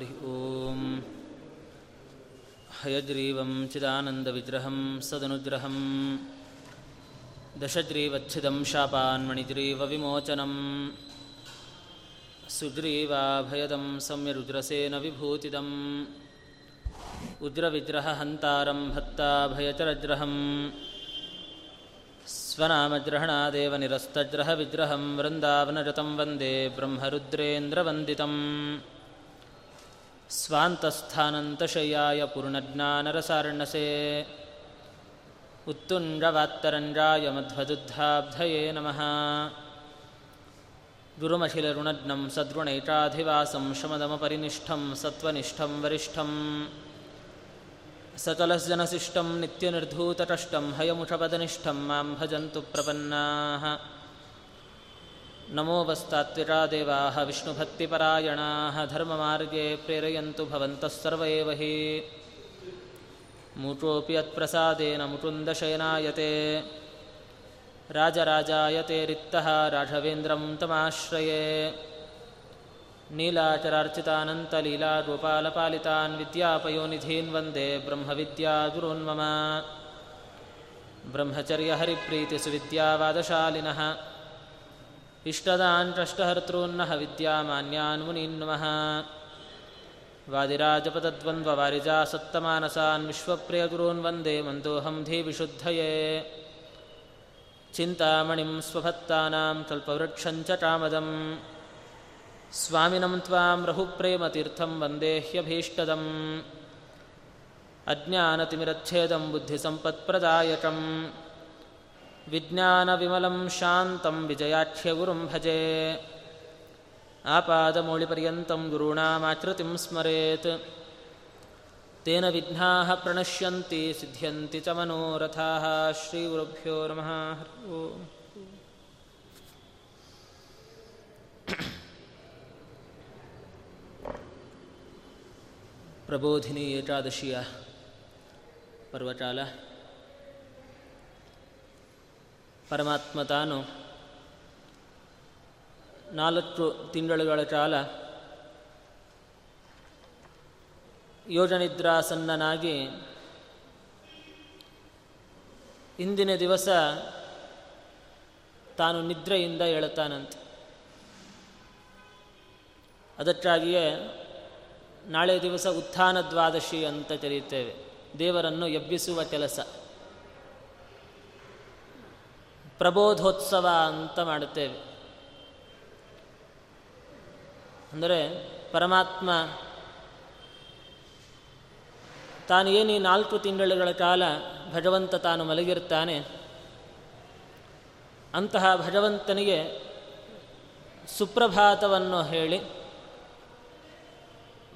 हरि ॐ हयग्रीवं चिदानन्दविग्रहं सदनुग्रहं दशग्रीवच्छिदं शापान्मणिग्रीवविमोचनं सुग्रीवाभयदं सम्यरुद्रसेन विभूतिदम् उग्रविग्रहहन्तारं भक्ताभयचरग्रहम् स्वनामग्रहणादेव निरस्तग्रहविग्रहं वृन्दावनरतं वन्दे ब्रह्मरुद्रेन्द्रवन्दितम् स्वान्तस्थानन्तशय्याय पूर्णज्ञानरसार्णसे उत्तुण्डवात्तरञ्जाय मध्वदुद्धाब्धये नमः गुरुमखिलरुणज्ञं सद्गुणैटाधिवासं शमदमपरिनिष्ठं सत्त्वनिष्ठं वरिष्ठम् सकलजनशिष्टं नित्यनिर्धूतकष्टं हयमुषपदनिष्ठं मां भजन्तु प्रपन्नाः नमो वस्तात्विका देवाः विष्णुभक्तिपरायणाः धर्ममार्गे प्रेरयन्तु भवन्तः सर्व एव हि मूटोऽपि यत्प्रसादेन मुकुन्दशयनायते राजराजायते रिक्तः राघवेन्द्रं तमाश्रये नीलाचरार्चितानन्तलीलागोपालपालितान् विद्यापयोनिधीन् वन्दे ब्रह्मविद्यागुरोन्मम ब्रह्मचर्यहरिप्रीतिसुविद्यावादशालिनः ಇಷ್ಟದಾನ್ ಟ್ರಷ್ಟಹರ್ತೃನ್ನಹ ವಿದ್ಯಾಮಾನ್ಯಾನ್ ಮುನೀನ್ಮಃ ವಾದಿರಾಜಪದದ್ವಂದ್ವವಾರಿಜಾ ಸತ್ತಮಾನಸಾನ್ ವಿಶ್ವಪ್ರಿಯಗುರೂನ್ ವಂದೇ ಮಂದೋಹಂ ಧೀ ವಿಶುದ್ಧಯೇ. ಚಿಂತಾಮಣಿಂ ಸ್ವಭಕ್ತಾನಾಂ ಕಲ್ಪವೃಕ್ಷಂಚ ಚಾಮದಂ. ಸ್ವಾಮಿನಂ ತ್ವಾಂ ರಹುಪ್ರೇಮತೀರ್ಥಂ ವಂದೇಹ್ಯಭೀಷ್ಟದಂ ಅಜ್ಞಾನತಿಮಿರಚ್ಛೇದಂ ಬುದ್ಧಿಸಂಪತ್ಪ್ರದಾಯಕಂ. विज्ञानविमलं शान्तं विजयाख्यगुरुं भजे आपादमौलिपर्यन्तं गुरूणामाकृतिं स्मरेत् तेन विघ्नाः प्रणश्यन्ति सिद्ध्यन्ति च मनोरथाः श्रीगुरुभ्यो नमः हरि ओम् ಪ್ರಬೋಧಿನಿ ಏಕಾದಶಿಯ ಪರ್ವಕಾಲ ಪರಮಾತ್ಮ ತಾನು ನಾಲ್ಕು ತಿಂಗಳುಗಳ ಕಾಲ ಯೋಜನಿದ್ರಾಸನ್ನನಾಗಿ ಇಂದಿನ ದಿವಸ ತಾನು ನಿದ್ರೆಯಿಂದ ಏಳುತ್ತಾನಂತೆ. ಅದಕ್ಕಾಗಿಯೇ ನಾಳೆ ದಿವಸ ಉತ್ಥಾನ ದ್ವಾದಶಿ ಅಂತ ತೆರೆಯುತ್ತೇವೆ. ದೇವರನ್ನು ಎಬ್ಬಿಸುವ ಕೆಲಸ. ಪ್ರಬೋಧೋತ್ಸವ ಅಂತ ಮಾಡುತ್ತೇವೆ. ಅಂದರೆ ಪರಮಾತ್ಮ ತಾನು ಏನು ಈ ನಾಲ್ಕು ತಿಂಗಳುಗಳ ಕಾಲ ಭಗವಂತ ತಾನು ಮಲಗಿರ್ತಾನೆ ಅಂತಹ ಭಗವಂತನಿಗೆ ಸುಪ್ರಭಾತವನ್ನು ಹೇಳಿ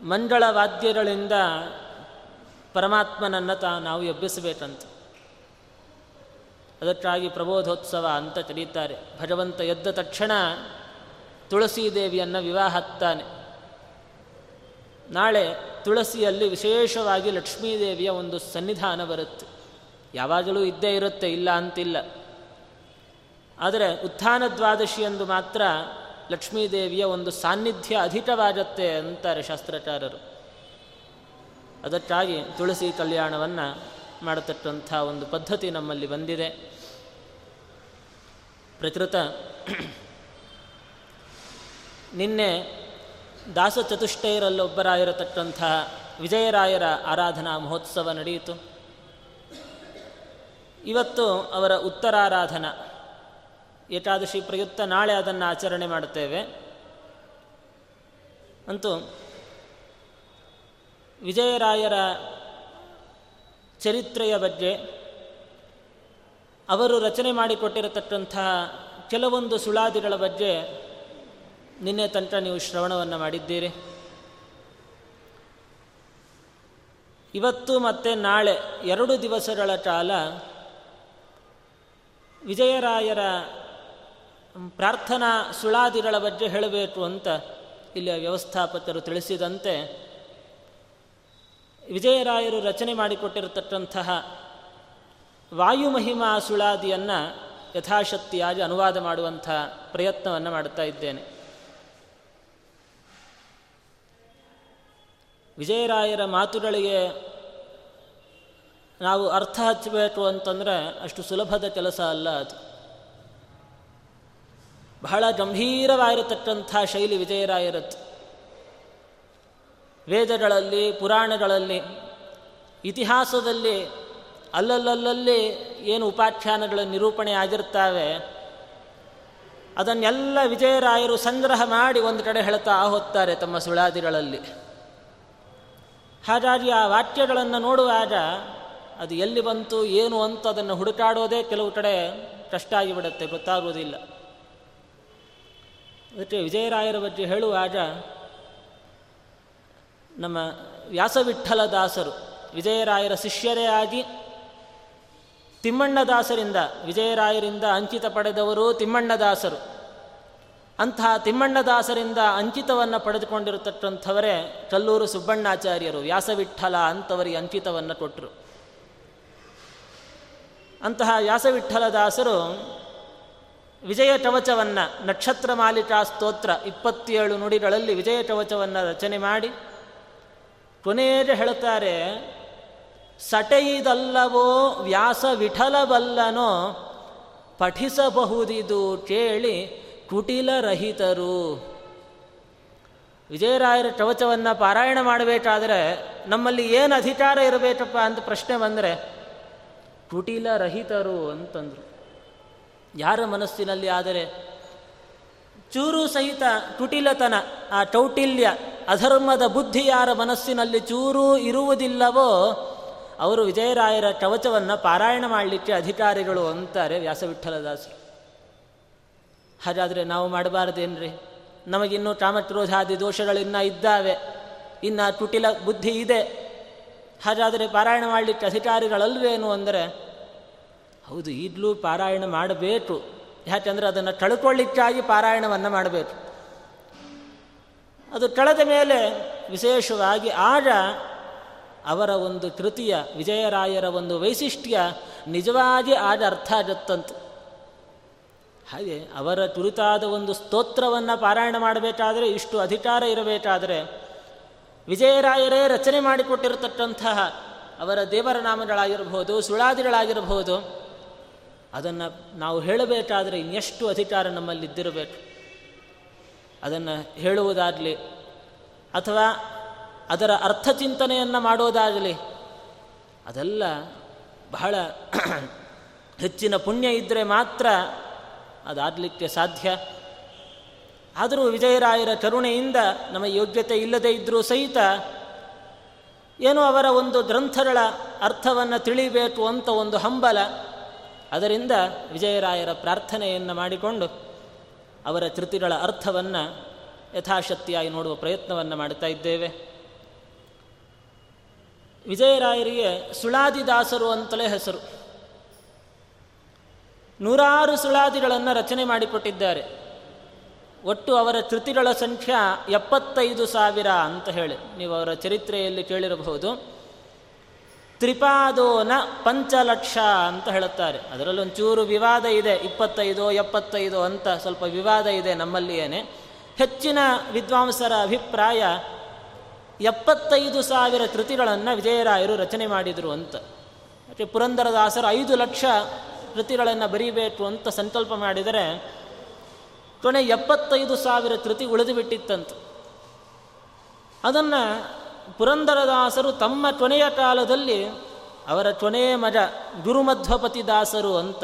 ಮಂಡಳ ವಾದ್ಯಗಳಿಂದ ಪರಮಾತ್ಮನನ್ನು ತಾ, ನಾವು ಎಬ್ಬಿಸಬೇಕಂತ. ಅದಕ್ಕಾಗಿ ಪ್ರಬೋಧೋತ್ಸವ ಅಂತ ಕರೀತಾರೆ. ಭಗವಂತ ಎದ್ದ ತಕ್ಷಣ ತುಳಸೀದೇವಿಯನ್ನು ವಿವಾಹತ್ತಾನೆ ನಾಳೆ ತುಳಸಿಯಲ್ಲಿ ವಿಶೇಷವಾಗಿ ಲಕ್ಷ್ಮೀದೇವಿಯ ಒಂದು ಸನ್ನಿಧಾನ ಬರುತ್ತೆ. ಯಾವಾಗಲೂ ಇದ್ದೇ ಇರುತ್ತೆ, ಇಲ್ಲ ಅಂತಿಲ್ಲ. ಆದರೆ ಉತ್ಥಾನ ದ್ವಾದಶಿಯಂದು ಮಾತ್ರ ಲಕ್ಷ್ಮೀದೇವಿಯ ಒಂದು ಸಾನ್ನಿಧ್ಯ ಅಧಿಕವಾಗತ್ತೆ ಅಂತಾರೆ ಶಾಸ್ತ್ರಕಾರರು. ಅದಕ್ಕಾಗಿ ತುಳಸಿ ಕಲ್ಯಾಣವನ್ನು ಮಾಡತಕ್ಕಂಥ ಒಂದು ಪದ್ಧತಿ ನಮ್ಮಲ್ಲಿ ಬಂದಿದೆ. ಪ್ರಕೃತ ನಿನ್ನೆ ದಾಸ ಚತುಷ್ಟಯರಲ್ಲೊಬ್ಬರಾಗಿರತಕ್ಕಂಥ ವಿಜಯರಾಯರ ಆರಾಧನಾ ಮಹೋತ್ಸವ ನಡೆಯಿತು. ಇವತ್ತು ಅವರ ಉತ್ತರಾರಾಧನಾ, ಏಕಾದಶಿ ಪ್ರಯುಕ್ತ ನಾಳೆ ಅದನ್ನು ಆಚರಣೆ ಮಾಡುತ್ತೇವೆ. ಅಂತೂ ವಿಜಯರಾಯರ ಚರಿತ್ರೆಯ ಬಗ್ಗೆ ಅವರು ರಚನೆ ಮಾಡಿಕೊಟ್ಟಿರತಕ್ಕಂಥ ಕೆಲವೊಂದು ಸುಳಾದಿಗಳ ಬಗ್ಗೆ ನಿನ್ನೆ ತನಕ ನೀವು ಶ್ರವಣವನ್ನು ಮಾಡಿದ್ದೀರಿ. ಇವತ್ತು ಮತ್ತು ನಾಳೆ ಎರಡು ದಿವಸಗಳ ಕಾಲ ವಿಜಯರಾಯರ ಪ್ರಾರ್ಥನಾ ಸುಳಾದಿಗಳ ಬಗ್ಗೆ ಹೇಳಬೇಕು ಅಂತ ಇಲ್ಲಿಯ ವ್ಯವಸ್ಥಾಪಕರು ತಿಳಿಸಿದಂತೆ ವಿಜಯರಾಯರು ರಚನೆ ಮಾಡಿಕೊಟ್ಟಿರತಕ್ಕಂತಹ ವಾಯುಮಹಿಮಾ ಸುಳಾದಿಯನ್ನು ಯಥಾಶಕ್ತಿಯಾಗಿ ಅನುವಾದ ಮಾಡುವಂಥ ಪ್ರಯತ್ನವನ್ನು ಮಾಡುತ್ತಾ ಇದ್ದೇನೆ. ವಿಜಯರಾಯರ ಮಾತುಗಳಿಗೆ ನಾವು ಅರ್ಥ ಹಚ್ಚಬೇಕು ಅಂತಂದರೆ ಅಷ್ಟು ಸುಲಭದ ಕೆಲಸ ಅಲ್ಲ ಅದು. ಬಹಳ ಗಂಭೀರವಾಗಿರತಕ್ಕಂಥ ಶೈಲಿ ವಿಜಯರಾಯರದ್ದು. ವೇದಗಳಲ್ಲಿ, ಪುರಾಣಗಳಲ್ಲಿ, ಇತಿಹಾಸದಲ್ಲಿ ಅಲ್ಲಲ್ಲಲ್ಲಿ ಏನು ಉಪಾಖ್ಯಾನಗಳ ನಿರೂಪಣೆ ಆಗಿರ್ತಾವೆ ಅದನ್ನೆಲ್ಲ ವಿಜಯರಾಯರು ಸಂಗ್ರಹ ಮಾಡಿ ಒಂದು ಕಡೆ ಹೇಳ್ತಾ ಹೋಗ್ತಾರೆ ತಮ್ಮ ಸುಳಾದಿಗಳಲ್ಲಿ. ಹಾಗಾಗಿ ಆ ವಾಕ್ಯಗಳನ್ನು ನೋಡುವಾಗ ಅದು ಎಲ್ಲಿ ಬಂತು, ಏನು ಅಂತ ಅದನ್ನು ಹುಡುಕಾಡೋದೇ ಕೆಲವು ಕಡೆ ಕಷ್ಟ ಆಗಿಬಿಡುತ್ತೆ, ಗೊತ್ತಾಗುವುದಿಲ್ಲ. ಅದಕ್ಕೆ ವಿಜಯರಾಯರ ಬಗ್ಗೆ ಹೇಳುವಾಗ ನಮ್ಮ ವ್ಯಾಸವಿಠಲದಾಸರು ವಿಜಯರಾಯರ ಶಿಷ್ಯರೇ ಆಗಿ ತಿಮ್ಮಣ್ಣದಾಸರಿಂದ ವಿಜಯರಾಯರಿಂದ ಅಂಕಿತ ಪಡೆದವರು ತಿಮ್ಮಣ್ಣದಾಸರು ಅಂತಹ ತಿಮ್ಮಣ್ಣದಾಸರಿಂದ ಅಂಕಿತವನ್ನು ಪಡೆದುಕೊಂಡಿರತಕ್ಕಂಥವರೇ ಕಲ್ಲೂರು ಸುಬ್ಬಣ್ಣಾಚಾರ್ಯರು, ವ್ಯಾಸವಿಠಲ ಅಂತವರಿಗೆ ಅಂಕಿತವನ್ನು ಕೊಟ್ಟರು ಅಂತಹ ವ್ಯಾಸವಿಠಲದಾಸರು ವಿಜಯ ಕವಚವನ್ನು ನಕ್ಷತ್ರ ಮಾಲಿಕಾ ಸ್ತೋತ್ರ ಇಪ್ಪತ್ತೇಳು ನುಡಿಗಳಲ್ಲಿ ವಿಜಯ ಕವಚವನ್ನು ರಚನೆ ಮಾಡಿ ಕೊನೆಯೇ ಹೇಳುತ್ತಾರೆ, ಸಟೆಯಿದಲ್ಲವೋ ವ್ಯಾಸ ವಿಠಲವಲ್ಲನೋ ಪಠಿಸಬಹುದಿದು ಕೇಳಿ ಕುಟಿಲರಹಿತರು. ವಿಜಯರಾಯರ ಕವಚವನ್ನು ಪಾರಾಯಣ ಮಾಡಬೇಕಾದ್ರೆ ನಮ್ಮಲ್ಲಿ ಏನು ಅಧಿಕಾರ ಇರಬೇಕಪ್ಪ ಅಂತ ಪ್ರಶ್ನೆ ಬಂದರೆ, ಕುಟಿಲರಹಿತರು ಅಂತಂದರು. ಯಾರ ಮನಸ್ಸಿನಲ್ಲಿ ಆದರೆ ಚೂರು ಸಹಿತ ಕುಟಿಲತನ, ಆ ಕೌಟಿಲ್ಯ ಅಧರ್ಮದ ಬುದ್ಧಿ ಯಾರ ಮನಸ್ಸಿನಲ್ಲಿ ಚೂರು ಇರುವುದಿಲ್ಲವೋ, ಅವರು ವಿಜಯರಾಯರ ಕವಚವನ್ನು ಪಾರಾಯಣ ಮಾಡಲಿಕ್ಕೆ ಅಧಿಕಾರಿಗಳು ಅಂತಾರೆ ವ್ಯಾಸವಿಠಲದಾಸರು. ಹಾಗಾದರೆ ನಾವು ಮಾಡಬಾರ್ದೇನ್ರಿ? ನಮಗಿನ್ನೂ ಕಾಮಕ್ರೋಧಾದಿ ದೋಷಗಳಿನ್ನ ಇದ್ದಾವೆ. ಇನ್ನು ಕುಟಿಲ ಬುದ್ಧಿ ಇದೆ. ಹಾಗಾದರೆ ಪಾರಾಯಣ ಮಾಡಲಿಕ್ಕೆ ಅಧಿಕಾರಿಗಳಲ್ವೇನು ಅಂದರೆ, ಹೌದು, ಈಗಲೂ ಪಾರಾಯಣ ಮಾಡಬೇಕು. ಯಾಕೆಂದರೆ ಅದನ್ನು ಕಳ್ಕೊಳ್ಳಿಕ್ಕಾಗಿ ಪಾರಾಯಣವನ್ನು ಮಾಡಬೇಕು. ಅದು ಕಳೆದ ಮೇಲೆ ವಿಶೇಷವಾಗಿ ಆಗ ಅವರ ಒಂದು ಕೃತಿಯ ವಿಜಯರಾಯರ ಒಂದು ವೈಶಿಷ್ಟ್ಯ ನಿಜವಾಗಿ ಆಗ ಅರ್ಥ ಆಗತ್ತಂತ. ಹಾಗೆ ಅವರ ಕುರಿತಾದ ಒಂದು ಸ್ತೋತ್ರವನ್ನು ಪಾರಾಯಣ ಮಾಡಬೇಕಾದರೆ ಇಷ್ಟು ಅಧಿಕಾರ ಇರಬೇಕಾದರೆ ವಿಜಯರಾಯರೇ ರಚನೆ ಮಾಡಿಕೊಟ್ಟಿರತಕ್ಕಂತಹ ಅವರ ದೇವರ ನಾಮಗಳಾಗಿರಬಹುದು ಸುಳಾದಿಗಳಾಗಿರಬಹುದು ಅದನ್ನು ನಾವು ಹೇಳಬೇಕಾದರೆ ಇನ್ನೆಷ್ಟು ಅಧಿಕಾರ ನಮ್ಮಲ್ಲಿದ್ದಿರಬೇಕು. ಅದನ್ನು ಹೇಳುವುದಾಗಲಿ, ಅಥವಾ ಅದರ ಅರ್ಥ ಚಿಂತನೆಯನ್ನು ಮಾಡೋದಾಗಲಿ, ಅದೆಲ್ಲ ಬಹಳ ಹೆಚ್ಚಿನ ಪುಣ್ಯ ಇದ್ದರೆ ಮಾತ್ರ ಅದಾಗಲಿಕ್ಕೆ ಸಾಧ್ಯ. ಆದರೂ ವಿಜಯರಾಯರ ಕರುಣೆಯಿಂದ ನಮ್ಮ ಯೋಗ್ಯತೆ ಇಲ್ಲದೇ ಇದ್ದರೂ ಸಹಿತ ಏನು ಅವರ ಒಂದು ಗ್ರಂಥಗಳ ಅರ್ಥವನ್ನು ತಿಳಿಬೇಕು ಅಂತ ಒಂದು ಹಂಬಲ ಅದರಿಂದ ವಿಜಯರಾಯರ ಪ್ರಾರ್ಥನೆಯನ್ನು ಮಾಡಿಕೊಂಡು ಅವರ ತೃತಿಗಳ ಅರ್ಥವನ್ನು ಯಥಾಶಕ್ತಿಯಾಗಿ ನೋಡುವ ಪ್ರಯತ್ನವನ್ನು ಮಾಡ್ತಾ ಇದ್ದೇವೆ. ವಿಜಯರಾಯರಿಗೆ ಸುಳಾದಿದಾಸರು ಅಂತಲೇ ಹೆಸರು. ನೂರಾರು ಸುಳಾದಿಗಳನ್ನು ರಚನೆ ಮಾಡಿಕೊಟ್ಟಿದ್ದಾರೆ. ಒಟ್ಟು ಅವರ ತೃತಿಗಳ ಸಂಖ್ಯೆ ಎಪ್ಪತ್ತೈದು ಸಾವಿರ ಅಂತ ಹೇಳಿ. ನೀವು ಅವರ ಚರಿತ್ರೆಯಲ್ಲಿ ಕೇಳಿರಬಹುದು. ತ್ರಿಪಾದೋನ ಪಂಚಲಕ್ಷ ಅಂತ ಹೇಳುತ್ತಾರೆ. ಅದರಲ್ಲೊಂಚೂರು ವಿವಾದ ಇದೆ. ಇಪ್ಪತ್ತೈದು, ಎಪ್ಪತ್ತೈದು ಅಂತ ಸ್ವಲ್ಪ ವಿವಾದ ಇದೆ ನಮ್ಮಲ್ಲಿಯೇನೆ. ಹೆಚ್ಚಿನ ವಿದ್ವಾಂಸರ ಅಭಿಪ್ರಾಯ, ಎಪ್ಪತ್ತೈದು ಸಾವಿರ ಕೃತಿಗಳನ್ನು ವಿಜಯರಾಯರು ರಚನೆ ಮಾಡಿದರು ಅಂತ. ಯಾಕೆ ಪುರಂದರದಾಸರು ಐದು ಲಕ್ಷ ಕೃತಿಗಳನ್ನು ಬರೀಬೇಕು ಅಂತ ಸಂಕಲ್ಪ ಮಾಡಿದರೆ, ಕೊನೆ ಎಪ್ಪತ್ತೈದು ಸಾವಿರ ಕೃತಿ ಉಳಿದು ಬಿಟ್ಟಿತ್ತಂತ. ಅದನ್ನು ಪುರಂದರದಾಸರು ತಮ್ಮ ಕೊನೆಯ ಕಾಲದಲ್ಲಿ ಅವರ ಕೊನೆಯ ಮಜ ಗುರುಮಧ್ವಪತಿ ದಾಸರು ಅಂತ.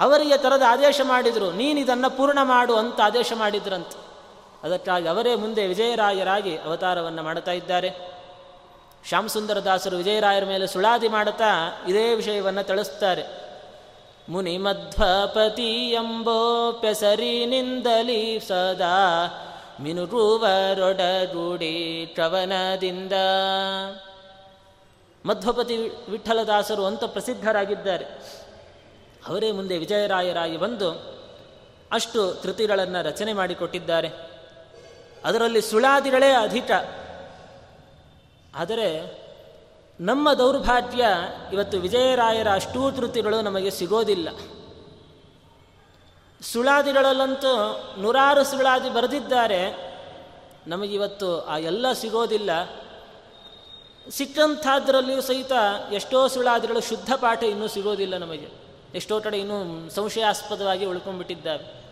ಅವರಿಗೆ ತರದ ಆದೇಶ ಮಾಡಿದರು, ನೀನು ಇದನ್ನು ಪೂರ್ಣ ಮಾಡು ಅಂತ ಆದೇಶ ಮಾಡಿದ್ರಂತೆ. ಅದಕ್ಕಾಗಿ ಅವರೇ ಮುಂದೆ ವಿಜಯರಾಯರಾಗಿ ಅವತಾರವನ್ನು ಮಾಡ್ತಾ ಇದ್ದಾರೆ. ಶ್ಯಾಮಸುಂದರ ದಾಸರು ವಿಜಯರಾಯರ ಮೇಲೆ ಸುಳಾದಿ ಮಾಡುತ್ತಾ ಇದೇ ವಿಷಯವನ್ನು ತಿಳಿಸ್ತಾರೆ. ಮುನಿ ಮಧ್ವಪತಿ ಎಂಬೋ ಪೆಸರಿನಿಂದಲಿ ಸದಾ ಮಿನುರುವರೊಡಗೂಡಿ ಶ್ರವಣದಿಂದ ಮಧ್ವಪತಿ ವಿಠಲದಾಸರು ಅಂತ ಪ್ರಸಿದ್ಧರಾಗಿದ್ದಾರೆ. ಅವರೇ ಮುಂದೆ ವಿಜಯರಾಯರಾಗಿ ಬಂದು ಅಷ್ಟು ತೃತಿಗಳನ್ನು ರಚನೆ ಮಾಡಿಕೊಟ್ಟಿದ್ದಾರೆ. ಅದರಲ್ಲಿ ಸುಳಾದಿಗಳೇ ಅಧಿಕ. ಆದರೆ ನಮ್ಮ ದೌರ್ಭಾಗ್ಯ ಇವತ್ತು ವಿಜಯರಾಯರ ಅಷ್ಟೂ ತೃತಿಗಳು ನಮಗೆ ಸಿಗೋದಿಲ್ಲ. ಸುಳಾದಿಗಳಲ್ಲಂತೂ ನೂರಾರು ಸುಳಾದಿ ಬರೆದಿದ್ದಾರೆ. ನಮಗಿವತ್ತು ಆ ಎಲ್ಲ ಸಿಗೋದಿಲ್ಲ. ಸಿಕ್ಕಂಥದ್ರಲ್ಲಿಯೂ ಸಹಿತ ಎಷ್ಟೋ ಸುಳಾದಿಗಳು ಶುದ್ಧ ಪಾಠ ಇನ್ನೂ ಸಿಗೋದಿಲ್ಲ ನಮಗೆ. ಎಷ್ಟೋ ಕಡೆ ಇನ್ನೂ ಸಂಶಯಾಸ್ಪದವಾಗಿ ಉಳ್ಕೊಂಡ್ಬಿಟ್ಟಿದ್ದಾರೆ.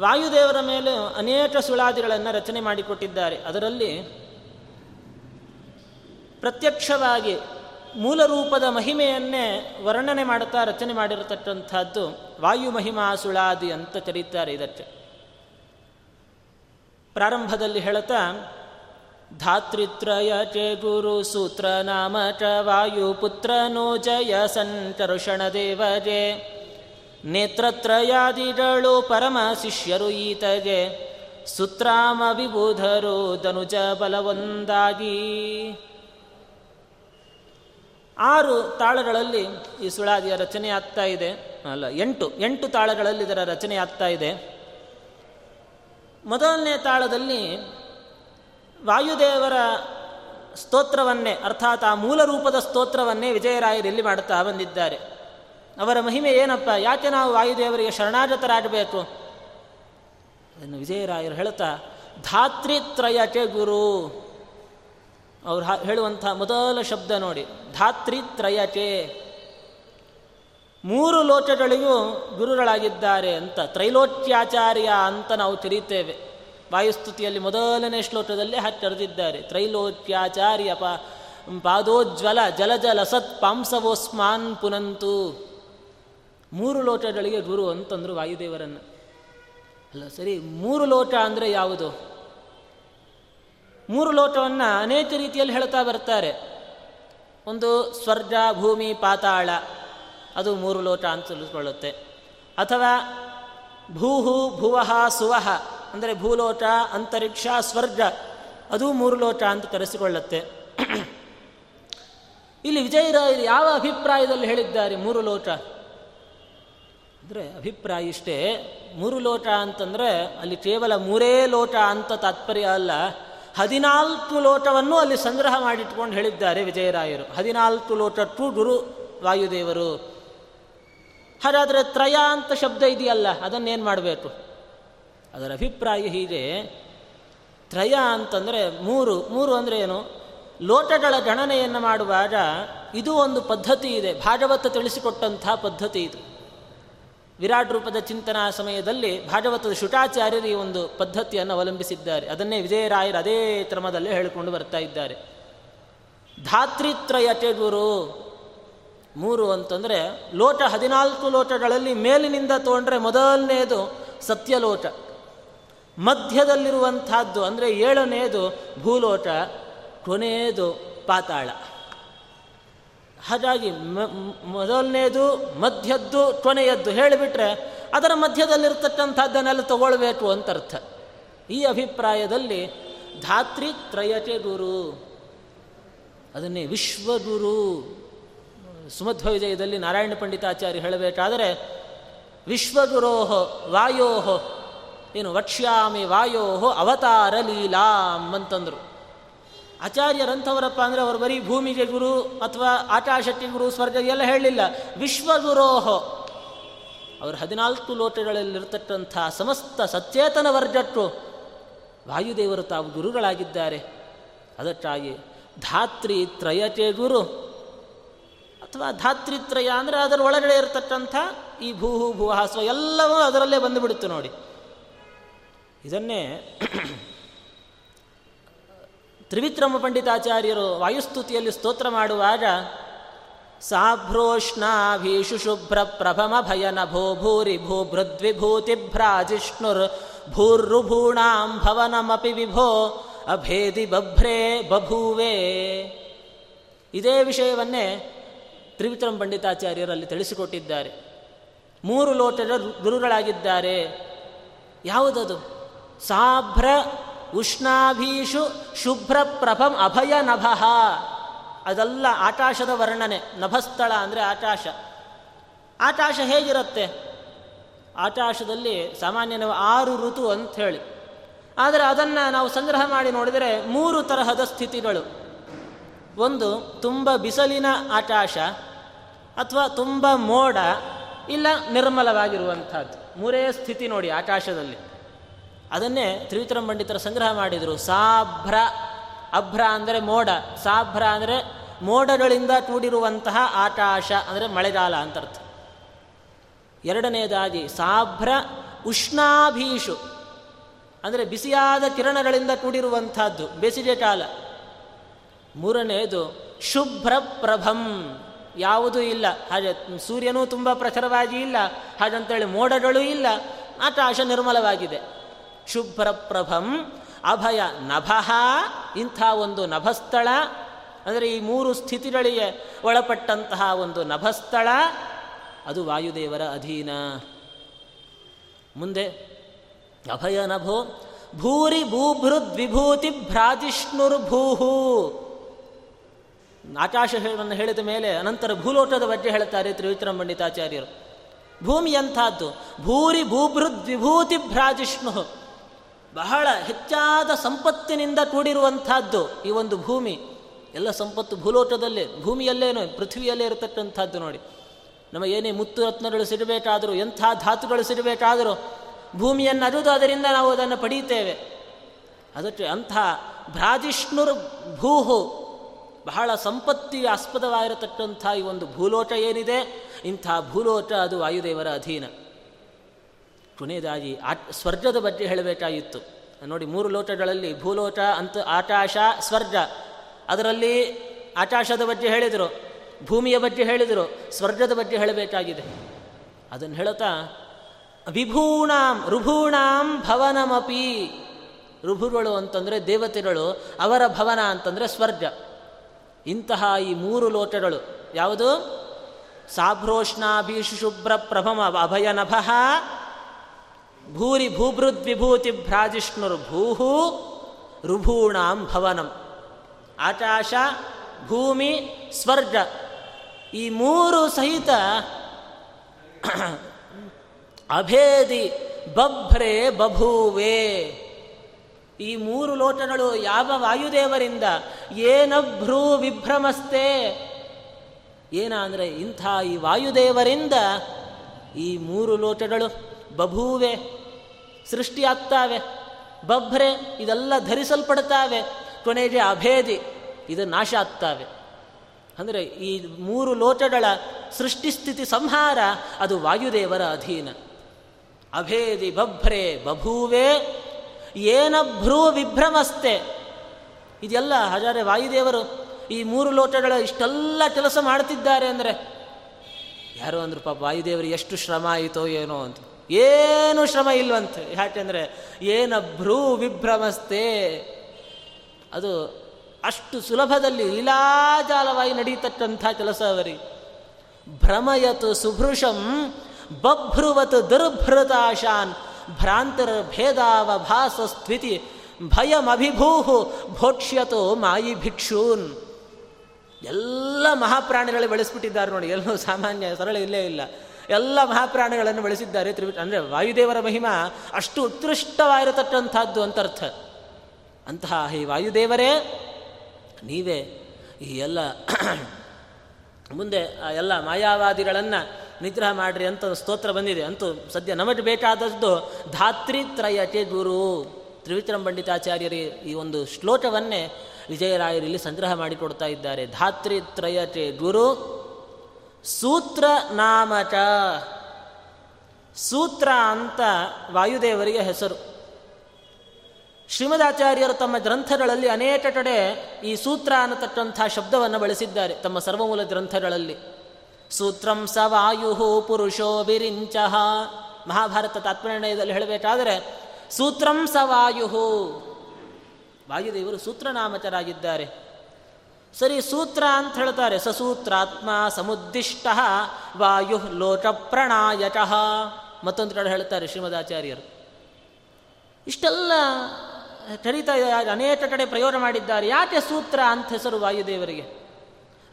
ವಾಯುದೇವರ ಮೇಲೆ ಅನೇಕ ಸುಳಾದಿಗಳನ್ನು ರಚನೆ ಮಾಡಿಕೊಟ್ಟಿದ್ದಾರೆ. ಅದರಲ್ಲಿ ಪ್ರತ್ಯಕ್ಷವಾಗಿ ಮೂಲ ರೂಪದ ಮಹಿಮೆಯನ್ನೇ ವರ್ಣನೆ ಮಾಡುತ್ತಾ ರಚನೆ ಮಾಡಿರತಕ್ಕಂಥದ್ದು ವಾಯು ಮಹಿಮಾ ಸುಳಾದಿ ಅಂತ ಕರೀತಾರೆ ಇದಕ್ಕೆ. ಪ್ರಾರಂಭದಲ್ಲಿ ಹೇಳುತ್ತಾ ಧಾತೃತ್ರಯ ಚೇ ಗುರು ಸೂತ್ರ ನಾಮ ಚ ವಾಯುಪುತ್ರ ನೋ ಜಯ ಸಂಕರುಷಣ ದೇವಜೆ ನೇತ್ರತ್ರಯಾದಿಗಳು ಪರಮ ಶಿಷ್ಯರು ಈತಗೆ, ಸುತ್ರಾಮ ವಿಬುಧರು ಧನುಜ ಬಲವೊಂದಾಗಿ. ಆರು ತಾಳಗಳಲ್ಲಿ ಈ ಸುಳಾದಿಯ ರಚನೆ ಆಗ್ತಾ ಇದೆ. ಅಲ್ಲ, ಎಂಟು ಎಂಟು ತಾಳಗಳಲ್ಲಿ ಇದರ ರಚನೆ ಆಗ್ತಾ ಇದೆ. ಮೊದಲನೇ ತಾಳದಲ್ಲಿ ವಾಯುದೇವರ ಸ್ತೋತ್ರವನ್ನೇ, ಅರ್ಥಾತ್ ಆ ಮೂಲ ರೂಪದ ಸ್ತೋತ್ರವನ್ನೇ ವಿಜಯರಾಯರು ಎಲ್ಲಿ ಮಾಡುತ್ತಾ ಬಂದಿದ್ದಾರೆ. ಅವರ ಮಹಿಮೆ ಏನಪ್ಪ? ಯಾಕೆ ನಾವು ವಾಯುದೇವರಿಗೆ ಶರಣಾಗತರಾಗಬೇಕು? ಅದನ್ನು ವಿಜಯರಾಯರು ಹೇಳುತ್ತಾ ಧಾತ್ರಿತ್ರಯಕೆ ಗುರು. ಅವ್ರು ಹೇಳುವಂಥ ಮೊದಲ ಶಬ್ದ ನೋಡಿ. ಧಾತ್ರಿ ತ್ರಯಚೆ ಮೂರು ಲೋಚಗಳಿಗೂ ಗುರುಗಳಾಗಿದ್ದಾರೆ ಅಂತ. ತ್ರೈಲೋಚ್ಯಾಚಾರ್ಯ ಅಂತ ನಾವು ತಿಳಿತೇವೆ ವಾಯುಸ್ತುತಿಯಲ್ಲಿ ಮೊದಲನೇ ಶ್ಲೋಕದಲ್ಲಿ ಹತ್ತರೆದಿದ್ದಾರೆ ತ್ರೈಲೋಚ್ಯಾಚಾರ್ಯ ಪ ಪಾದೋಜ್ವಲ ಜಲಜ ಲಸತ್ ಪಾಂಸವೋಸ್ಮಾನ್ ಪುನಂತು. ಮೂರು ಲೋಟಗಳಿಗೆ ಗುರು ಅಂತಂದರು ವಾಯುದೇವರನ್ನು. ಅಲ್ಲ ಸರಿ, ಮೂರು ಲೋಟ ಅಂದರೆ ಯಾವುದು? ಮೂರು ಲೋಟವನ್ನು ಅನೇಕ ರೀತಿಯಲ್ಲಿ ಹೇಳ್ತಾ ಬರ್ತಾರೆ. ಒಂದು ಸ್ವರ್ಗ, ಭೂಮಿ, ಪಾತಾಳ. ಅದು ಮೂರು ಲೋಟ ಅಂತ ತಿಳಿಸ್ಕೊಳ್ಳುತ್ತೆ ಅಥವಾ ಭೂಹು, ಭುವಹ, ಸುವಹ. ಅಂದರೆ ಭೂಲೋಟ ಅಂತರಿಕ್ಷ, ಸ್ವರ್ಗ. ಅದು ಮೂರು ಲೋಟ ಅಂತ ಕರೆಸಿಕೊಳ್ಳುತ್ತೆ ಇಲ್ಲಿ ವಿಜಯರಾಯರು ಯಾವ ಅಭಿಪ್ರಾಯದಲ್ಲಿ ಹೇಳಿದ್ದಾರೆ ಮೂರು ಲೋಟ ಅಂದರೆ ಅಭಿಪ್ರಾಯ ಇಷ್ಟೇ. ಮೂರು ಲೋಟ ಅಂತಂದರೆ ಅಲ್ಲಿ ಕೇವಲ ಮೂರೇ ಲೋಟ ಅಂತ ತಾತ್ಪರ್ಯ ಅಲ್ಲ. ಹದಿನಾಲ್ಕು ಲೋಟವನ್ನು ಅಲ್ಲಿ ಸಂಗ್ರಹ ಮಾಡಿಟ್ಕೊಂಡು ಹೇಳಿದ್ದಾರೆ ವಿಜಯರಾಯರು. ಹದಿನಾಲ್ಕು ಲೋಟಕ್ಕೂ ಗುರು ವಾಯುದೇವರು. ಹಾಗಾದರೆ ತ್ರಯ ಅಂತ ಶಬ್ದ ಇದೆಯಲ್ಲ, ಅದನ್ನೇನು ಮಾಡಬೇಕು? ಅದರ ಅಭಿಪ್ರಾಯ ಹೀಗೆ, ತ್ರಯ ಅಂತಂದರೆ ಮೂರು ಮೂರು ಅಂದರೆ ಏನು? ಲೋಟಗಳ ಗಣನೆಯನ್ನು ಮಾಡುವಾಗ ಇದು ಒಂದು ಪದ್ಧತಿ ಇದೆ, ಭಾಗವತ ತಿಳಿಸಿಕೊಟ್ಟಂಥ ಪದ್ಧತಿ ಇದು. ವಿರಾಟ್ ರೂಪದ ಚಿಂತನಾ ಸಮಯದಲ್ಲಿ ಭಾಗವತದ ಶುಟಾಚಾರ್ಯರು ಈ ಒಂದು ಪದ್ಧತಿಯನ್ನು ಅವಲಂಬಿಸಿದ್ದಾರೆ. ಅದನ್ನೇ ವಿಜಯರಾಯರು ಅದೇ ಕ್ರಮದಲ್ಲೇ ಹೇಳಿಕೊಂಡು ಬರ್ತಾ ಇದ್ದಾರೆ. ಧಾತ್ರಿತ್ರಯ ಗುರು ಮೂರು ಅಂತಂದರೆ, ಲೋಟ ಹದಿನಾಲ್ಕು ಲೋಟಗಳಲ್ಲಿ ಮೇಲಿನಿಂದ ತೊಗೊಂಡ್ರೆ ಮೊದಲನೆಯದು ಸತ್ಯಲೋಟ. ಮಧ್ಯದಲ್ಲಿರುವಂಥದ್ದು ಅಂದರೆ ಏಳನೆಯದು ಭೂಲೋಟ ಕೊನೆಯದು ಪಾತಾಳ. ಹಾಗಾಗಿ ಮೊದಲನೇದು, ಮಧ್ಯದ್ದು, ಕೊನೆಯದ್ದು ಹೇಳಿಬಿಟ್ರೆ ಅದರ ಮಧ್ಯದಲ್ಲಿರ್ತಕ್ಕಂಥದ್ದನ್ನೆಲ್ಲ ತಗೊಳ್ಬೇಕು ಅಂತ ಅರ್ಥ ಈ ಅಭಿಪ್ರಾಯದಲ್ಲಿ ಧಾತ್ರಿ ತ್ರಯಕೆ ಗುರು. ಅದನ್ನೇ ವಿಶ್ವಗುರು. ಸುಮಧ್ವ ವಿಜಯದಲ್ಲಿ ನಾರಾಯಣ ಪಂಡಿತಾಚಾರ್ಯ ಹೇಳಬೇಕಾದರೆ, ವಿಶ್ವಗುರೋಹ, ವಾಯೋಹೋ, ಏನು ವಕ್ಷ್ಯಾಮಿ ವಾಯೋಹೋ, ಅವತಾರ ಲೀಲಾಂ ಅಂತಂದರು. ಆಚಾರ್ಯರಂಥವರಪ್ಪ ಅಂದರೆ ಅವರು ಬರೀ ಭೂಮಿಗೆ ಗುರು ಅಥವಾ ಆಕಾಶಕ್ಕೆ ಗುರು, ಸ್ವರ್ಗ ಎಲ್ಲ ಹೇಳಲಿಲ್ಲ. ವಿಶ್ವಗುರೋಹೋ. ಅವರು ಹದಿನಾಲ್ಕು ಲೋಟಗಳಲ್ಲಿರ್ತಕ್ಕಂಥ ಸಮಸ್ತ ಸಚೇತನ ವರ್ಜಟ್ಟು ವಾಯುದೇವರು ತಾವು ಗುರುಗಳಾಗಿದ್ದಾರೆ. ಅದಕ್ಕಾಗಿ ಧಾತ್ರಿ ತ್ರಯತೆ ಗುರು. ಅಥವಾ ಧಾತ್ರಿತ್ರಯ ಅಂದರೆ ಅದರ ಒಳಗಡೆ ಇರತಕ್ಕಂಥ ಈ ಭೂಹು, ಭೂಹಾಸ್ವ ಎಲ್ಲವೂ ಅದರಲ್ಲೇ ಬಂದುಬಿಡುತ್ತೆ ನೋಡಿ. ಇದನ್ನೇ ತ್ರಿವಿಕ್ರಮ ಪಂಡಿತಾಚಾರ್ಯರು ವಾಯುಸ್ತುತಿಯಲ್ಲಿ ಸ್ತೋತ್ರ ಮಾಡುವಾಗ, ಸಾಭ್ರೋಷ್ಣಾಭೀಷು ಶುಭ್ರ ಪ್ರಭಮ ಭಯನ ಭೋ ಭೂರಿ ಭೂ ಭೃದ್ವಿಭೂತಿಭ್ರಾಜಿಷ್ಣುರ್ ಭೂರ್ರುಭೂಣಾಂ ಭವನಮಪಿ ವಿಭೋ ಅಭೇದಿ ಬಭ್ರೇ ಬಭೂವೇ. ಇದೇ ವಿಷಯವನ್ನೇ ತ್ರಿವಿಕ್ರಮ ಪಂಡಿತಾಚಾರ್ಯರಲ್ಲಿ ತಿಳಿಸಿಕೊಟ್ಟಿದ್ದಾರೆ. ಮೂರು ಲೋಟದ ಗುರುಗಳಾಗಿದ್ದಾರೆ. ಯಾವುದದು? ಸಾಭ್ರ ಉಷ್ಣಾಭೀಷು ಶುಭ್ರ ಪ್ರಭಂ ಅಭಯ ನಭಃ. ಅದೆಲ್ಲ ಆಕಾಶದ ವರ್ಣನೆ, ನಭಸ್ಥಳ ಅಂದರೆ ಆಕಾಶ. ಆಕಾಶ ಹೇಗಿರುತ್ತೆ? ಆಕಾಶದಲ್ಲಿ ಸಾಮಾನ್ಯ ಆರು ಋತು ಅಂತ ಹೇಳಿ ಆದರೆ ಅದನ್ನು ನಾವು ಸಂಗ್ರಹ ಮಾಡಿ ನೋಡಿದರೆ ಮೂರು ತರಹದ ಸ್ಥಿತಿಗಳು. ಒಂದು, ತುಂಬ ಬಿಸಿಲಿನ ಆಕಾಶ, ಅಥವಾ ತುಂಬ ಮೋಡ, ಇಲ್ಲ ನಿರ್ಮಲವಾಗಿರುವಂಥದ್ದು. ಮೂರೇ ಸ್ಥಿತಿ ನೋಡಿ ಆಕಾಶದಲ್ಲಿ. ಅದನ್ನೇ ತ್ರಿವಿಕ್ರಮ ಪಂಡಿತರ ಸಂಗ್ರಹ ಮಾಡಿದರು. ಸಾಭ್ರ, ಅಭ್ರ ಅಂದರೆ ಮೋಡ. ಸಾಭ್ರ ಅಂದರೆ ಮೋಡಗಳಿಂದ ಕೂಡಿರುವಂತಹ ಆಕಾಶ ಅಂದರೆ ಮಳೆಗಾಲ ಅಂತ ಅರ್ಥ. ಎರಡನೆಯದಾಗಿ ಸಾಭ್ರ ಉಷ್ಣಾಭೀಷು ಅಂದರೆ ಬಿಸಿಯಾದ ಕಿರಣಗಳಿಂದ ಕೂಡಿರುವಂತಹದ್ದು ಬೇಸಿಗೆ ಕಾಲ. ಮೂರನೆಯದು ಶುಭ್ರ ಪ್ರಭಂ. ಯಾವುದೂ ಇಲ್ಲ. ಹಾಗೆ ಸೂರ್ಯನೂ ತುಂಬ ಪ್ರಖರವಾಗಿ ಇಲ್ಲ. ಹಾಗಂತೇಳಿ ಮೋಡಗಳೂ ಇಲ್ಲ. ಆಕಾಶ ನಿರ್ಮಲವಾಗಿದೆ. ಶುಭ್ರ ಪ್ರಭಂ ಅಭಯ ನಭಃ ಇಂಥ ಒಂದು ನಭಸ್ಥಳ. ಅಂದರೆ ಈ ಮೂರು ಸ್ಥಿತಿಗಳಿಗೆ ಒಳಪಟ್ಟಂತಹ ಒಂದು ನಭಸ್ಥಳ. ಅದು ವಾಯುದೇವರ ಅಧೀನ. ಮುಂದೆ ಅಭಯ ನಭೋ ಭೂರಿ ಭೂಭೃದ್ವಿಭೂತಿ ಭ್ರಾಜಿಷ್ಣುರ್ಭೂಹು ಆಕಾಶವನ್ನು ಹೇಳಿದ ಮೇಲೆ ಅನಂತರ ಭೂಲೋಟದ ಬಗ್ಗೆ ಹೇಳುತ್ತಾರೆ ತ್ರಿವಿಕ್ರಮ ಪಂಡಿತಾಚಾರ್ಯರು ಭೂಮಿ ಎಂಥದ್ದು ಭೂರಿ ಭೂಭೃದ್ ವಿಭೂತಿ ಭ್ರಾಜಿಷ್ಣು ಬಹಳ ಹೆಚ್ಚಾದ ಸಂಪತ್ತಿನಿಂದ ಕೂಡಿರುವಂಥದ್ದು ಈ ಒಂದು ಭೂಮಿ. ಎಲ್ಲ ಸಂಪತ್ತು ಭೂಲೋಟದಲ್ಲೇ ಭೂಮಿಯಲ್ಲೇನು, ಪೃಥ್ವಿಯಲ್ಲೇ ಇರತಕ್ಕಂಥದ್ದು ನೋಡಿ. ನಮ್ಮ ಏನೇ ಮುತ್ತು ರತ್ನಗಳು ಸಿಡಬೇಕಾದರೂ ಎಂಥ ಧಾತುಗಳು ಸಿಡಬೇಕಾದರೂ ಭೂಮಿಯನ್ನು ಅರಿದು ಅದರಿಂದ ನಾವು ಅದನ್ನು ಪಡೆಯುತ್ತೇವೆ. ಅದಕ್ಕೆ ಅಂಥ ಭ್ರಾಜಿಷ್ಣುರ್ ಭೂಹು ಬಹಳ ಸಂಪತ್ತಿಗೆ ಆಸ್ಪದವಾಗಿರತಕ್ಕಂಥ ಈ ಒಂದು ಭೂಲೋಟ ಏನಿದೆ? ಇಂಥ ಭೂಲೋಟ ಅದು ವಾಯುದೇವರ ಅಧೀನ. ಕೊನೆಯದಾಗಿ ಆ ಸ್ವರ್ಗದ ಬಗ್ಗೆ ಹೇಳಬೇಕಾಗಿತ್ತು. ನೋಡಿ, ಮೂರು ಲೋಟಗಳಲ್ಲಿ ಭೂಲೋಟ, ಅಂತ ಆಕಾಶ, ಸ್ವರ್ಗ. ಅದರಲ್ಲಿ ಆಕಾಶದ ಬಗ್ಗೆ ಹೇಳಿದರು, ಭೂಮಿಯ ಬಗ್ಗೆ ಹೇಳಿದರು, ಸ್ವರ್ಗದ ಬಗ್ಗೆ ಹೇಳಬೇಕಾಗಿದೆ. ಅದನ್ನು ಹೇಳುತ್ತಾ, ವಿಭೂಣಾಂ, ರುಭೂಣಾಂ ಭವನಮಪಿ. ರುಭುಗಳು ಅಂತಂದರೆ ದೇವತೆಗಳು, ಅವರ ಭವನ ಅಂತಂದರೆ ಸ್ವರ್ಗ. ಇಂತಹ ಈ ಮೂರು ಲೋಟಗಳು, ಯಾವುದು? ಸಾಭ್ರೋಷ್ಣಾಭೀಶು ಶುಭ್ರ ಪ್ರಭಮ ಅಭಯ ನಭಃ ಭೂರಿ ಭೂಭೃದ್ವಿಭೂತಿ ಭ್ರಾಜಿಷ್ಣುರ್ಭೂಹು ರುಭೂಣಾಂ ಭವನಂ. ಆಕಾಶ, ಭೂಮಿ, ಸ್ವರ್ಗ. ಈ ಮೂರು ಸಹಿತ ಅಭೇದಿ ಬಭ್ರೆ ಬಭೂವೇ. ಈ ಮೂರು ಲೋಟಗಳು ಯಾವ ವಾಯುದೇವರಿಂದ ಏನಭ್ರೂ ವಿಭ್ರಮಸ್ತೆ? ಏನ ಅಂದರೆ ಇಂಥ ಈ ವಾಯುದೇವರಿಂದ ಈ ಮೂರು ಲೋಟಗಳು ಬಭೂವೆ ಸೃಷ್ಟಿಯಾಗ್ತಾವೆ. ಬಭ್ರೆ ಇದೆಲ್ಲ ಧರಿಸಲ್ಪಡ್ತಾವೆ. ಕೊನೆಗೆ ಅಭೇದಿ, ಇದು ನಾಶ ಆಗ್ತಾವೆ. ಅಂದರೆ ಈ ಮೂರು ಲೋಟಗಳ ಸೃಷ್ಟಿಸ್ಥಿತಿ ಸಂಹಾರ, ಅದು ವಾಯುದೇವರ ಅಧೀನ. ಅಭೇದಿ, ಬಭ್ರೆ, ಬಭೂವೆ ಏನಭ್ರೂ ವಿಭ್ರಮಸ್ತೆ. ಇದೆಲ್ಲ ಹಜಾರೆ ವಾಯುದೇವರು ಈ ಮೂರು ಲೋಟಗಳ ಇಷ್ಟೆಲ್ಲ ಕೆಲಸ ಮಾಡ್ತಿದ್ದಾರೆ ಅಂದರೆ, ಯಾರೋ ಅಂದ್ರೆ ಪಾಪ ವಾಯುದೇವರು ಎಷ್ಟು ಶ್ರಮ ಆಯಿತೋ ಏನೋ ಅಂತ. ಏನು ಶ್ರಮ ಇಲ್ವಂತೆ. ಯಾಕೆಂದರೆ ಏನಭ್ರೂ ವಿಭ್ರಮಸ್ತೆ ಅದು ಅಷ್ಟು ಸುಲಭದಲ್ಲಿ ಲೀಲಾಜಾಲವಾಗಿ ನಡೀತಕ್ಕಂಥ ಕೆಲಸ ಅವರಿ. ಭ್ರಮಯತು ಸುಭೃಶಂ ಬಭ್ರುವತ್ ದುರ್ಭೃತಾಶಾನ್ ಭ್ರಾಂತರ ಭೇದಾವಭಾಸ ಸ್ಥಿತಿ ಭಯಮಭಿಭೂಹು ಭೋಕ್ಷ್ಯತೋ ಮಾಯಿ ಭಿಕ್ಷೂನ್. ಎಲ್ಲ ಮಹಾಪ್ರಾಣಿಗಳು ಬೆಳೆಸ್ಬಿಟ್ಟಿದ್ದಾರೆ ನೋಡಿ. ಎಲ್ಲೂ ಸಾಮಾನ್ಯ ಸರಳ ಇಲ್ಲೇ ಇಲ್ಲ. ಎಲ್ಲ ಮಹಾಪ್ರಾಣಗಳನ್ನು ಬೆಳೆಸಿದ್ದಾರೆ. ತ್ರಿವಿ, ಅಂದರೆ ವಾಯುದೇವರ ಮಹಿಮಾ ಅಷ್ಟು ಉತ್ಕೃಷ್ಟವಾಗಿರತಕ್ಕಂಥದ್ದು ಅಂತ ಅರ್ಥ ಅಂತಹ ಈ ವಾಯುದೇವರೇ, ನೀವೇ ಈ ಎಲ್ಲ ಮುಂದೆ ಆ ಎಲ್ಲ ಮಾಯಾವಾದಿಗಳನ್ನು ನಿಗ್ರಹ ಮಾಡ್ರಿ ಅಂತ ಸ್ತೋತ್ರ ಬಂದಿದೆ. ಅಂತೂ ಸದ್ಯ ನಮಗೆ ಬೇಕಾದದ್ದು ಧಾತ್ರಿತ್ರಯತೆ ಗುರು. ತ್ರಿವಿಕ್ರಮ ಪಂಡಿತಾಚಾರ್ಯರಿ ಈ ಒಂದು ಶ್ಲೋಕವನ್ನೇ ವಿಜಯರಾಯರು ಇಲ್ಲಿ ಸಂಗ್ರಹ ಮಾಡಿಕೊಡ್ತಾ ಇದ್ದಾರೆ. ಧಾತ್ರಿತ್ರಯತೆ ಗುರು. ಸೂತ್ರ ನಾಮಕ ಸೂತ್ರ ಅಂತ ವಾಯುದೇವರಿಗೆ ಹೆಸರು. ಶ್ರೀಮದಾಚಾರ್ಯರು ತಮ್ಮ ಗ್ರಂಥಗಳಲ್ಲಿ ಅನೇಕ ಕಡೆ ಈ ಸೂತ್ರ ಅನ್ನತಕ್ಕಂಥ ಶಬ್ದವನ್ನು ಬಳಸಿದ್ದಾರೆ ತಮ್ಮ ಸರ್ವಮೂಲ ಗ್ರಂಥಗಳಲ್ಲಿ. ಸೂತ್ರಂ ಸ ವಾಯು ಪುರುಷೋ ಬಿರಿಂಚ ಮಹಾಭಾರತ ತಾತ್ಪರ್ಯದಲ್ಲಿ ಹೇಳಬೇಕಾದರೆ ಸೂತ್ರಂ ಸ ವಾಯು. ವಾಯುದೇವರು ಸೂತ್ರನಾಮಕರಾಗಿದ್ದಾರೆ. ಸರಿ ಸೂತ್ರ ಅಂತ ಹೇಳ್ತಾರೆ. ಸಸೂತ್ರಾತ್ಮ ಸಮುದ್ದಿಷ್ಟ ವಾಯು ಲೋಕ ಪ್ರಣಾಯಕ. ಮತ್ತೊಂದು ಕಡೆ ಹೇಳ್ತಾರೆ ಶ್ರೀಮದಾಚಾರ್ಯರು. ಇಷ್ಟೆಲ್ಲ ಕರೀತಾ ಅನೇಕ ಕಡೆ ಪ್ರಯೋಗ ಮಾಡಿದ್ದಾರೆ. ಯಾಕೆ ಸೂತ್ರ ಅಂತ ಹೆಸರು ವಾಯುದೇವರಿಗೆ?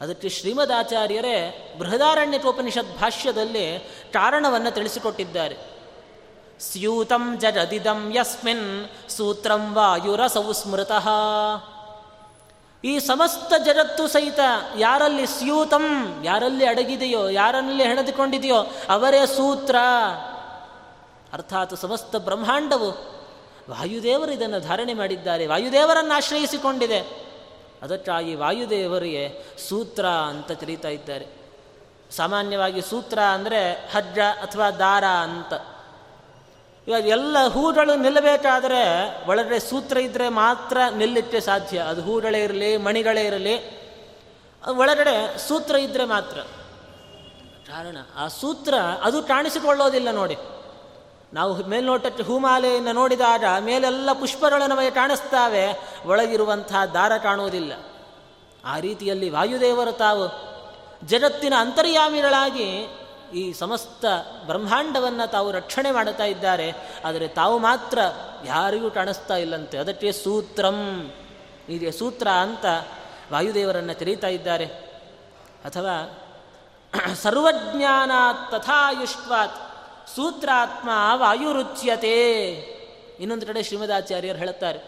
ಅದಕ್ಕೆ ಶ್ರೀಮದಾಚಾರ್ಯರೇ ಬೃಹದಾರಣ್ಯಕೋಪನಿಷತ್ ಭಾಷ್ಯದಲ್ಲಿ ಕಾರಣವನ್ನು ತಿಳಿಸಿಕೊಟ್ಟಿದ್ದಾರೆ. ಸ್ಯೂತಂ ಜಗದಿದಂ ಯಸ್ಮಿನ್ ಸೂತ್ರಂ ವಾಯುರಸೌ ಸ್ಮೃತಃ. ಈ ಸಮಸ್ತ ಜಗತ್ತು ಸಹಿತ ಯಾರಲ್ಲಿ ಸ್ಯೂತಂ, ಯಾರಲ್ಲಿ ಅಡಗಿದೆಯೋ ಯಾರಲ್ಲಿ ಹೆಣೆದುಕೊಂಡಿದೆಯೋ, ಅವರೇ ಸೂತ್ರ. ಅರ್ಥಾತ್ ಸಮಸ್ತ ಬ್ರಹ್ಮಾಂಡವು ವಾಯುದೇವರು ಇದನ್ನು ಧಾರಣೆ ಮಾಡಿದ್ದಾರೆ, ವಾಯುದೇವರನ್ನು ಆಶ್ರಯಿಸಿಕೊಂಡಿದೆ. ಅದಕ್ಕಾಗಿ ವಾಯುದೇವರಿಗೆ ಸೂತ್ರ ಅಂತ ಕರೀತಾ ಇದ್ದಾರೆ. ಸಾಮಾನ್ಯವಾಗಿ ಸೂತ್ರ ಅಂದರೆ ಹಜ್ಜ ಅಥವಾ ದಾರ ಅಂತ. ಇವಾಗ ಎಲ್ಲ ಹೂಗಳು ನಿಲ್ಲಬೇಕಾದ್ರೆ ಒಳಗಡೆ ಸೂತ್ರ ಇದ್ದರೆ ಮಾತ್ರ ನಿಲ್ಲಿಕ್ಕೆ ಸಾಧ್ಯ. ಅದು ಹೂಗಳೇ ಇರಲಿ, ಮಣಿಗಳೇ ಇರಲಿ. ಒಳಗಡೆ ಸೂತ್ರ ಇದ್ದರೆ ಮಾತ್ರ. ಕಾರಣ, ಆ ಸೂತ್ರ ಅದು ಕಾಣಿಸಿಕೊಳ್ಳೋದಿಲ್ಲ ನೋಡಿ. ನಾವು ಮೇಲ್ನೋಟಕ್ಕೆ ಹೂಮಾಲೆಯನ್ನು ನೋಡಿದಾಗ ಮೇಲೆಲ್ಲ ಪುಷ್ಪಗಳು ನಮಗೆ ಕಾಣಿಸ್ತಾವೆ. ಒಳಗಿರುವಂತಹ ದಾರ ಕಾಣುವುದಿಲ್ಲ. ಆ ರೀತಿಯಲ್ಲಿ ವಾಯುದೇವರು ತಾವು ಜಗತ್ತಿನ ಅಂತರ್ಯಾಮಿಗಳಾಗಿ ಈ ಸಮಸ್ತ ಬ್ರಹ್ಮಾಂಡವನ್ನು ತಾವು ರಕ್ಷಣೆ ಮಾಡುತ್ತಾ ಇದ್ದಾರೆ, ಆದರೆ ತಾವು ಮಾತ್ರ ಯಾರಿಗೂ ಕಾಣಿಸ್ತಾ ಇಲ್ಲಂತೆ. ಅದಕ್ಕೆ ಸೂತ್ರಂ. ಇದೆ ಸೂತ್ರ ಅಂತ ವಾಯುದೇವರನ್ನು ತೆರೀತಾ ಇದ್ದಾರೆ. ಅಥವಾ ಸರ್ವಜ್ಞಾನ ತಥಾಯುಷ್ವಾತ್ ಸೂತ್ರಾತ್ಮ ವಾಯುರುಚ್ಯತೆ. ಇನ್ನೊಂದು ಕಡೆ ಶ್ರೀಮದಾಚಾರ್ಯರು ಹೇಳುತ್ತಾರೆ,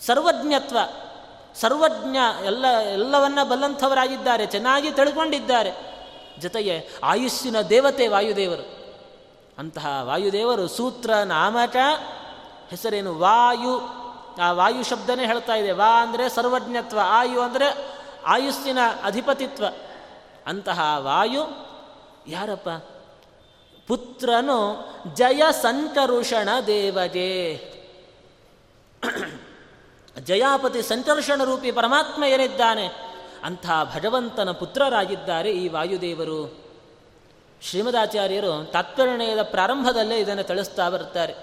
ಸರ್ವಜ್ಞತ್ವ, ಸರ್ವಜ್ಞ ಎಲ್ಲ ಎಲ್ಲವನ್ನ ಬಲ್ಲಂಥವರಾಗಿದ್ದಾರೆ, ಚೆನ್ನಾಗಿ ತಿಳ್ಕೊಂಡಿದ್ದಾರೆ. ಜೊತೆಗೆ ಆಯುಷ್ಯನ ದೇವತೆ ವಾಯುದೇವರು. ಅಂತಹ ವಾಯುದೇವರು ಸೂತ್ರ ನಾಮಕ ಹೆಸರೇನು ವಾಯು, ಆ ವಾಯು ಶಬ್ದನೇ ಹೇಳ್ತಾ ಇದೆ. ವಾ ಅಂದರೆ ಸರ್ವಜ್ಞತ್ವ, ಆಯು ಅಂದರೆ ಆಯುಸ್ಸಿನ ಅಧಿಪತಿತ್ವ. ಅಂತಹ ವಾಯು ಯಾರಪ್ಪ? ಪುತ್ರನು ಜಯ ಸಂಕರುಷಣ ದೇವಗೆ ಜಯಾಪತಿ ಸಂಕರ್ಷಣ ರೂಪಿ ಪರಮಾತ್ಮ ಏನಿದ್ದಾನೆ? ಅಂಥ ಭಗವಂತನ ಪುತ್ರರಾಗಿದ್ದಾರೆ ಈ ವಾಯುದೇವರು. ಶ್ರೀಮದಾಚಾರ್ಯರು ತಾತ್ಪರ್ಯಣಯದ ಪ್ರಾರಂಭದಲ್ಲೇ ಇದನ್ನು ತಿಳಿಸ್ತಾ ಬರುತ್ತಾರೆ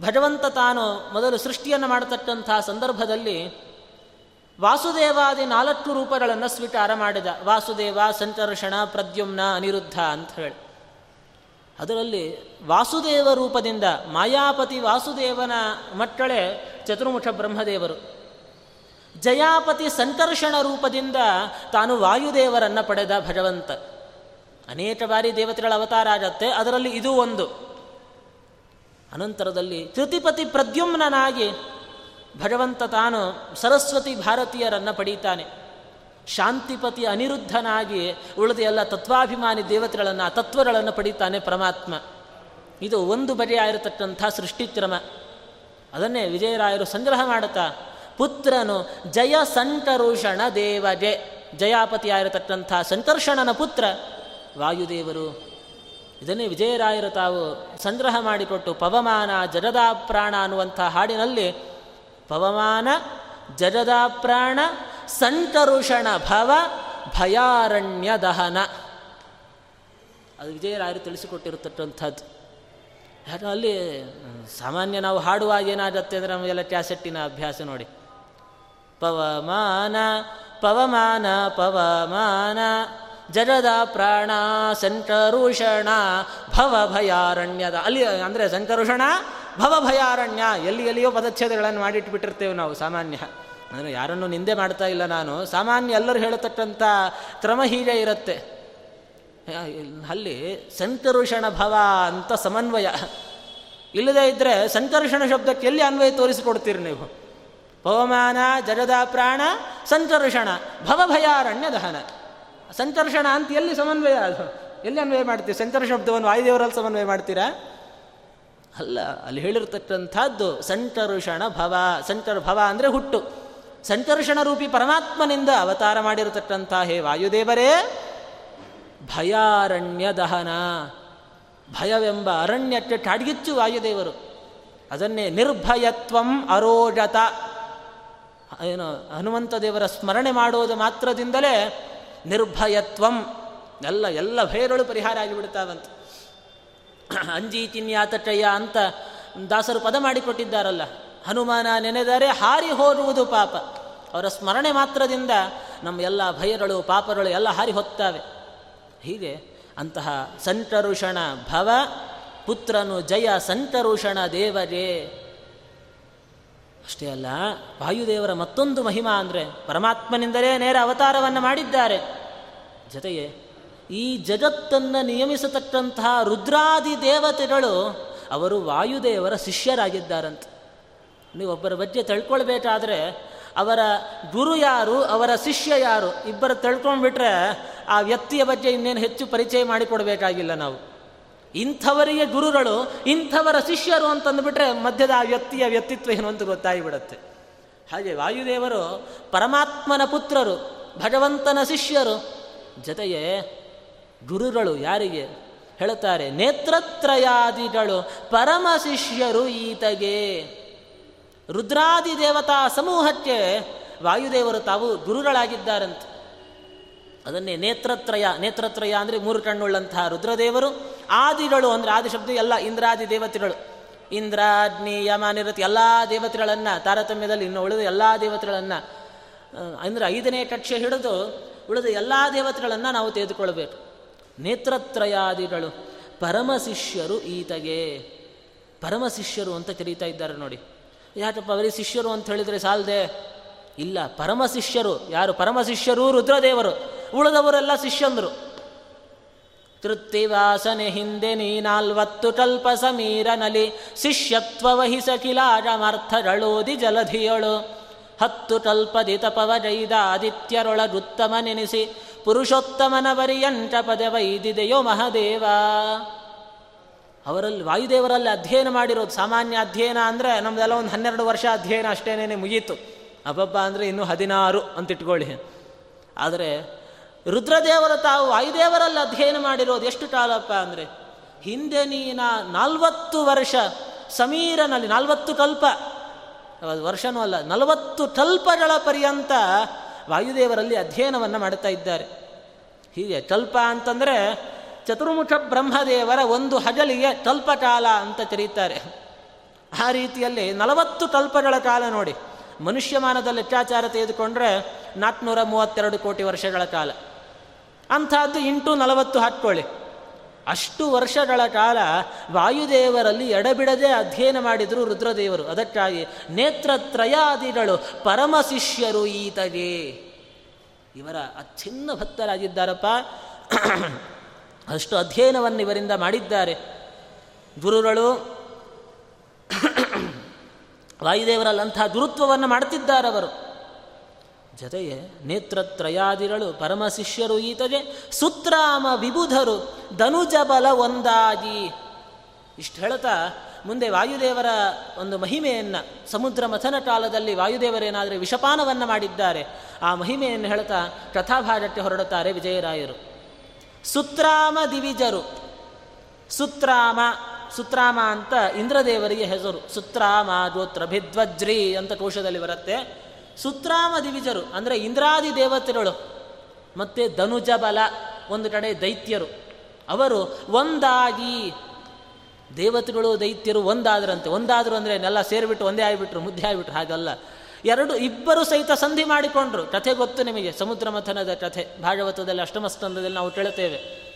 ಭಗವಂತ ತಾನು ಮೊದಲು ಸೃಷ್ಟಿಯನ್ನು ಮಾಡತಕ್ಕಂಥ ಸಂದರ್ಭದಲ್ಲಿ ವಾಸುದೇವಾದಿ ನಾಲ್ಕು ರೂಪಗಳನ್ನು ಸ್ವೀಕಾರ ಮಾಡಿದ. ವಾಸುದೇವ ಸಂಚರ್ಷಣ ಪ್ರದ್ಯುಮ್ನ, ಅನಿರುದ್ಧ ಅಂತ ಹೇಳಿ. ಅದರಲ್ಲಿ ವಾಸುದೇವ ರೂಪದಿಂದ ಮಾಯಾಪತಿ ವಾಸುದೇವನ ಮಕ್ಕಳೇ ಚತುರ್ಮುಖ ಬ್ರಹ್ಮದೇವರು. ಜಯಾಪತಿ ಸಂಕರ್ಷಣ ರೂಪದಿಂದ ತಾನು ವಾಯುದೇವರನ್ನು ಪಡೆದ ಭಗವಂತ. ಅನೇಕ ಬಾರಿ ದೇವತೆಗಳ ಅವತಾರ ಆಗತ್ತೆ, ಅದರಲ್ಲಿ ಇದು ಒಂದು. ಅನಂತರದಲ್ಲಿ ತೃತಿಪತಿ ಪ್ರದ್ಯುಮ್ನಾಗಿ ಭಗವಂತ ತಾನು ಸರಸ್ವತಿ ಭಾರತೀಯರನ್ನು ಪಡೀತಾನೆ. ಶಾಂತಿಪತಿ ಅನಿರುದ್ಧನಾಗಿ ಉಳಿದ ಎಲ್ಲ ತತ್ವಾಭಿಮಾನಿ ದೇವತೆಗಳನ್ನು, ತತ್ವಗಳನ್ನು ಪಡೀತಾನೆ ಪರಮಾತ್ಮ. ಇದು ಒಂದು ಬಗೆಯಾಗಿರತಕ್ಕಂಥ ಸೃಷ್ಟಿಕ್ರಮ. ಅದನ್ನೇ ವಿಜಯರಾಯರು ಸಂಗ್ರಹ ಮಾಡುತ್ತಾ ಪುತ್ರನು ಜಯ ಸಂಕರುಷಣ ದೇವಜೆ ಜಯಾಪತಿಯಾಗಿರತಕ್ಕಂಥ ಸಂಕರ್ಷಣನ ಪುತ್ರ ವಾಯುದೇವರು. ಇದನ್ನೇ ವಿಜಯರಾಯರು ತಾವು ಸಂಗ್ರಹ ಮಾಡಿಕೊಟ್ಟು ಪವಮಾನ ಜಗದಾಪ್ರಾಣ ಅನ್ನುವಂಥ ಹಾಡಿನಲ್ಲಿ ಪವಮಾನ ಜಗದಾಪ್ರಾಣ ಸಂಕರುಷಣ ಭವ ಭಯಾರಣ್ಯ ದಹನ. ಅದು ವಿಜಯರಾಯರು ತಿಳಿಸಿಕೊಟ್ಟಿರತಕ್ಕಂಥದ್ದು. ಯಾಕೆ ಅಲ್ಲಿ ಸಾಮಾನ್ಯ ನಾವು ಹಾಡುವಾಗ ಏನಾಗತ್ತೆ ಅಂದರೆ ನಮಗೆಲ್ಲ ಕ್ಯಾಸೆಟ್ಟಿನ ಅಭ್ಯಾಸ ನೋಡಿ. ಪವಮಾನ ಪವಮಾನ ಪವಮಾನ. ಜಗದ ಪ್ರಾಣ ಸಂಕರುಷಣ ಭವಭಯಾರಣ್ಯದ. ಅಲ್ಲಿ, ಅಂದರೆ ಸಂಕರುಷಣ ಭವಭಯಾರಣ್ಯ. ಎಲ್ಲಿ ಎಲ್ಲಿಯೋ ಪದಚ್ಛೇದಗಳನ್ನು ಮಾಡಿಟ್ಬಿಟ್ಟಿರ್ತೇವೆ ನಾವು ಸಾಮಾನ್ಯ. ಅಂದರೆ ಯಾರನ್ನು ನಿಂದೆ ಮಾಡ್ತಾ ಇಲ್ಲ ನಾನು. ಸಾಮಾನ್ಯ ಎಲ್ಲರೂ ಹೇಳತಕ್ಕಂಥ ಕ್ರಮ ಹೀಗೆ ಇರುತ್ತೆ. ಅಲ್ಲಿ ಸಂಕರುಷಣ ಭವ ಅಂತ ಸಮನ್ವಯ. ಇಲ್ಲದೇ ಇದ್ದರೆ ಸಂಕರ್ಷಣ ಶಬ್ದಕ್ಕೆ ಎಲ್ಲಿ ಅನ್ವಯ ತೋರಿಸಿಕೊಡ್ತೀರಿ ನೀವು? ಪವಮಾನ ಜಗದ ಪ್ರಾಣ, ಸಂಚರ್ಷಣ ಭವಭಯಾರಣ್ಯ ದಹನ ಸಂಚರ್ಷಣ ಅಂತ ಎಲ್ಲಿ ಸಮನ್ವಯ ಅದು? ಎಲ್ಲಿ ಅನ್ವಯ ಮಾಡ್ತೀವಿ ಸಂಕರ ಶಬ್ದವನ್ನು ವಾಯುದೇವರಲ್ಲಿ ಸಮನ್ವಯ ಮಾಡ್ತೀರಾ? ಅಲ್ಲ, ಅಲ್ಲಿ ಹೇಳಿರ್ತಕ್ಕಂಥದ್ದು ಸಂಚರ್ಷಣ ಭವ ಸಂತರ್ ಭವ ಅಂದರೆ ಹುಟ್ಟು. ಸಂಚರ್ಷಣ ರೂಪಿ ಪರಮಾತ್ಮನಿಂದ ಅವತಾರ ಮಾಡಿರತಕ್ಕಂಥ ಹೇ ವಾಯುದೇವರೇ ಭಯಾರಣ್ಯ ದಹನ ಭಯವೆಂಬ ಅರಣ್ಯಕ್ಕೆ ಕಾಡ್ಗಿಚ್ಚು ವಾಯುದೇವರು. ಅದನ್ನೇ ನಿರ್ಭಯತ್ವಂ ಅರೋಜತ. ಏನು, ಹನುಮಂತ ದೇವರ ಸ್ಮರಣೆ ಮಾಡೋದು ಮಾತ್ರದಿಂದಲೇ ನಿರ್ಭಯತ್ವಂ, ಎಲ್ಲ ಎಲ್ಲ ಭಯಗಳು ಪರಿಹಾರ ಆಗಿಬಿಡ್ತಾವಂತ. ಅಂಜಿ ಚಿನ್ಯಾತಟಯ್ಯ ಅಂತ ದಾಸರು ಪದ ಮಾಡಿಕೊಟ್ಟಿದ್ದಾರಲ್ಲ, ಹನುಮಾನ ನೆನೆದರೆ ಹಾರಿ ಹೋರುವುದು ಪಾಪ. ಅವರ ಸ್ಮರಣೆ ಮಾತ್ರದಿಂದ ನಮ್ಮ ಎಲ್ಲ ಭಯಗಳು, ಪಾಪಗಳು ಎಲ್ಲ ಹಾರಿ ಹೊತ್ತಾವೆ ಹೀಗೆ ಅಂತಹ ಸಂತರುಷಣ ಭವ, ಪುತ್ರನು ಜಯ ಸಂತರುಷಣ ದೇವರೇ. ಅಷ್ಟೇ ಅಲ್ಲ, ವಾಯುದೇವರ ಮತ್ತೊಂದು ಮಹಿಮಾ ಅಂದರೆ ಪರಮಾತ್ಮನಿಂದಲೇ ನೇರ ಅವತಾರವನ್ನು ಮಾಡಿದ್ದಾರೆ. ಜೊತೆಗೆ ಈ ಜಗತ್ತನ್ನು ನಿಯಮಿಸತಕ್ಕಂತಹ ರುದ್ರಾದಿ ದೇವತೆಗಳು ಅವರು ವಾಯುದೇವರ ಶಿಷ್ಯರಾಗಿದ್ದಾರಂತೆ. ನೀವು ಒಬ್ಬರ ಬಗ್ಗೆ ತಿಳ್ಕೊಳ್ಬೇಕಾದ್ರೆ ಅವರ ಗುರು ಯಾರು, ಅವರ ಶಿಷ್ಯ ಯಾರು, ಇಬ್ಬರು ತಿಳ್ಕೊಂಡ್ಬಿಟ್ರೆ ಆ ವ್ಯಕ್ತಿಯ ಬಗ್ಗೆ ಇನ್ನೇನು ಹೆಚ್ಚು ಪರಿಚಯ ಮಾಡಿಕೊಡಬೇಕಾಗಿಲ್ಲ ನಾವು. ಇಂಥವರಿಗೆ ಗುರುಗಳು, ಇಂಥವರ ಶಿಷ್ಯರು ಅಂತಂದುಬಿಟ್ರೆ ಮಧ್ಯದ ಆ ವ್ಯಕ್ತಿಯ ವ್ಯಕ್ತಿತ್ವ ಏನು ಅಂತ ಗೊತ್ತಾಗಿಬಿಡುತ್ತೆ. ಹಾಗೆ ವಾಯುದೇವರು ಪರಮಾತ್ಮನ ಪುತ್ರರು, ಭಗವಂತನ ಶಿಷ್ಯರು ಜೊತೆಗೆ ಗುರುಗಳು ಯಾರಿಗೆ ಹೇಳುತ್ತಾರೆ, ನೇತ್ರತ್ರಯಾದಿಗಳು, ಪರಮ ಶಿಷ್ಯರು ಈತಗೆ. ರುದ್ರಾದಿ ದೇವತಾ ಸಮೂಹಕ್ಕೆ ವಾಯುದೇವರು ತಾವು ಗುರುಗಳಾಗಿದ್ದಾರಂತೆ. ಅದನ್ನೇ ನೇತ್ರತ್ರಯ ನೇತ್ರತ್ರಯ ಅಂದರೆ ಮೂರು ಕಣ್ಣುಳ್ಳಂತಹ ರುದ್ರದೇವರು, ಆದಿಗಳು ಅಂದರೆ ಆದಿ ಶಬ್ದ, ಎಲ್ಲ ಇಂದ್ರಾದಿ ದೇವತೆಗಳು. ಇಂದ್ರಾಗ್ನಿ ಯಮ, ನಿರತಿ ಎಲ್ಲ ದೇವತೆಗಳನ್ನು, ತಾರತಮ್ಯದಲ್ಲಿ ಇನ್ನು ಉಳಿದ ಎಲ್ಲ ದೇವತೆಗಳನ್ನು ಅಂದರೆ ಐದನೇ ಕಕ್ಷೆ ಹಿಡಿದು ಉಳಿದ ಎಲ್ಲ ದೇವತೆಗಳನ್ನು ನಾವು ತೆಗೆದುಕೊಳ್ಬೇಕು. ನೇತ್ರತ್ರಯಾದಿಗಳು, ಪರಮ ಶಿಷ್ಯರು ಈತಗೆ. ಪರಮ ಶಿಷ್ಯರು ಅಂತ ಕರೀತಾ ಇದ್ದಾರೆ ನೋಡಿ. ಯಾಕಪ್ಪ ಅವರಿಗೆ ಶಿಷ್ಯರು ಅಂತ ಹೇಳಿದರೆ ಸಾಲದೆ? ಇಲ್ಲ, ಪರಮ ಶಿಷ್ಯರು. ಯಾರು? ಪರಮ ಶಿಷ್ಯರು, ರುದ್ರದೇವರು. ಉಳಿದವರೆಲ್ಲ ಶಿಷ್ಯಂದರು. ತೃಪ್ತಿವಾಸನೆ ಹಿಂದೆ ನೀ ನಾಲ್ವತ್ತು ಕಲ್ಪ ಸಮೀರನಲಿ. ಶಿಷ್ಯತ್ವ ವಹಿಸ ಕಿಲಾಟಮರ್ಥಗಳೋದಿ ಜಲಧಿಯೊಳು. ಹತ್ತು ಕಲ್ಪದಿ ತಪವ ಆದಿತ್ಯರೊಳಗುತ್ತಮ ನೆನೆಸಿ. ಪುರುಷೋತ್ತಮನ ಬರಿಯಂಟ ಪದವೈದಿದೆಯೋ ಮಹದೇವ. ಅವರಲ್ಲಿ ವಾಯುದೇವರಲ್ಲಿ ಅಧ್ಯಯನ ಮಾಡಿರೋದು ಸಾಮಾನ್ಯ ಅಧ್ಯಯನ ಅಂದರೆ ನಮ್ದೆಲ್ಲ ಒಂದು ಹನ್ನೆರಡು ವರ್ಷ ಅಧ್ಯಯನ ಅಷ್ಟೇನೇ ಮುಗೀತು. ಅಬ್ಬಬ್ಬ ಅಂದರೆ ಇನ್ನೂ ಹದಿನಾರು ಅಂತ ಇಟ್ಕೊಳ್ಳಿ. ಆದರೆ ರುದ್ರದೇವರ ತಾವು ವಾಯುದೇವರಲ್ಲಿ ಅಧ್ಯಯನ ಮಾಡಿರೋದು ಎಷ್ಟು ಕಾಲಪ್ಪ ಅಂದರೆ ಹಿಂದೆ ನೀನ ನಾಲ್ವತ್ತು ವರ್ಷ ಸಮೀರನಲ್ಲಿ, ನಾಲ್ವತ್ತು ಕಲ್ಪ. ವರ್ಷನೂ ಅಲ್ಲ, ನಲವತ್ತು ಕಲ್ಪಗಳ ಪರ್ಯಂತ ವಾಯುದೇವರಲ್ಲಿ ಅಧ್ಯಯನವನ್ನು ಮಾಡ್ತಾ ಇದ್ದಾರೆ. ಹೀಗೆ ಕಲ್ಪ ಅಂತಂದರೆ ಚತುರ್ಮುಖ ಬ್ರಹ್ಮದೇವರ ಒಂದು ಹಗಲಿಗೆ ಕಲ್ಪಕಾಲ ಅಂತ ಕರೀತಾರೆ. ಆ ರೀತಿಯಲ್ಲಿ ನಲವತ್ತು ಕಲ್ಪಗಳ ಕಾಲ ನೋಡಿ. ಮನುಷ್ಯಮಾನದ ಲೆಕ್ಕಾಚಾರ ತೆಗೆದುಕೊಂಡ್ರೆ ನಾಲ್ಕುನೂರ ಮೂವತ್ತೆರಡು ಕೋಟಿ ವರ್ಷಗಳ ಕಾಲ. ಅಂಥದ್ದು ಇಂಟು ನಲವತ್ತು ಹಾಕ್ಕೊಳ್ಳಿ. ಅಷ್ಟು ವರ್ಷಗಳ ಕಾಲ ವಾಯುದೇವರಲ್ಲಿ ಎಡಬಿಡದೆ ಅಧ್ಯಯನ ಮಾಡಿದರು ರುದ್ರದೇವರು. ಅದಕ್ಕಾಗಿ ನೇತ್ರತ್ರಯಾದಿಗಳು ಪರಮ ಶಿಷ್ಯರು ಈತಗೆ. ಇವರ ಅಚ್ಛಿನ್ನ ಭಕ್ತರಾಗಿದ್ದಾರಪ್ಪ. ಅಷ್ಟು ಅಧ್ಯಯನವನ್ನು ಇವರಿಂದ ಮಾಡಿದ್ದಾರೆ. ಗುರುಗಳು ವಾಯುದೇವರಲ್ಲಂತಹ ದುರುತ್ವವನ್ನು ಮಾಡುತ್ತಿದ್ದಾರವರು. ಜೊತೆಗೆ ನೇತ್ರತ್ರಯಾದಿರಳು ಪರಮ ಶಿಷ್ಯರು ಈತಗೆ ಸುತ್ರಾಮ ವಿಬುಧರು ಧನುಜ ಬಲ ಒಂದಾಗಿ. ಇಷ್ಟು ಹೇಳ್ತಾ ಮುಂದೆ ವಾಯುದೇವರ ಒಂದು ಮಹಿಮೆಯನ್ನು ಸಮುದ್ರ ಮಥನ ಕಾಲದಲ್ಲಿ ವಾಯುದೇವರೇನಾದರೆ ವಿಷಪಾನವನ್ನು ಮಾಡಿದ್ದಾರೆ. ಆ ಮಹಿಮೆಯನ್ನು ಹೇಳ್ತಾ ಕಥಾಭಾಗಕ್ಕೆ ಹೊರಡುತ್ತಾರೆ ವಿಜಯರಾಯರು. ಸುತ್ರಾಮ ದಿವಿಜರು. ಸುತ್ರಾಮ ಸುತ್ರಾಮ ಅಂತ ಇಂದ್ರದೇವರಿಗೆ ಹೆಸರು. ಸುತ್ರಾಮ ಗೋತ್ರಭಿಧ್ವಜ್ರಿ ಅಂತ ಕೋಶದಲ್ಲಿ ಬರುತ್ತೆ. ಸುತ್ರಾಮ ದಿವಿಜರು, ಅಂದರೆ ಇಂದ್ರಾದಿ ದೇವತೆಗಳು, ಮತ್ತೆ ಧನುಜ ಬಲ, ಒಂದು ಕಡೆ ದೈತ್ಯರು. ಅವರು ಒಂದಾಗಿ, ದೇವತೆಗಳು, ದೈತ್ಯರು ಒಂದಾದ್ರಂತೆ. ಒಂದಾದ್ರು ಅಂದರೆ ನೆಲ್ಲ ಸೇರಿಬಿಟ್ಟು, ಒಂದೇ ಆಗಿಬಿಟ್ರು, ಮುದ್ದೆ ಆಗಿಬಿಟ್ರು, ಹಾಗಲ್ಲ. ಎರಡು ಇಬ್ಬರು ಸಹಿತ ಸಂಧಿ ಮಾಡಿಕೊಂಡ್ರು. ಕಥೆ ಗೊತ್ತು ನಿಮಗೆ? ಸಮುದ್ರ ಮಥನದ ಕಥೆ. ಭಾಗವತದಲ್ಲಿ ಅಷ್ಟಮಸ್ತಂದದಲ್ಲಿ ನಾವು ಕೇಳುತ್ತೇವೆ.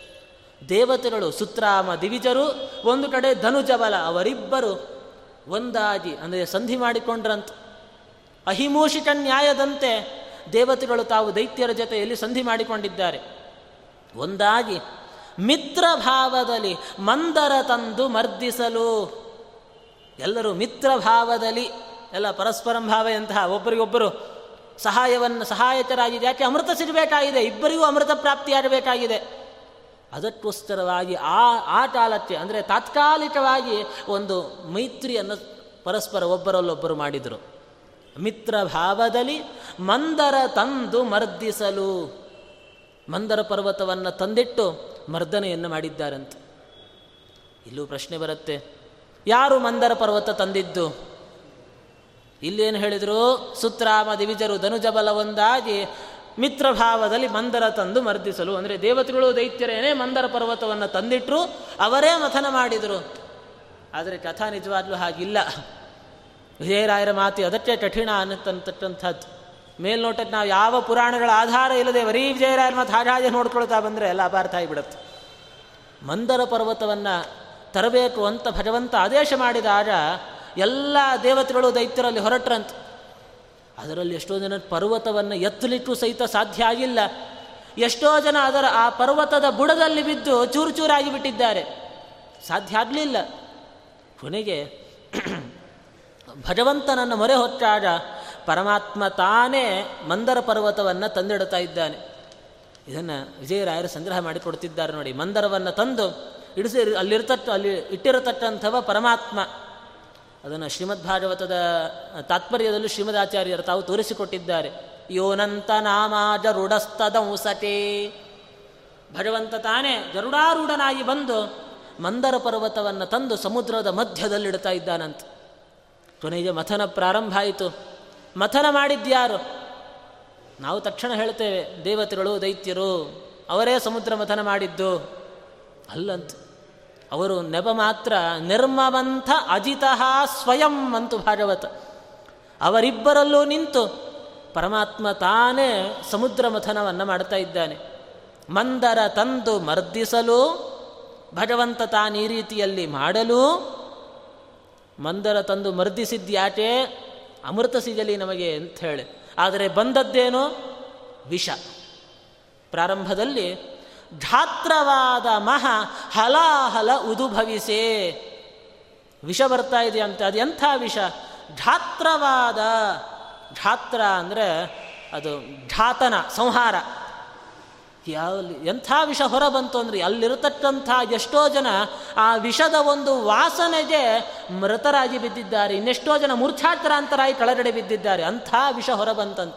ದೇವತೆಗಳು ಸುತ್ರಾಮ ದಿವಿಜರು, ಒಂದು ಕಡೆ ಧನುಜಬಲ, ಅವರಿಬ್ಬರು ಒಂದಾಗಿ, ಅಂದರೆ ಸಂಧಿ ಮಾಡಿಕೊಂಡ್ರಂತ. ಅಹಿಮೂಷಿಕ ನ್ಯಾಯದಂತೆ ದೇವತೆಗಳು ತಾವು ದೈತ್ಯರ ಜೊತೆಯಲ್ಲಿ ಸಂಧಿ ಮಾಡಿಕೊಂಡಿದ್ದಾರೆ. ಒಂದಾಗಿ, ಮಿತ್ರ ಭಾವದಲ್ಲಿ ಮಂದರ ತಂದು ಮರ್ದಿಸಲು. ಎಲ್ಲರೂ ಮಿತ್ರ ಭಾವದಲ್ಲಿ, ಎಲ್ಲ ಪರಸ್ಪರಂ ಭಾವೆಯಂತಹ ಒಬ್ಬರಿಗೊಬ್ಬರು ಸಹಾಯವನ್ನು ಸಹಾಯಕರಾಗಿದೆ ಯಾಕೆ ಅಮೃತ ಸಿಗಬೇಕಾಗಿದೆ, ಇಬ್ಬರಿಗೂ ಅಮೃತ ಪ್ರಾಪ್ತಿಯಾಗಬೇಕಾಗಿದೆ. ಅದಕ್ಕೋಸ್ಕರವಾಗಿ ಆ ಆ ಕಾಲಕ್ಕೆ, ಅಂದರೆ ತಾತ್ಕಾಲಿಕವಾಗಿ ಒಂದು ಮೈತ್ರಿಯನ್ನು ಪರಸ್ಪರ ಒಬ್ಬರಲ್ಲೊಬ್ಬರು ಮಾಡಿದರು. ಮಿತ್ರ ಭಾವದಲ್ಲಿ ಮಂದರ ತಂದು ಮರ್ದಿಸಲು. ಮಂದರ ಪರ್ವತವನ್ನು ತಂದಿಟ್ಟು ಮರ್ದನೆಯನ್ನು ಮಾಡಿದ್ದಾರಂತೆ. ಇಲ್ಲೂ ಪ್ರಶ್ನೆ ಬರುತ್ತೆ, ಯಾರು ಮಂದರ ಪರ್ವತ ತಂದಿದ್ದು? ಇಲ್ಲೇನು ಹೇಳಿದರು? ಸುತ್ರಾಮ ದಿವಿಜರು ಧನುಜಬಲ ಮಿತ್ರಭಾವದಲ್ಲಿ ಮಂದರ ತಂದು ಮರ್ದಿಸಲು. ಅಂದರೆ ದೇವತೆಗಳು ದೈತ್ಯರೇನೇ ಮಂದರ ಪರ್ವತವನ್ನು ತಂದಿಟ್ಟರು ಅವರೇ ಮಥನ ಮಾಡಿದರು. ಆದರೆ ಕಥಾ ನಿಜವಾಗ್ಲೂ ಹಾಗಿಲ್ಲ. ವಿಜಯರಾಯರ ಮಾತು ಅದಕ್ಕೆ ಕಠಿಣ ಅನ್ನತಂತಕ್ಕಂಥದ್ದು ಮೇಲ್ನೋಟಕ್ಕೆ ನಾವು ಯಾವ ಪುರಾಣಗಳ ಆಧಾರ ಇಲ್ಲದೆ ಬರೀ ವಿಜಯರಾಯರ ಮತ್ತು ಹಾಗಾಗಿ ನೋಡ್ಕೊಳ್ತಾ ಬಂದರೆ ಎಲ್ಲ ಅಪಾರ್ಥ ಆಗಿಬಿಡುತ್ತೆ. ಮಂದರ ಪರ್ವತವನ್ನು ತರಬೇಕು ಅಂತ ಭಗವಂತ ಆದೇಶ ಮಾಡಿದಾಗ ಎಲ್ಲ ದೇವತೆಗಳು ದೈತ್ಯರಲ್ಲಿ ಹೊರಟ್ರಂತ. ಅದರಲ್ಲಿ ಎಷ್ಟೋ ಜನ ಪರ್ವತವನ್ನು ಎತ್ತಲಿಕ್ಕೂ ಸಹಿತ ಸಾಧ್ಯ ಆಗಿಲ್ಲ. ಎಷ್ಟೋ ಜನ ಅದರ ಆ ಪರ್ವತದ ಬುಡದಲ್ಲಿ ಬಿದ್ದು ಚೂರು ಚೂರಾಗಿ ಬಿಟ್ಟಿದ್ದಾರೆ. ಸಾಧ್ಯ ಆಗಲಿಲ್ಲ. ಕೊನೆಗೆ ಭಗವಂತನನ್ನು ಮೊರೆ ಹೊತ್ತಾಗ ಪರಮಾತ್ಮ ತಾನೇ ಮಂದರ ಪರ್ವತವನ್ನು ತಂದಿಡ್ತಾ ಇದ್ದಾನೆ. ಇದನ್ನು ವಿಜಯರಾಯರು ಸಂಗ್ರಹ ಮಾಡಿಕೊಡ್ತಿದ್ದಾರೆ ನೋಡಿ. ಮಂದರವನ್ನು ತಂದು ಇಡಿಸಿ ಅಲ್ಲಿರ್ತಕ್ಕ ಅಲ್ಲಿ ಇಟ್ಟಿರತಕ್ಕಂಥವ ಪರಮಾತ್ಮ. ಅದನ್ನು ಶ್ರೀಮದ್ ಭಾಗವತದ ತಾತ್ಪರ್ಯದಲ್ಲೂ ಶ್ರೀಮದಾಚಾರ್ಯರು ತಾವು ತೋರಿಸಿಕೊಟ್ಟಿದ್ದಾರೆ. ಯೋನಂತ ನಾಮ ಜರುಡಸ್ತದಂಸಟೆ ಭಗವಂತ ತಾನೇ ಗರುಡಾರೂಢನಾಗಿ ಬಂದು ಮಂದರ ಪರ್ವತವನ್ನು ತಂದು ಸಮುದ್ರದ ಮಧ್ಯದಲ್ಲಿಡ್ತಾ ಇದ್ದಾನಂತ. ಕೊನೆಗೆ ಮಥನ ಪ್ರಾರಂಭ ಆಯಿತು. ಮಥನ ಮಾಡಿದ್ಯಾರು? ನಾವು ತಕ್ಷಣ ಹೇಳ್ತೇವೆ, ದೇವತೆಗಳು, ದೈತ್ಯರು, ಅವರೇ ಸಮುದ್ರ ಮಥನ ಮಾಡಿದ್ದು. ಅಲ್ಲಂತ. ಅವರು ನೆಪ ಮಾತ್ರ ನಿರ್ಮವಂಥ ಅಜಿತಃ ಸ್ವಯಂ ಅಂತು ಭಾಗವತ. ಅವರಿಬ್ಬರಲ್ಲೂ ನಿಂತು ಪರಮಾತ್ಮ ತಾನೇ ಸಮುದ್ರ ಮಥನವನ್ನು ಮಾಡ್ತಾ ಇದ್ದಾನೆ. ಮಂದರ ತಂದು ಮರ್ದಿಸಲು, ಭಗವಂತ ತಾನು ಈ ರೀತಿಯಲ್ಲಿ ಮಾಡಲು, ಮಂದರ ತಂದು ಮರ್ದಿಸಿದ್ಯಾಟೆ ಅಮೃತ ಸಿಗಲಿ ನಮಗೆ ಅಂತ ಹೇಳಿ ಆದರೆ ಬಂದದ್ದೇನು? ವಿಷ. ಪ್ರಾರಂಭದಲ್ಲಿ ಧಾತ್ರವಾದ ಮಹ ಹಲಾಹಲ ಉದುಭವಿಸೇ. ವಿಷ ಬರ್ತಾ ಇದೆ ಅಂತ, ಅದು ಎಂಥ ವಿಷ? ಧಾತ್ರವಾದ, ಧಾತ್ರ ಅಂದರೆ ಅದು ಘಾತನ ಸಂಹಾರ. ಯಾವ ಎಂಥ ವಿಷ ಹೊರ ಬಂತು ಅಂದರೆ ಅಲ್ಲಿರತಕ್ಕಂಥ ಎಷ್ಟೋ ಜನ ಆ ವಿಷದ ಒಂದು ವಾಸನೆಗೆ ಮೃತರಾಗಿ ಬಿದ್ದಿದ್ದಾರೆ, ಇನ್ನೆಷ್ಟೋ ಜನ ಮೂರ್ಛಾಕ್ರಾಂತರಾಗಿ ಕೆಳಗಡೆ ಬಿದ್ದಿದ್ದಾರೆ, ಅಂಥ ವಿಷ ಹೊರ ಬಂತಂತ.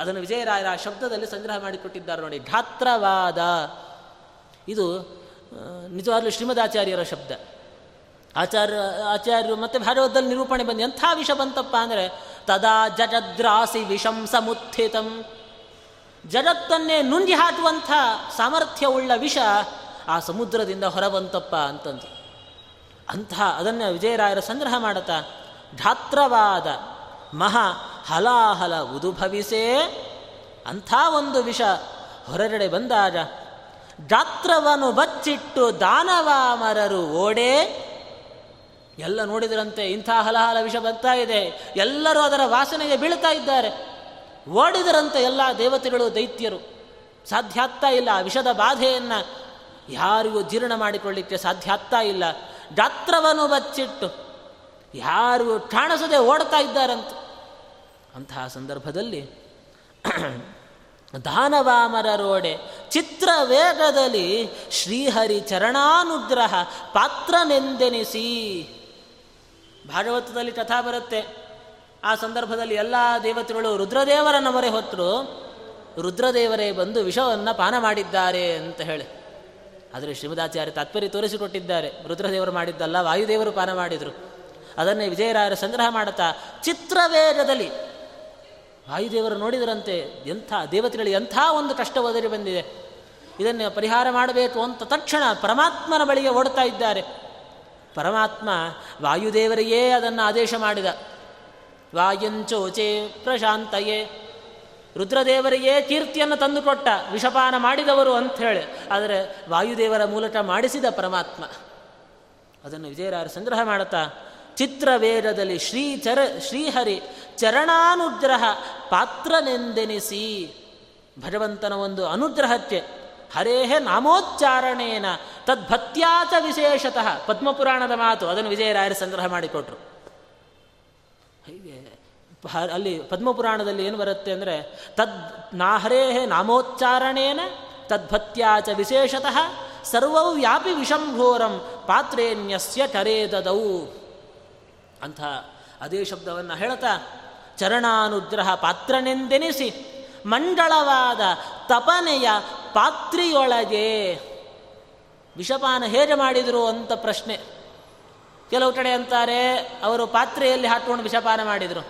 ಅದನ್ನು ವಿಜಯರಾಯರ ಶಬ್ದದಲ್ಲಿ ಸಂಗ್ರಹ ಮಾಡಿಕೊಟ್ಟಿದ್ದಾರೆ ನೋಡಿ. ಧಾತ್ರವಾದ ಇದು ನಿಜವಾಗ್ಲೂ ಶ್ರೀಮದಾಚಾರ್ಯರ ಶಬ್ದ. ಆಚಾರ್ಯ, ಆಚಾರ್ಯರು ಮತ್ತೆ ಭಾಗವತದಲ್ಲಿ ನಿರೂಪಣೆ ಬಂದು ಎಂಥ ವಿಷ ಬಂತಪ್ಪ ಅಂದರೆ, ತದಾ ಜಜದ್ರಾಸಿ ವಿಷಂ ಸಮುತ್ಥಿತಂ. ಜಗತ್ತನ್ನೇ ನುಂಜಿ ಹಾಕುವಂಥ ಸಾಮರ್ಥ್ಯವುಳ್ಳ ವಿಷ ಆ ಸಮುದ್ರದಿಂದ ಹೊರಬಂತಪ್ಪ ಅಂತಂದು ಅಂಥ, ಅದನ್ನು ವಿಜಯರಾಯರ ಸಂಗ್ರಹ ಮಾಡುತ್ತಾ ಧಾತ್ರವಾದ ಮಹಾ ಹಲಾಹಲ ಉದುಭವಿಸೇ ಅಂಥ ಒಂದು ವಿಷ ಹೊರಗಡೆ ಬಂದಾಗ ಗಾತ್ರವನ್ನು ಬಚ್ಚಿಟ್ಟು ದಾನವಾಮರರು ಓಡೇ ಎಲ್ಲ ನೋಡಿದ್ರಂತೆ ಇಂಥ ಹಲಹಲ ವಿಷ ಬರ್ತಾ ಇದೆ. ಎಲ್ಲರೂ ಅದರ ವಾಸನೆಗೆ ಬೀಳ್ತಾ ಇದ್ದಾರೆ. ಓಡಿದರಂತೆ ಎಲ್ಲ ದೇವತೆಗಳು, ದೈತ್ಯರು. ಸಾಧ್ಯ ಆಗ್ತಾ ಇಲ್ಲ ವಿಷದ ಬಾಧೆಯನ್ನು. ಯಾರಿಗೂ ಜೀರ್ಣ ಮಾಡಿಕೊಳ್ಳಿಕ್ಕೆ ಸಾಧ್ಯ ಆಗ್ತಾ ಇಲ್ಲ. ಗಾತ್ರವನ್ನು ಬಚ್ಚಿಟ್ಟು ಯಾರಿಗೂ ಕಾಣಿಸದೆ ಓಡ್ತಾ ಇದ್ದಾರಂತೆ. ಅಂತಹ ಸಂದರ್ಭದಲ್ಲಿ ದಾನವಾಮರರೋಡೆ ಚಿತ್ರವೇಗದಲ್ಲಿ ಶ್ರೀಹರಿ ಚರಣಾನುಗ್ರಹ ಪಾತ್ರನೆಂದೆನಿಸಿ. ಭಾಗವತದಲ್ಲಿ ಕಥಾ ಬರುತ್ತೆ. ಆ ಸಂದರ್ಭದಲ್ಲಿ ಎಲ್ಲ ದೇವತೆಗಳು ರುದ್ರದೇವರನ್ನ ಮೊರೆ ಹೊತ್ತರು ರುದ್ರದೇವರೇ ಬಂದು ವಿಷವನ್ನು ಪಾನ ಮಾಡಿದ್ದಾರೆ ಅಂತ ಹೇಳಿ. ಆದರೆ ಶ್ರೀಮದಾಚಾರ್ಯ ತಾತ್ಪರ್ಯ ತೋರಿಸಿಕೊಟ್ಟಿದ್ದಾರೆ. ರುದ್ರದೇವರು ಮಾಡಿದ್ದಲ್ಲ, ವಾಯುದೇವರು ಪಾನ ಮಾಡಿದರು. ಅದನ್ನೇ ವಿಜಯರಾಯರ ಸಂಗ್ರಹ ಮಾಡುತ್ತಾ, ಚಿತ್ರವೇಗದಲ್ಲಿ ವಾಯುದೇವರು ನೋಡಿದರಂತೆ ಎಂಥ ದೇವತೆಗಳಿಗೆ ಎಂಥ ಒಂದು ಕಷ್ಟ ಒದರಿ ಬಂದಿದೆ. ಇದನ್ನು ಪರಿಹಾರ ಮಾಡಬೇಕು ಅಂತ ತಕ್ಷಣ ಪರಮಾತ್ಮನ ಬಳಿಗೆ ಓಡ್ತಾ ಇದ್ದಾರೆ. ಪರಮಾತ್ಮ ವಾಯುದೇವರಿಗೇ ಅದನ್ನು ಆದೇಶ ಮಾಡಿದ. ವಾಯುಂಚೋಚೆ ಪ್ರಶಾಂತಯೇ. ರುದ್ರದೇವರಿಗೆ ಕೀರ್ತಿಯನ್ನು ತಂದುಕೊಟ್ಟ, ವಿಷಪಾನ ಮಾಡಿದವರು ಅಂತ ಹೇಳಿ. ಆದರೆ ವಾಯುದೇವರ ಮೂಲಕ ಮಾಡಿಸಿದ ಪರಮಾತ್ಮ. ಅದನ್ನು ವಿಜಯರಾಯರು ಸಂಗ್ರಹ ಮಾಡುತ್ತಾ ಚಿತ್ರವೇದದಲ್ಲಿ ಶ್ರೀಚರ ಶ್ರೀಹರಿ ಚರಣಾನುಗ್ರಹ ಪಾತ್ರನೆಂದೆನಿಸಿ ಭಗವಂತನ ಒಂದು ಅನುಗ್ರಹಕ್ಕೆ ಹರೇಹೆ ನಾಮೋಚ್ಚಾರಣೇನ ತದ್ಭತ್ಯಾಚ ವಿಶೇಷತಃ ಪದ್ಮಪುರಾಣದ ಮಾತು. ಅದನ್ನು ವಿಜಯರಾಯರು ಸಂಗ್ರಹ ಮಾಡಿಕೊಟ್ರು. ಹೀಗೆ ಅಲ್ಲಿ ಪದ್ಮಪುರಾಣದಲ್ಲಿ ಏನು ಬರುತ್ತೆ ಅಂದರೆ ತದ್ ನಾಹರೇಹೆ ನಾಮೋಚ್ಚಾರಣೇನ ತದ್ಭತ್ಯಾಚ ವಿಶೇಷತಃ ಸರ್ವವ್ಯಾಪಿ ವಿಷಂಭೋರಂ ಪಾತ್ರೇನ್ಯಸ್ಯ ಕರೇದದೌ. ಅಂಥ ಅದೇ ಶಬ್ದವನ್ನು ಹೇಳ್ತಾ, ಚರಣಾನುಗ್ರಹ ಪಾತ್ರನೆಂದೆನಿಸಿ ಮಂಡಳವಾದ ತಪನೆಯ ಪಾತ್ರಿಯೊಳಗೆ ವಿಷಪಾನ ಹೇಗೆ ಮಾಡಿದರು ಅಂತ ಪ್ರಶ್ನೆ. ಕೆಲವು ಕಡೆ ಅಂತಾರೆ, ಅವರು ಪಾತ್ರೆಯಲ್ಲಿ ಹಾಕೊಂಡು ವಿಷಪಾನ ಮಾಡಿದರು.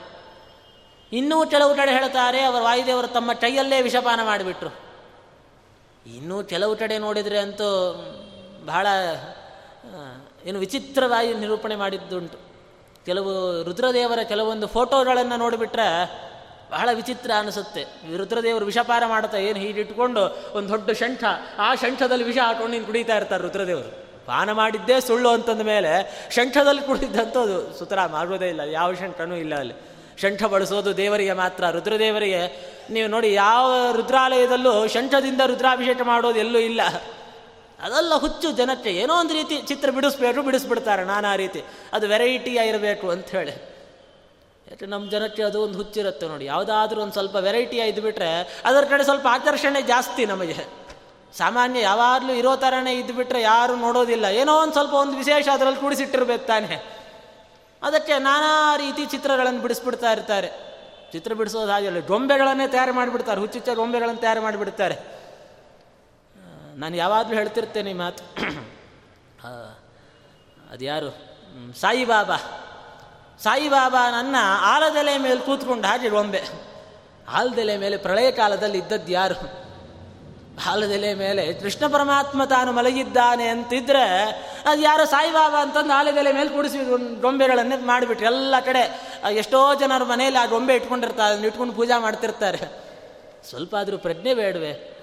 ಇನ್ನೂ ಕೆಲವು ಕಡೆ ಹೇಳ್ತಾರೆ, ಅವರು ವಾಯುದೇವರು ತಮ್ಮ ಕೈಯಲ್ಲೇ ವಿಷಪಾನ ಮಾಡಿಬಿಟ್ರು. ಇನ್ನೂ ಕೆಲವು ಕಡೆ ನೋಡಿದರೆ ಅಂತೂ ಬಹಳ ಏನು ವಿಚಿತ್ರವಾಗಿ ನಿರೂಪಣೆ ಮಾಡಿದ್ದುಂಟು. ಕೆಲವು ರುದ್ರದೇವರ ಕೆಲವೊಂದು ಫೋಟೋಗಳನ್ನು ನೋಡಿಬಿಟ್ರೆ ಬಹಳ ವಿಚಿತ್ರ ಅನಿಸುತ್ತೆ. ರುದ್ರದೇವರು ವಿಷಪಾರ ಮಾಡ್ತಾ ಏನು ಹೀಗಿಟ್ಕೊಂಡು ಒಂದು ದೊಡ್ಡ ಶಂಠ ಆ ಶಂಠದಲ್ಲಿ ವಿಷ ಹಾಕೊಂಡು ನೀನು ಕುಡಿತಾ ಇರ್ತಾರೆ ರುದ್ರದೇವರು. ಪಾನ ಮಾಡಿದ್ದೇ ಸುಳ್ಳು ಅಂತಂದ ಮೇಲೆ ಶಂಠದಲ್ಲಿ ಕುಡಿದಂಥದ್ದು ಸುತರ ಮಾರ್ಗೋದೇ ಇಲ್ಲ, ಯಾವ ಶಂಠನೂ ಇಲ್ಲ ಅಲ್ಲಿ. ಶಂಠ ಬಳಸೋದು ದೇವರಿಗೆ ಮಾತ್ರ, ರುದ್ರದೇವರಿಗೆ. ನೀವು ನೋಡಿ ಯಾವ ರುದ್ರಾಲಯದಲ್ಲೂ ಶಂಠದಿಂದ ರುದ್ರಾಭಿಷೇಕ ಮಾಡೋದು ಎಲ್ಲೂ ಇಲ್ಲ. ಅದೆಲ್ಲ ಹುಚ್ಚು ಜನಕ್ಕೆ ಏನೋ ಒಂದು ರೀತಿ ಚಿತ್ರ ಬಿಡಿಸ್ಬೇಕು, ಬಿಡಿಸ್ಬಿಡ್ತಾರೆ ನಾನಾ ರೀತಿ. ಅದು ವೆರೈಟಿಯಾಗಿರಬೇಕು ಅಂತ ಹೇಳಿ. ಯಾಕೆ ನಮ್ಮ ಜನಕ್ಕೆ ಅದು ಒಂದು ಹುಚ್ಚಿರುತ್ತೆ ನೋಡಿ. ಯಾವುದಾದ್ರೂ ಒಂದು ಸ್ವಲ್ಪ ವೆರೈಟಿಯಾಗಿ ಇದ್ದುಬಿಟ್ರೆ ಅದರ ಕಡೆ ಸ್ವಲ್ಪ ಆಕರ್ಷಣೆ ಜಾಸ್ತಿ ನಮಗೆ. ಸಾಮಾನ್ಯ ಯಾವಾಗಲೂ ಇರೋ ಥರನೇ ಇದ್ದುಬಿಟ್ರೆ ಯಾರು ನೋಡೋದಿಲ್ಲ. ಏನೋ ಒಂದು ಸ್ವಲ್ಪ ಒಂದು ವಿಶೇಷ ಅದರಲ್ಲಿ ಕೂಡಿಸಿಟ್ಟಿರ್ಬೇಕು ತಾನೆ. ಅದಕ್ಕೆ ನಾನಾ ರೀತಿ ಚಿತ್ರಗಳನ್ನು ಬಿಡಿಸ್ಬಿಡ್ತಾ ಇರ್ತಾರೆ. ಚಿತ್ರ ಬಿಡಿಸೋದು ಹಾಗೆ ಗೊಂಬೆಗಳನ್ನೇ ತಯಾರು ಮಾಡಿಬಿಡ್ತಾರೆ. ಹುಚ್ಚುಚ್ಚ ಗೊಂಬೆಗಳನ್ನು ತಯಾರು ಮಾಡಿಬಿಡ್ತಾರೆ. ನಾನು ಯಾವಾಗಲೂ ಹೇಳ್ತಿರ್ತೇನೆ ಈ ಮಾತು. ಅದು ಯಾರು ಸಾಯಿಬಾಬಾ. ಸಾಯಿಬಾಬಾ ನನ್ನ ಆಲದೆಲೆ ಮೇಲೆ ಕೂತ್ಕೊಂಡು ಹಾಗೆ ಗೊಂಬೆ ಆಲದೆಲೆ ಮೇಲೆ ಪ್ರಳಯ ಕಾಲದಲ್ಲಿ ಇದ್ದದ್ದು ಯಾರು? ಆಲದೆಲೆ ಮೇಲೆ ಕೃಷ್ಣ ಪರಮಾತ್ಮ ತಾನು ಮಲಗಿದ್ದಾನೆ ಅಂತಿದ್ರೆ ಅದು ಯಾರು ಸಾಯಿಬಾಬಾ ಅಂತಂದು ಆಲದೆಲೆ ಮೇಲೆ ಕೂಡಿಸಿ ಗೊಂಬೆಗಳನ್ನೇ ಮಾಡಿಬಿಟ್ರು. ಎಲ್ಲ ಕಡೆ ಎಷ್ಟೋ ಜನರ ಮನೆಯಲ್ಲಿ ಆ ಗೊಂಬೆ ಇಟ್ಕೊಂಡಿರ್ತಾರೆ, ಅದನ್ನ ಇಟ್ಕೊಂಡು ಪೂಜಾ ಮಾಡ್ತಿರ್ತಾರೆ. ಸ್ವಲ್ಪ ಆದರೂ ಪ್ರಜ್ಞೆ ಬೇಡವೆ?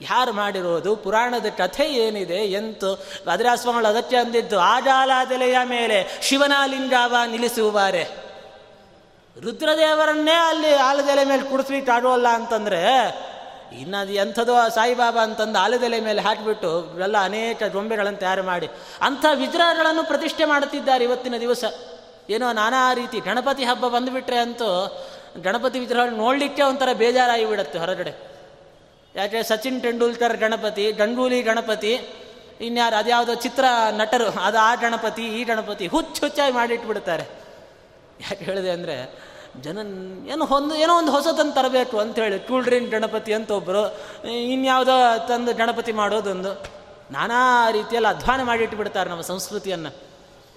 ಯಾರು ಮಾಡಿರೋದು ಪುರಾಣದ ಕಥೆ ಏನಿದೆ ಎಂತು? ಭದ್ರಾಸ್ವಾಮಿಗಳು ಅದಕ್ಕೆ ಅಂದಿದ್ದು ಆಜಾಲಾದೆಲೆಯ ಮೇಲೆ ಶಿವನ ಲಿಂಗಾವ ನಿಲ್ಲಿಸುವಾರೆ ರುದ್ರದೇವರನ್ನೇ ಅಲ್ಲಿ ಆಲದೆಲೆ ಮೇಲೆ ಕುಡಿಸ್ಲಿಕ್ಕೆ ಆಡೋಲ್ಲ ಅಂತಂದ್ರೆ, ಇನ್ನದು ಎಂಥದೋ ಸಾಯಿಬಾಬಾ ಅಂತಂದು ಆಲದೆಲೆ ಮೇಲೆ ಹಾಕಿಬಿಟ್ಟು ಎಲ್ಲ ಅನೇಕ ಗೊಂಬೆಗಳನ್ನು ತಯಾರು ಮಾಡಿ, ಅಂಥ ವಿಗ್ರಹಗಳನ್ನು ಪ್ರತಿಷ್ಠೆ ಮಾಡುತ್ತಿದ್ದಾರೆ ಇವತ್ತಿನ ದಿವಸ. ಏನೋ ನಾನಾ ರೀತಿ ಗಣಪತಿ ಹಬ್ಬ ಬಂದುಬಿಟ್ರೆ ಅಂತೂ ಗಣಪತಿ ವಿಗ್ರಹಗಳು ನೋಡಲಿಕ್ಕೆ ಒಂಥರ ಬೇಜಾರಾಗಿ ಬಿಡುತ್ತೆ ಹೊರಗಡೆ. ಯಾಕೆ ಸಚಿನ್ ತೆಂಡೂಲ್ಕರ್ ಗಣಪತಿ, ಗಂಗೂಲಿ ಗಣಪತಿ, ಇನ್ಯಾರು ಅದ್ಯಾವುದೋ ಚಿತ್ರ ನಟರು, ಅದು ಆ ಗಣಪತಿ, ಈ ಗಣಪತಿ ಹುಚ್ಚು ಹುಚ್ಚಾಗಿ ಮಾಡಿಟ್ಬಿಡ್ತಾರೆ. ಯಾಕೆ ಹೇಳಿದೆ ಅಂದರೆ ಜನ ಏನೋ ಒಂದು ಏನೋ ಒಂದು ಹೊಸತನ್ನು ತರಬೇಕು ಅಂಥೇಳಿ ಕೂಲ್ ಡ್ರಿಂಕ್ ಗಣಪತಿ ಅಂತ ಒಬ್ಬರು ಇನ್ಯಾವುದೋ ತಂದು ಗಣಪತಿ ಮಾಡೋದೊಂದು, ನಾನಾ ರೀತಿಯಲ್ಲಿ ಅಧ್ವಾನ ಮಾಡಿಟ್ಬಿಡ್ತಾರೆ ನಮ್ಮ ಸಂಸ್ಕೃತಿಯನ್ನು.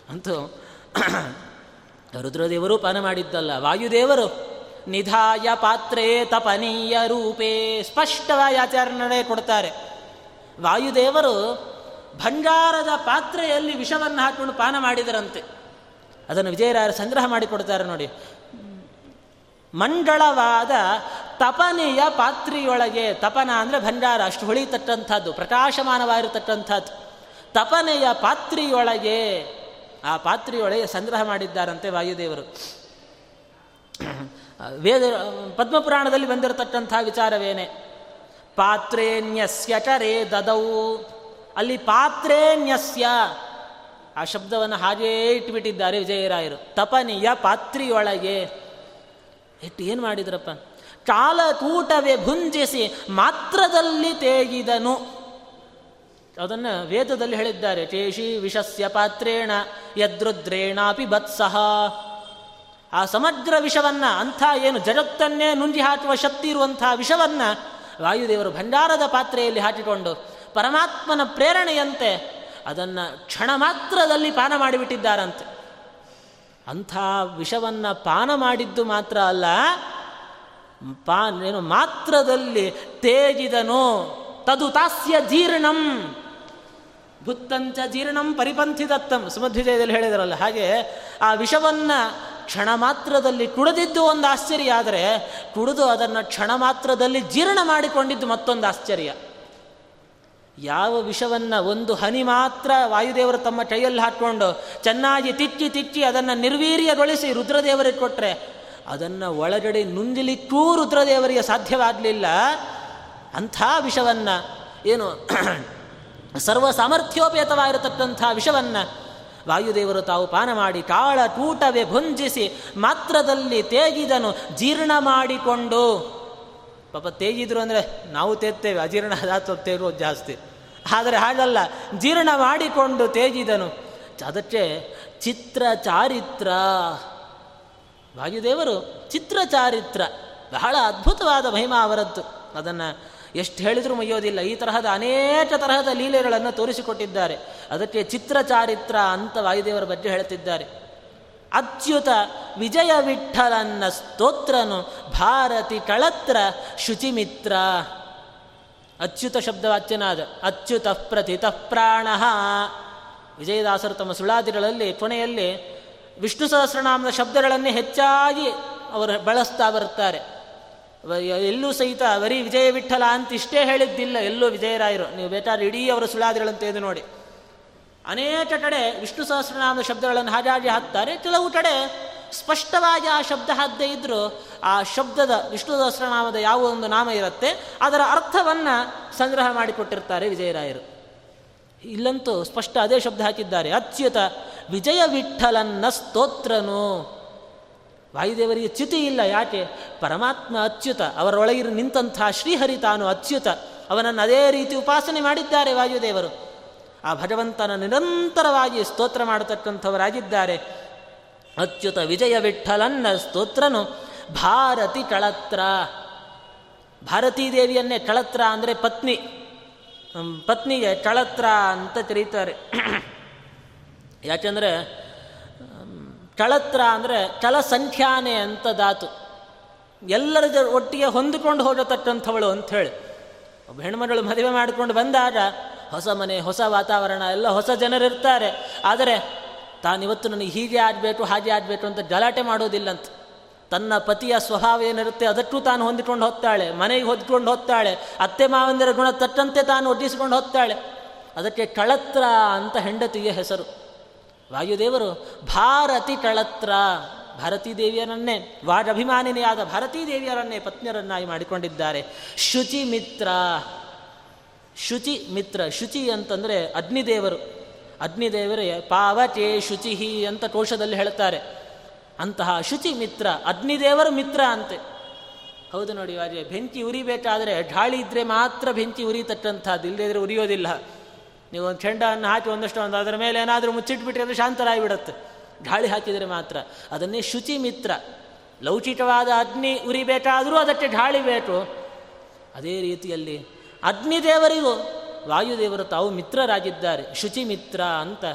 ಅಂತೂ ರುದ್ರದೇವರು ಪಾನ ಮಾಡಿದ್ದಲ್ಲ, ವಾಯುದೇವರು. ನಿಧಾಯ ಪಾತ್ರೆ ತಪನೀಯ ರೂಪೇ ಸ್ಪಷ್ಟವಾಗಿ ಆಚರಣೆ ಕೊಡ್ತಾರೆ. ವಾಯುದೇವರು ಬಂಗಾರದ ಪಾತ್ರೆಯಲ್ಲಿ ವಿಷವನ್ನು ಹಾಕಿಕೊಂಡು ಪಾನ ಮಾಡಿದರಂತೆ. ಅದನ್ನು ವಿಜಯರಾಯರು ಸಂಗ್ರಹ ಮಾಡಿಕೊಡ್ತಾರೆ ನೋಡಿ. ಮಂಡಳವಾದ ತಪನೆಯ ಪಾತ್ರೆಯೊಳಗೆ ತಪನ ಅಂದರೆ ಭಂಡಾರ, ಅಷ್ಟು ಹೊಳಿತಕ್ಕಂಥದ್ದು ಪ್ರಕಾಶಮಾನವಾಗಿರತಕ್ಕಂಥದ್ದು. ತಪನೆಯ ಪಾತ್ರೆಯೊಳಗೆ ಆ ಪಾತ್ರೆಯೊಳಗೆ ಸಂಗ್ರಹ ಮಾಡಿದ್ದಾರಂತೆ ವಾಯುದೇವರು. ವೇದ, ಪದ್ಮಪುರಾಣದಲ್ಲಿ ಬಂದಿರತಕ್ಕಂಥ ವಿಚಾರವೇನೆ. ಪಾತ್ರೇನ್ಯಸ್ಯ ರೇ ದದೌ. ಅಲ್ಲಿ ಪಾತ್ರೇನ್ಯಸ್ಯ ಆ ಶಬ್ದವನ್ನು ಹಾಗೇ ಇಟ್ಬಿಟ್ಟಿದ್ದಾರೆ ವಿಜಯರಾಯರು. ತಪನಿಯ ಪಾತ್ರಿಯೊಳಗೆ. ಇಟ್ಟು ಏನು ಮಾಡಿದ್ರಪ್ಪ? ಕಾಲಕೂಟವೇ ಭುಂಜಿಸಿ ಮಾತ್ರದಲ್ಲಿ ತೇಗಿದನು. ಅದನ್ನು ವೇದದಲ್ಲಿ ಹೇಳಿದ್ದಾರೆ. ಕೇಶಿ ವಿಷಸ್ಯ ಪಾತ್ರೇಣ ಯದೃದ್ರೇಣಾಪಿ ಬತ್ಸಹ. ಆ ಸಮಗ್ರ ವಿಷವನ್ನು, ಅಂಥ ಏನು ಜಗತ್ತನ್ನೇ ನುಂಜಿ ಹಾಕುವ ಶಕ್ತಿ ಇರುವಂಥ ವಿಷವನ್ನು ವಾಯುದೇವರು ಭಂಡಾರದ ಪಾತ್ರೆಯಲ್ಲಿ ಹಾಕಿಕೊಂಡು ಪರಮಾತ್ಮನ ಪ್ರೇರಣೆಯಂತೆ ಅದನ್ನು ಕ್ಷಣ ಮಾತ್ರದಲ್ಲಿ ಪಾನ ಮಾಡಿಬಿಟ್ಟಿದ್ದಾರಂತೆ. ಅಂಥ ವಿಷವನ್ನು ಪಾನ ಮಾಡಿದ್ದು ಮಾತ್ರ ಅಲ್ಲ, ಪಾ, ಏನು ಮಾತ್ರದಲ್ಲಿ ತೇಜಿದನು ತದು ತಾಸ್ಯ ಜೀರ್ಣಂ, ಭುತ್ತಂಚ ಜೀರ್ಣಂ ಪರಿಪಂಥಿದತ್ತಂ. ಸುಮಧ್ವಿಜಯದಲ್ಲಿ ಹೇಳಿದರಲ್ಲ ಹಾಗೆ ಆ ವಿಷವನ್ನು ಕ್ಷಣ ಮಾತ್ರದಲ್ಲಿ ಕುಡಿದಿದ್ದು ಒಂದು ಆಶ್ಚರ್ಯ, ಆದರೆ ಕುಡಿದು ಅದನ್ನು ಕ್ಷಣ ಮಾತ್ರದಲ್ಲಿ ಜೀರ್ಣ ಮಾಡಿಕೊಂಡಿದ್ದು ಮತ್ತೊಂದು ಆಶ್ಚರ್ಯ. ಯಾವ ವಿಷವನ್ನು ಒಂದು ಹನಿ ಮಾತ್ರ ವಾಯುದೇವರು ತಮ್ಮ ಕೈಯಲ್ಲಿ ಹಾಕ್ಕೊಂಡು ಚೆನ್ನಾಗಿ ತಿಚ್ಚಿ ತಿಚ್ಚಿ ಅದನ್ನು ನಿರ್ವೀರ್ಯಗೊಳಿಸಿ ರುದ್ರದೇವರಿಗೆ ಕೊಟ್ಟರೆ ಅದನ್ನು ಒಳಗಡೆ ನುಂದಿಲಿಕ್ಕೂ ರುದ್ರದೇವರಿಗೆ ಸಾಧ್ಯವಾಗಲಿಲ್ಲ. ಅಂಥ ವಿಷವನ್ನು ಏನು ಸರ್ವ ಸಾಮರ್ಥ್ಯೋಪೇತವಾಗಿರತಕ್ಕಂಥ ವಿಷವನ್ನು ವಾಯುದೇವರು ತಾವು ಪಾನ ಮಾಡಿ ಕಾಳ ಕೂಟವೇ ಭುಂಜಿಸಿ ಮಾತ್ರದಲ್ಲಿ ತೇಗಿದನು, ಜೀರ್ಣ ಮಾಡಿಕೊಂಡು. ಪಾಪ ತೇಗಿದ್ರು ಅಂದರೆ ನಾವು ತೇಗ್ತೇವೆ, ಅಜೀರ್ಣ ಆದ ತೇಗೋದು ಜಾಸ್ತಿ. ಆದರೆ ಹಾಗಲ್ಲ, ಜೀರ್ಣ ಮಾಡಿಕೊಂಡು ತೇಜಿದನು ಅದಕ್ಕೆ ಚಿತ್ರ ಚಾರಿತ್ರ. ವಾಯುದೇವರು ಚಿತ್ರ ಚಾರಿತ್ರ. ಬಹಳ ಅದ್ಭುತವಾದ ಮಹಿಮಾ ಅವರದ್ದು. ಅದನ್ನು ಎಷ್ಟು ಹೇಳಿದರೂ ಮುಯ್ಯೋದಿಲ್ಲ ಈ ತರಹದ ಅನೇಕ ತರಹದ ಲೀಲೆಗಳನ್ನು ತೋರಿಸಿಕೊಟ್ಟಿದ್ದಾರೆ. ಅದಕ್ಕೆ ಚಿತ್ರ ಚಾರಿತ್ರ ಅಂತ ವಾಯುದೇವರ ಬಗ್ಗೆ ಹೇಳ್ತಿದ್ದಾರೆ. ಅಚ್ಯುತ ವಿಜಯ ವಿಠಲನ್ನ ಸ್ತೋತ್ರನು ಭಾರತಿ ಕಳತ್ರ ಶುಚಿಮಿತ್ರ. ಅಚ್ಯುತ ಶಬ್ದವಾಚ್ಯನಾದ ಅಚ್ಯುತ ಪ್ರತಿತ ಪ್ರಾಣ. ವಿಜಯದಾಸರು ತಮ್ಮ ಸುಳಾದಿಗಳಲ್ಲಿ ಕೊನೆಯಲ್ಲಿ ವಿಷ್ಣು ಸಹಸ್ರನಾಮದ ಶಬ್ದಗಳನ್ನೇ ಹೆಚ್ಚಾಗಿ ಅವರು ಬಳಸ್ತಾ ಬರುತ್ತಾರೆ ಎಲ್ಲೂ ಸಹಿತ ಬರೀ ವಿಜಯ ವಿಠಲ ಅಂತ ಇಷ್ಟೇ ಹೇಳಿದ್ದಿಲ್ಲ ಎಲ್ಲೂ ವಿಜಯರಾಯರು ನೀವು ಬೇಕಾದ್ರೆ ಇಡೀ ಅವರ ಸುಳ್ಳಾದ್ರಿಳಂತ ಇದೆ ನೋಡಿ. ಅನೇಕ ಕಡೆ ವಿಷ್ಣು ಸಹಸ್ರನಾಮದ ಶಬ್ದಗಳನ್ನು ಹಾಗಾಗಿ ಹಾಕ್ತಾರೆ. ಕೆಲವು ಕಡೆ ಸ್ಪಷ್ಟವಾಗಿ ಆ ಶಬ್ದ ಹದ್ದೇ ಇದ್ದರೂ ಆ ಶಬ್ದದ ವಿಷ್ಣು ಸಹಸ್ರನಾಮದ ಯಾವ ಒಂದು ನಾಮ ಇರುತ್ತೆ. ಅದರ ಅರ್ಥವನ್ನು ಸಂಗ್ರಹ ಮಾಡಿಕೊಟ್ಟಿರ್ತಾರೆ ವಿಜಯರಾಯರು ಇಲ್ಲಂತೂ ಸ್ಪಷ್ಟ ಅದೇ ಶಬ್ದ ಹಾಕಿದ್ದಾರೆ. ಅತ್ಯುತ ವಿಜಯ ವಿಠಲನ್ನ ಸ್ತೋತ್ರನು. ವಾಯುದೇವರಿಗೆ ಚ್ಯುತಿ ಇಲ್ಲ. ಯಾಕೆ? ಪರಮಾತ್ಮ ಅಚ್ಯುತ, ಅವರೊಳಗಿರು ನಿಂತಹ ಶ್ರೀಹರಿ ತಾನು ಅಚ್ಯುತ. ಅವನನ್ನು ಅದೇ ರೀತಿ ಉಪಾಸನೆ ಮಾಡಿದ್ದಾರೆ ವಾಯುದೇವರು. ಆ ಭಗವಂತನ ನಿರಂತರವಾಗಿ ಸ್ತೋತ್ರ ಮಾಡತಕ್ಕಂಥವರಾಗಿದ್ದಾರೆ. ಅಚ್ಯುತ ವಿಜಯ ವಿಠಲನ್ನ ಸ್ತೋತ್ರನು ಭಾರತಿ ಕಳತ್ರ. ಭಾರತೀ ದೇವಿಯನ್ನೇ ಕಳತ್ರ ಅಂದರೆ ಪತ್ನಿ. ಪತ್ನಿಗೆ ಕಳತ್ರ ಅಂತ ಕರೀತಾರೆ. ಯಾಕೆಂದರೆ ಕಳತ್ರ ಅಂದರೆ ಕಳಸಂಖ್ಯಾನೆ ಅಂತ ಧಾತು ಎಲ್ಲರ ಜ ಒಟ್ಟಿಗೆ ಹೊಂದಿಕೊಂಡು ಹೋಗತಕ್ಕಂಥವಳು ಅಂಥೇಳಿ ಒಬ್ಬ ಹೆಣ್ಮಗಳು ಮದುವೆ ಮಾಡಿಕೊಂಡು ಬಂದಾಗ ಹೊಸ ಮನೆ, ಹೊಸ ವಾತಾವರಣ, ಎಲ್ಲ ಹೊಸ ಜನರಿರ್ತಾರೆ. ಆದರೆ ತಾನಿವತ್ತು ನನಗೆ ಹೀಗೆ ಆಗಬೇಕು, ಹಾಗೆ ಆಗಬೇಕು ಅಂತ ಗಲಾಟೆ ಮಾಡೋದಿಲ್ಲಂತ. ತನ್ನ ಪತಿಯ ಸ್ವಭಾವ ಏನಿರುತ್ತೆ ಅದಕ್ಕೂ ತಾನು ಹೊಂದಿಕೊಂಡು ಹೋಗ್ತಾಳೆ. ಮನೆಗೆ ಹೊದ್ಕೊಂಡು ಹೋಗ್ತಾಳೆ. ಅತ್ತೆ ಮಾವಂದಿರ ಗುಣ ತಟ್ಟಂತೆ ತಾನು ಒಡ್ಡಿಸಿಕೊಂಡು ಹೋಗ್ತಾಳೆ. ಅದಕ್ಕೆ ಕಳತ್ರ ಅಂತ ಹೆಂಡತಿಯ ಹೆಸರು. ವಾಯುದೇವರು, ಭಾರತಿ ಕಳತ್ರ ಭಾರತೀ ದೇವಿಯರನ್ನೇ ವಾಜಭಿಮಾನಿನಿಯಾದ ಭಾರತೀ ದೇವಿಯರನ್ನೇ ಪತ್ನಿಯರನ್ನಾಗಿ ಮಾಡಿಕೊಂಡಿದ್ದಾರೆ. ಶುಚಿ ಮಿತ್ರ ಶುಚಿ ಮಿತ್ರ ಶುಚಿ ಅಂತಂದರೆ ಅಗ್ನಿದೇವರು. ಅಗ್ನಿದೇವರೇ, ಪಾವಚೇ ಶುಚಿಹಿ ಅಂತ ಕೋಶದಲ್ಲಿ ಹೇಳ್ತಾರೆ ಅಂತಹ ಶುಚಿ ಮಿತ್ರ ಅಗ್ನಿದೇವರು ಮಿತ್ರ ಅಂತೆ. ಹೌದು ನೋಡಿ ವಾಜೆ, ಬೆಂಕಿ ಉರಿಬೇಕಾದ್ರೆ ಢಾಳಿ ಇದ್ದರೆ ಮಾತ್ರ ಬೆಂಕಿ ಉರಿತಕ್ಕಂಥದ್ದು ಇಲ್ಲದೇ ಉರಿಯೋದಿಲ್ಲ. ನೀವು ಒಂದು ಚೆಂಡನ್ನು ಹಾಕಿ ಒಂದಷ್ಟು ಒಂದು ಅದರ ಮೇಲೆ ಏನಾದರೂ ಮುಚ್ಚಿಟ್ಬಿಟ್ರೆ ಅದು ಶಾಂತರಾಗಿಬಿಡುತ್ತೆ. ಗಾಳಿ ಹಾಕಿದರೆ ಮಾತ್ರ. ಅದನ್ನೇ ಶುಚಿ ಮಿತ್ರ. ಲೌಚಿಕವಾದ ಅಗ್ನಿ ಉರಿಬೇಕಾದರೂ ಅದಕ್ಕೆ ಗಾಳಿ ಬೇಕು. ಅದೇ ರೀತಿಯಲ್ಲಿ ಅಗ್ನಿದೇವರಿಗೂ ವಾಯುದೇವರು ತಾವು ಮಿತ್ರರಾಗಿದ್ದಾರೆ. ಶುಚಿ ಮಿತ್ರ ಅಂತ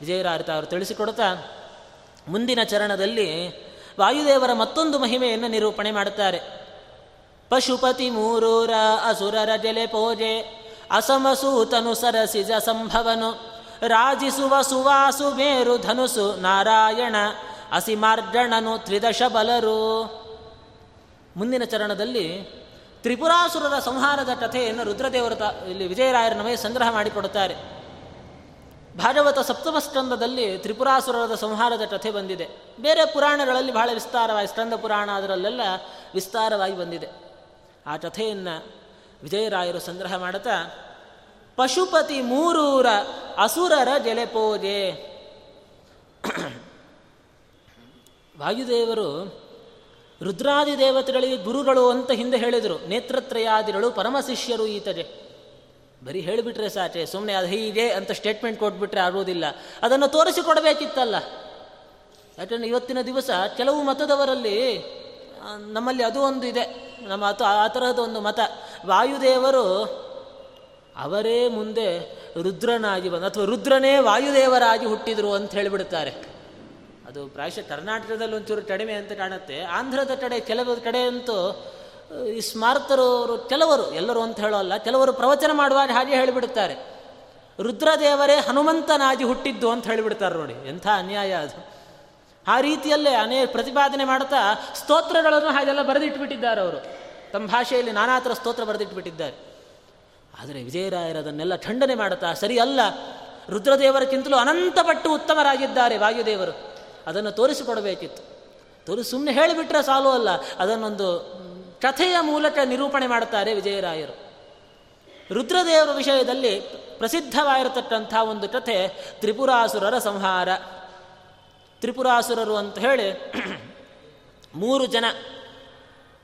ವಿಜಯರಾರಿತ ಅವರು ತಿಳಿಸಿಕೊಡ್ತಾ ಮುಂದಿನ ಚರಣದಲ್ಲಿ ವಾಯುದೇವರ ಮತ್ತೊಂದು ಮಹಿಮೆಯನ್ನು ನಿರೂಪಣೆ ಮಾಡುತ್ತಾರೆ. ಪಶುಪತಿ ಮೂರೂರ ಅಸುರರ ಜಲೆ ಪೋಜೆ. ಅಸಮಸೂತನು ಸರಸಿಜ ಸಂಭವನು. ರಾಜಿಸುವ ಸುವಾಸು ಮೇರು ಧನುಸು ನಾರಾಯಣ, ಅಸಿಮಾರ್ಜಣನು ತ್ರಿದಶ ಬಲರು. ಮುಂದಿನ ಚರಣದಲ್ಲಿ ತ್ರಿಪುರಾಸುರರ ಸಂಹಾರದ ಕಥೆಯನ್ನು ರುದ್ರದೇವರ ಇಲ್ಲಿ ವಿಜಯರಾಯರ ನಮಗೆ ಸಂಗ್ರಹ ಮಾಡಿಕೊಡುತ್ತಾರೆ. ಭಾಗವತ ಸಪ್ತಮ ಸ್ಕಂದದಲ್ಲಿ ತ್ರಿಪುರಾಸುರರ ಸಂಹಾರದ ಕಥೆ ಬಂದಿದೆ. ಬೇರೆ ಪುರಾಣಗಳಲ್ಲಿ ಬಹಳ ವಿಸ್ತಾರವಾಗಿ ಸ್ಕಂದ ಪುರಾಣ ಅದರಲ್ಲೆಲ್ಲ ವಿಸ್ತಾರವಾಗಿ ಬಂದಿದೆ. ಆ ಕಥೆಯನ್ನು ವಿಜಯರಾಯರು ಸಂಗ್ರಹ ಮಾಡುತ್ತಾ, ಪಶುಪತಿ ಮೂರೂರ ಅಸುರರ ಜಲೆಪೋಜೆ ವಾಯುದೇವರು, ರುದ್ರಾದಿ ದೇವತೆಗಳಿಗೆ ಗುರುಗಳು ಅಂತ ಹಿಂದೆ ಹೇಳಿದರು, ನೇತ್ರತ್ರಯಾದಿಗಳು ಪರಮಶಿಷ್ಯರು ಈತಜೆ ಬರೀ ಹೇಳಿಬಿಟ್ರೆ ಸಾಚೆ ಸುಮ್ಮನೆ ಅದು ಹೀಗೆ ಅಂತ ಸ್ಟೇಟ್ಮೆಂಟ್ ಕೊಟ್ಬಿಟ್ರೆ ಆಗೋದಿಲ್ಲ. ಅದನ್ನು ತೋರಿಸಿಕೊಡಬೇಕಿತ್ತಲ್ಲ. ಯಾಕಂದರೆ ಇವತ್ತಿನ ದಿವಸ ಕೆಲವು ಮತದವರಲ್ಲಿ ನಮ್ಮಲ್ಲಿ ಅದು ಒಂದು ಇದೆ. ನಮ್ಮ ಅದು ಆ ತರಹದ ಒಂದು ಮತ. ವಾಯುದೇವರು ಅವರೇ ಮುಂದೆ ರುದ್ರನಾಗಿ ಬಂದ ಅಥವಾ ರುದ್ರನೇ ವಾಯುದೇವರಾಗಿ ಹುಟ್ಟಿದರು ಅಂತ ಹೇಳಿಬಿಡ್ತಾರೆ ಅದು ಪ್ರಾಯಶಃ ಕರ್ನಾಟಕದಲ್ಲಿ ಒಂಚೂರು ಕಡಿಮೆ ಅಂತ ಕಾಣುತ್ತೆ. ಆಂಧ್ರದ ಕಡೆ ಕೆಲವು ಕಡೆ ಅಂತೂ ಈ ಸ್ಮಾರ್ತರು ಕೆಲವರು, ಎಲ್ಲರೂ ಅಂತ ಹೇಳೋಲ್ಲ, ಕೆಲವರು ಪ್ರವಚನ ಮಾಡುವಾಗ ಹಾಗೆ ಹೇಳಿಬಿಡುತ್ತಾರೆ. ರುದ್ರದೇವರೇ ಹನುಮಂತನಾಗಿ ಹುಟ್ಟಿದ್ದು ಅಂತ ಹೇಳಿಬಿಡ್ತಾರೆ ನೋಡಿ. ಎಂಥ ಅನ್ಯಾಯ ಅದು. ಆ ರೀತಿಯಲ್ಲೇ ಅನೇಕ ಪ್ರತಿಪಾದನೆ ಮಾಡ್ತಾ ಸ್ತೋತ್ರಗಳನ್ನು ಹಾಗೆಲ್ಲ ಬರೆದಿಟ್ಬಿಟ್ಟಿದ್ದಾರೆ ಅವರು. ತಮ್ಮ ಭಾಷೆಯಲ್ಲಿ ನಾನಾ ಥರ ಸ್ತೋತ್ರ ಬರೆದಿಟ್ಬಿಟ್ಟಿದ್ದಾರೆ. ಆದರೆ ವಿಜಯರಾಯರದನ್ನೆಲ್ಲ ಖಂಡನೆ ಮಾಡುತ್ತಾ ಸರಿ ಅಲ್ಲ ರುದ್ರದೇವರಕ್ಕಿಂತಲೂ ಅನಂತಪಟ್ಟು ಉತ್ತಮರಾಗಿದ್ದಾರೆ ವಾಯುದೇವರು. ಅದನ್ನು ತೋರಿಸಿಕೊಡಬೇಕಿತ್ತು. ತೋರಿಸಿ ಸುಮ್ಮನೆ ಹೇಳಿಬಿಟ್ರೆ ಸಾಲು ಅಲ್ಲ. ಅದನ್ನೊಂದು ಕಥೆಯ ಮೂಲಕ ನಿರೂಪಣೆ ಮಾಡುತ್ತಾರೆ ವಿಜಯರಾಯರು. ರುದ್ರದೇವರ ವಿಷಯದಲ್ಲಿ ಪ್ರಸಿದ್ಧವಾಗಿರತಕ್ಕಂಥ ಒಂದು ಕಥೆ ತ್ರಿಪುರಾಸುರರ ಸಂಹಾರ. ತ್ರಿಪುರಾಸುರರು ಅಂತ ಹೇಳಿ ಮೂರು ಜನ.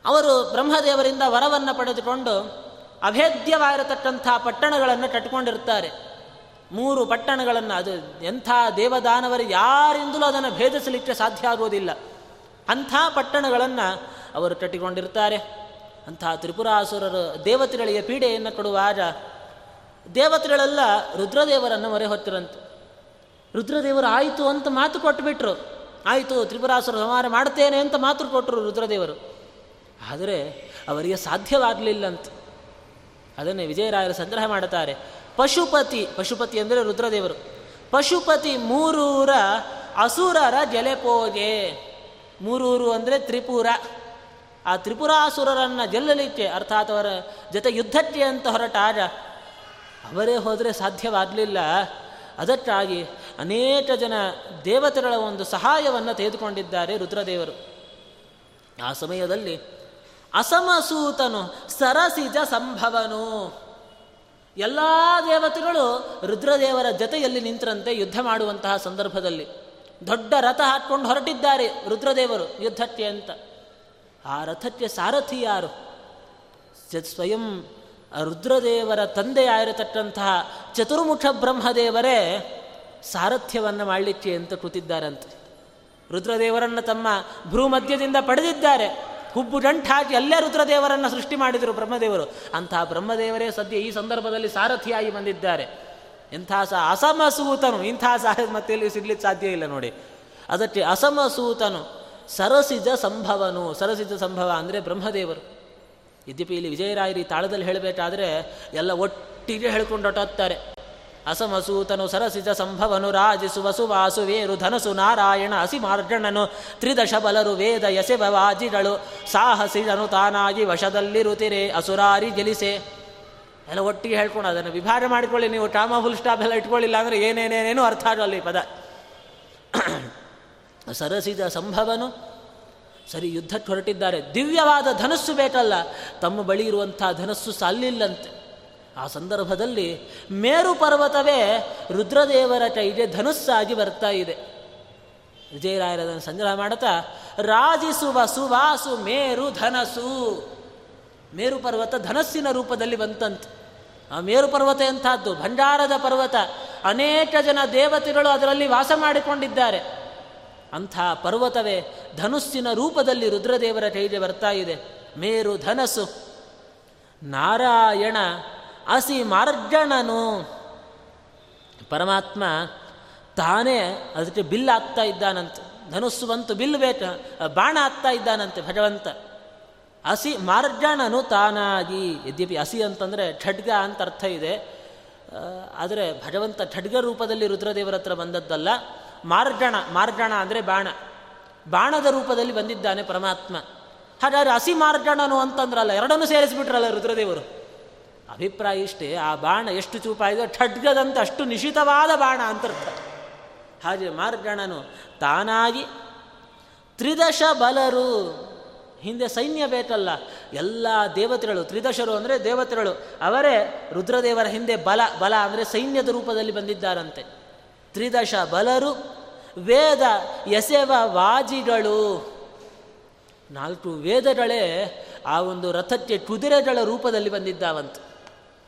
ಅವರು ಬ್ರಹ್ಮದೇವರಿಂದ ವರವನ್ನು ಪಡೆದುಕೊಂಡು ಅಭೇದ್ಯವಾಗಿರತಕ್ಕಂಥ ಪಟ್ಟಣಗಳನ್ನು ಕಟ್ಟಿಕೊಂಡಿರ್ತಾರೆ ಮೂರು ಪಟ್ಟಣಗಳನ್ನು, ಅದು ಎಂಥ ದೇವದಾನವರು ಯಾರಿಂದಲೂ ಅದನ್ನು ಭೇದಿಸಲಿಕ್ಕೆ ಸಾಧ್ಯ ಆಗುವುದಿಲ್ಲ. ಅಂಥ ಪಟ್ಟಣಗಳನ್ನು ಅವರು ಕಟ್ಟಿಕೊಂಡಿರ್ತಾರೆ ಅಂಥ ತ್ರಿಪುರಾಸುರರು ದೇವತೆಗಳಿಗೆ ಪೀಡೆಯನ್ನು ಕೊಡುವಾಗ ದೇವತೆಗಳೆಲ್ಲ ರುದ್ರದೇವರನ್ನು ಮೊರೆ ಹೊತ್ತಿರಂತೆ. ರುದ್ರದೇವರು ಆಯಿತು ಅಂತ ಮಾತು ಕೊಟ್ಟುಬಿಟ್ರು ಆಯಿತು, ತ್ರಿಪುರಾಸುರ ಸಂಹಾರ ಮಾಡ್ತೇನೆ ಅಂತ ಮಾತು ಕೊಟ್ಟರು ರುದ್ರದೇವರು. ಆದರೆ ಅವರಿಗೆ ಸಾಧ್ಯವಾಗಲಿಲ್ಲಂತ. ಅದನ್ನೇ ವಿಜಯರಾಯರು ಸಂಗ್ರಹ ಮಾಡುತ್ತಾರೆ. ಪಶುಪತಿ ಪಶುಪತಿ ಅಂದರೆ ರುದ್ರದೇವರು. ಪಶುಪತಿ ಮೂರೂರ ಅಸುರರ ಜಲೆಪೋಗೆ. ಮೂರೂರು ಅಂದರೆ ತ್ರಿಪುರ. ಆ ತ್ರಿಪುರಾಸುರರನ್ನು ಗೆಲ್ಲಲಿಕ್ಕೆ ಅರ್ಥಾತ್ ಅವರ ಜೊತೆ ಯುದ್ಧಕ್ಕೆ ಅಂತ ಹೊರಟಾಗ ಅವರೇ ಹೋದರೆ ಸಾಧ್ಯವಾಗಲಿಲ್ಲ. ಅದಕ್ಕಾಗಿ ಅನೇಕ ಜನ ದೇವತೆಗಳ ಒಂದು ಸಹಾಯವನ್ನು ತೆಗೆದುಕೊಂಡಿದ್ದಾರೆ ರುದ್ರದೇವರು. ಆ ಸಮಯದಲ್ಲಿ ಅಸಮಸೂತನು ಸರಸಿಜ ಸಂಭವನು. ಎಲ್ಲ ದೇವತೆಗಳು ರುದ್ರದೇವರ ಜೊತೆಯಲ್ಲಿ ನಿಂತರಂತೆ ಯುದ್ಧ ಮಾಡುವಂತಹ ಸಂದರ್ಭದಲ್ಲಿ ದೊಡ್ಡ ರಥ ಹಾಕ್ಕೊಂಡು ಹೊರಟಿದ್ದಾರೆ ರುದ್ರದೇವರು ಯುದ್ಧಕ್ಕೆ ಅಂತ. ಆ ರಥಕ್ಕೆ ಸಾರಥಿ ಯಾರು? ಸ್ವಯಂ ರುದ್ರದೇವರ ತಂದೆಯಾಗಿರತಕ್ಕಂತಹ ಚತುರ್ಮುಖ ಬ್ರಹ್ಮದೇವರೇ. ಸಾರಥ್ಯವನ್ನು ಮಾಡಲಿಕ್ಕೆ ಅಂತ ಕೂತಿದ್ದಾರಂತೆ. ರುದ್ರದೇವರನ್ನು ತಮ್ಮ ಭ್ರೂಮಧ್ಯದಿಂದ ಪಡೆದಿದ್ದಾರೆ. ಹುಬ್ಬು ಡಂಟ್ ಹಾಕಿ ಅಲ್ಲೇ ರುದ್ರದೇವರನ್ನು ಸೃಷ್ಟಿ ಮಾಡಿದರು ಬ್ರಹ್ಮದೇವರು. ಅಂತಹ ಬ್ರಹ್ಮದೇವರೇ ಸದ್ಯ ಈ ಸಂದರ್ಭದಲ್ಲಿ ಸಾರಥಿಯಾಗಿ ಬಂದಿದ್ದಾರೆ. ಇಂಥ ಸ ಅಸಮಸೂತನು, ಇಂಥ ಸಹ ಮತ್ತೆ ಸಿಗ್ಲಿಕ್ಕೆ ಸಾಧ್ಯ ಇಲ್ಲ ನೋಡಿ. ಅದಕ್ಕೆ ಅಸಮಸೂತನು, ಸರಸಿಜ ಸಂಭವನು. ಸರಸಿಜ ಸಂಭವ ಅಂದರೆ ಬ್ರಹ್ಮದೇವರು. ಯದ್ಯಪಿ ಇಲ್ಲಿ ವಿಜಯರಾಯರಿ ತಾಳದಲ್ಲಿ ಹೇಳಬೇಕಾದ್ರೆ ಎಲ್ಲ ಒಟ್ಟಿಗೆ ಹೇಳ್ಕೊಂಡು ಹೊಟ್ಟೋಗ್ತಾರೆ ಅಸಮಸೂತನು ಸರಸಿಜ ಸಂಭವನು ರಾಜಿಸುವ ಸುವಾಸು ವೇರು ಧನಸು ನಾರಾಯಣ ಅಸಿಮಾರ್ಜನನು ತ್ರಿದಶ ಬಲರು ವೇದ ಯಸೆಬವಾಜಿಗಳು ಸಾಹಸಿಜನು ತಾನಾಗಿ ವಶದಲ್ಲಿರುತ್ತಿರೆ ಅಸುರಾರಿ ಗೆಲಿಸೆ. ಎಲ್ಲ ಒಟ್ಟಿಗೆ ಹೇಳ್ಕೊಂಡು ಅದನ್ನು ವಿಭಾಗ ಮಾಡಿಕೊಳ್ಳಿ, ನೀವು ಟಾಮ ಫುಲ್ ಸ್ಟಾಪ್ ಎಲ್ಲ ಇಟ್ಕೊಳ್ಳಿಲ್ಲ ಅಂದರೆ ಏನೇನೇನೇನು ಅರ್ಥ ಆಗಲ್ಲ ಈ ಪದ. ಸರಸಿದ ಸಂಭವನು, ಸರಿ ಯುದ್ಧಕ್ಕೆ ಹೊರಟಿದ್ದಾರೆ. ದಿವ್ಯವಾದ ಧನಸ್ಸು ಬೇಕಲ್ಲ, ತಮ್ಮ ಬಳಿ ಇರುವಂಥ ಧನಸ್ಸು ಸಾಲಿಲ್ಲಂತೆ ಆ ಸಂದರ್ಭದಲ್ಲಿ ಮೇರು ಪರ್ವತವೇ ರುದ್ರದೇವರ ಕೈಗೆ ಧನುಸ್ಸಾಗಿ ಬರ್ತಾ ಇದೆ. ವಿಜಯರಾಯರದನ್ನು ಸಂಗ್ರಹ ಮಾಡುತ್ತಾ ರಾಜಿಸುವ ಸುವಾಸು ಮೇರು ಧನಸು. ಮೇರು ಪರ್ವತ ಧನಸ್ಸಿನ ರೂಪದಲ್ಲಿ ಬಂತಂತೆ. ಆ ಮೇರು ಪರ್ವತ ಎಂಥದ್ದು? ಭಂಡಾರದ ಪರ್ವತ. ಅನೇಕ ಜನ ದೇವತೆಗಳು ಅದರಲ್ಲಿ ವಾಸ ಮಾಡಿಕೊಂಡಿದ್ದಾರೆ. ಅಂಥ ಪರ್ವತವೇ ಧನುಸ್ಸಿನ ರೂಪದಲ್ಲಿ ರುದ್ರದೇವರ ಕೈಗೆ ಬರ್ತಾ ಇದೆ. ಮೇರು ಧನಸ್ಸು ನಾರಾಯಣ ಅಸಿ ಮಾರ್ಜಣನು ಪರಮಾತ್ಮ ತಾನೇ ಅದಕ್ಕೆ ಬಿಲ್ ಆಗ್ತಾ ಇದ್ದಾನಂತೆ. ಧನುಸ್ಸು ಬಂತು, ಬಿಲ್ ಬೇಕ, ಬಾಣ ಆಗ್ತಾ ಇದ್ದಾನಂತೆ ಭಗವಂತ. ಹಸಿ ಮಾರ್ಜಣನು ತಾನಾಗಿ. ಯದ್ಯಪಿ ಹಸಿ ಅಂತಂದರೆ ಖಡ್ಗ ಅಂತ ಅರ್ಥ ಇದೆ. ಆದರೆ ಭಗವಂತ ಖಡ್ಗ ರೂಪದಲ್ಲಿ ರುದ್ರದೇವರ ಹತ್ರ ಬಂದದ್ದಲ್ಲ ಮಾರ್ಜಣ ಮಾರ್ಜಣ ಅಂದರೆ ಬಾಣ. ಬಾಣದ ರೂಪದಲ್ಲಿ ಬಂದಿದ್ದಾನೆ ಪರಮಾತ್ಮ. ಹಾಗಾದರೆ ಹಸಿ ಮಾರ್ಜಣನು ಅಂತಂದ್ರಲ್ಲ, ಎರಡನ್ನೂ ಸೇರಿಸಿಬಿಟ್ರಲ್ಲ ರುದ್ರದೇವರು. ಅಭಿಪ್ರಾಯ ಇಷ್ಟೇ, ಆ ಬಾಣ ಎಷ್ಟು ಚೂಪಾಯಿದೆ ಠಡ್ಗದಂತ ಅಷ್ಟು ನಿಶಿತವಾದ ಬಾಣ ಅಂತರ್ಥ ಹಾಗೆ ಮಾರ್ಗಣನು ತಾನಾಗಿ ತ್ರಿದಶ ಬಲರು, ಹಿಂದೆ ಸೈನ್ಯ ಬೇಕಲ್ಲ, ಎಲ್ಲ ದೇವತೆಗಳು, ತ್ರಿದಶರು ಅಂದರೆ ದೇವತೆಗಳು, ಅವರೇ ರುದ್ರದೇವರ ಹಿಂದೆ ಬಲ ಬಲ ಅಂದರೆ ಸೈನ್ಯದ ರೂಪದಲ್ಲಿ ಬಂದಿದ್ದಾರಂತೆ. ತ್ರಿದಶ ಬಲರು, ವೇದ ಎಸೆವ ವಾಜಿಗಳು. ನಾಲ್ಕು ವೇದಗಳೇ ಆ ಒಂದು ರಥಕ್ಕೆ ಕುದುರೆಗಳ ರೂಪದಲ್ಲಿ ಬಂದಿದ್ದಾವಂತೆ.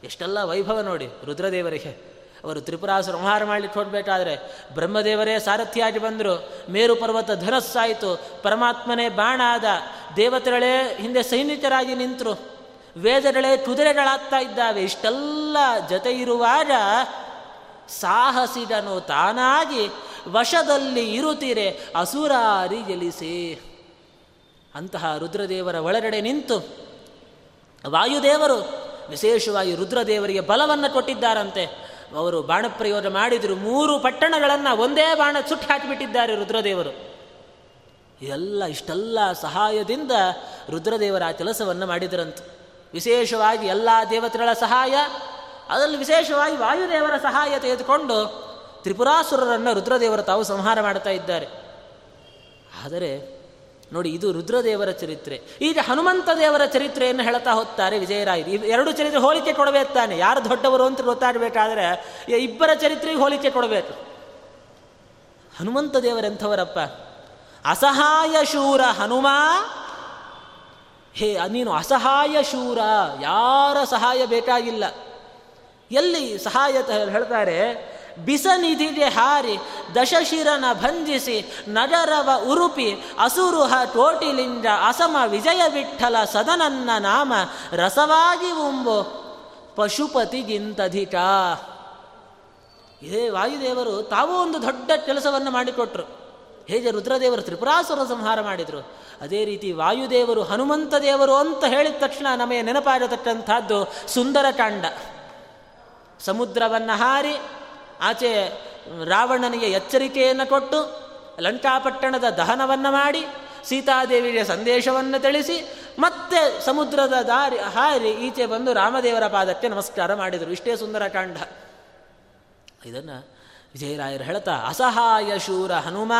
ಎಷ್ಟೆಲ್ಲ ವೈಭವ ನೋಡಿ ರುದ್ರದೇವರಿಗೆ. ಅವರು ತ್ರಿಪುರಾಸುರ ಸಂಹಾರ ಮಾಡಲಿಕ್ಕೆ ಹೋಗಬೇಕಾದ್ರೆ ಬ್ರಹ್ಮದೇವರೇ ಸಾರಥಿಯಾಗಿ ಬಂದರು. ಮೇರು ಪರ್ವತ ಧನಸ್ಸಾಯಿತು. ಪರಮಾತ್ಮನೇ ಬಾಣ ಆದ ದೇವತೆಗಳೇ ಹಿಂದೆ ಸೈನಿಕರಾಗಿ ನಿಂತರು. ವೇದಗಳೇ ಕುದುರೆಗಳಾಗ್ತಾ ಇದ್ದಾವೆ. ಇಷ್ಟೆಲ್ಲ ಜೊತೆ ಇರುವಾಗ ಸಾಹಸಿಗನು ತಾನಾಗಿ ವಶದಲ್ಲಿ ಇರುತ್ತೀರೆ. ಅಸುರಾರಿ ಗೆಲಿಸಿ ಅಂತಹ ರುದ್ರದೇವರ ಒಳಗಡೆ ನಿಂತು ವಾಯುದೇವರು ವಿಶೇಷವಾಗಿ ರುದ್ರದೇವರಿಗೆ ಬಲವನ್ನು ಕೊಟ್ಟಿದ್ದಾರಂತೆ. ಅವರು ಬಾಣ ಪ್ರಯೋಗ ಮಾಡಿದರು. ಮೂರು ಪಟ್ಟಣಗಳನ್ನು ಒಂದೇ ಬಾಣ ಸುಟ್ಟು ಹಾಕಿಬಿಟ್ಟಿದ್ದಾರೆ ರುದ್ರದೇವರು. ಎಲ್ಲ ಇಷ್ಟೆಲ್ಲ ಸಹಾಯದಿಂದ ರುದ್ರದೇವರ ಆ ಕೆಲಸವನ್ನು ಮಾಡಿದರಂತೆ. ವಿಶೇಷವಾಗಿ ಎಲ್ಲ ದೇವತೆಗಳ ಸಹಾಯ, ಅದರಲ್ಲಿ ವಿಶೇಷವಾಗಿ ವಾಯುದೇವರ ಸಹಾಯ ತೆಗೆದುಕೊಂಡು ತ್ರಿಪುರಾಸುರರನ್ನು ರುದ್ರದೇವರು ತಾವು ಸಂಹಾರ ಮಾಡ್ತಾ ಇದ್ದಾರೆ. ಆದರೆ ನೋಡಿ, ಇದು ರುದ್ರದೇವರ ಚರಿತ್ರೆ. ಈಗ ಹನುಮಂತ ದೇವರ ಚರಿತ್ರೆಯನ್ನು ಹೇಳ್ತಾ ಹೋಗ್ತಾರೆ ವಿಜಯರಾಯರು. ಎರಡು ಚರಿತ್ರೆ ಹೋಲಿಕೆ ಕೊಡಬೇಕು ತಾನೆ. ಯಾರು ದೊಡ್ಡವರು ಅಂತ ಗೊತ್ತಾಗಬೇಕಾದ್ರೆ ಇಬ್ಬರ ಚರಿತ್ರೆಗೆ ಹೋಲಿಕೆ ಕೊಡಬೇಕು. ಹನುಮಂತ ದೇವರೆಂಥವರಪ್ಪ ಅಸಹಾಯ ಶೂರ ಹನುಮ. ಹೇ, ನೀನು ಅಸಹಾಯ ಶೂರ. ಯಾರ ಸಹಾಯ ಬೇಕಾಗಿಲ್ಲ. ಎಲ್ಲಿ ಸಹಾಯ ಹೇಳ್ತಾರೆ ಬಿಸನಿಧಿಗೆ ಹಾರಿ ದಶಶಿರನ ಭಂಜಿಸಿ ನಗರವ ಉರುಪಿ ಅಸುರುಹ ಟೋಟಿಲಿಂಗ ಅಸಮ ವಿಜಯ ವಿಠಲ ಸದನನ್ನ ನಾಮ ರಸವಾಗಿ ಉಂಬು ಪಶುಪತಿಗಿಂತಧಿಕ. ಇದೇ ವಾಯುದೇವರು ತಾವೂ ಒಂದು ದೊಡ್ಡ ಕೆಲಸವನ್ನು ಮಾಡಿಕೊಟ್ರು. ಹೇಗೆ ರುದ್ರದೇವರು ತ್ರಿಪುರಾಸುರ ಸಂಹಾರ ಮಾಡಿದರು. ಅದೇ ರೀತಿ ವಾಯುದೇವರು ಹನುಮಂತ ದೇವರು ಅಂತ ಹೇಳಿದ ತಕ್ಷಣ ನಮಗೆ ನೆನಪಾಗತಕ್ಕಂಥದ್ದು ಸುಂದರಕಾಂಡ. ಸಮುದ್ರವನ್ನು ಹಾರಿ ಆಚೆ ರಾವಣನಿಗೆ ಎಚ್ಚರಿಕೆಯನ್ನು ಕೊಟ್ಟು ಲಂಕಾಪಟ್ಟಣದ ದಹನವನ್ನು ಮಾಡಿ ಸೀತಾದೇವಿಗೆ ಸಂದೇಶವನ್ನು ತಿಳಿಸಿ ಮತ್ತೆ ಸಮುದ್ರದ ದಾರಿ ಹಾರಿ ಈಚೆ ಬಂದು ರಾಮದೇವರ ಪಾದಕ್ಕೆ ನಮಸ್ಕಾರ ಮಾಡಿದರು. ಇಷ್ಟೇ ಸುಂದರಕಾಂಡ ಇದನ್ನು ವಿಜಯರಾಯರು ಹೇಳ್ತಾ, ಅಸಹಾಯ ಶೂರ ಹನುಮ.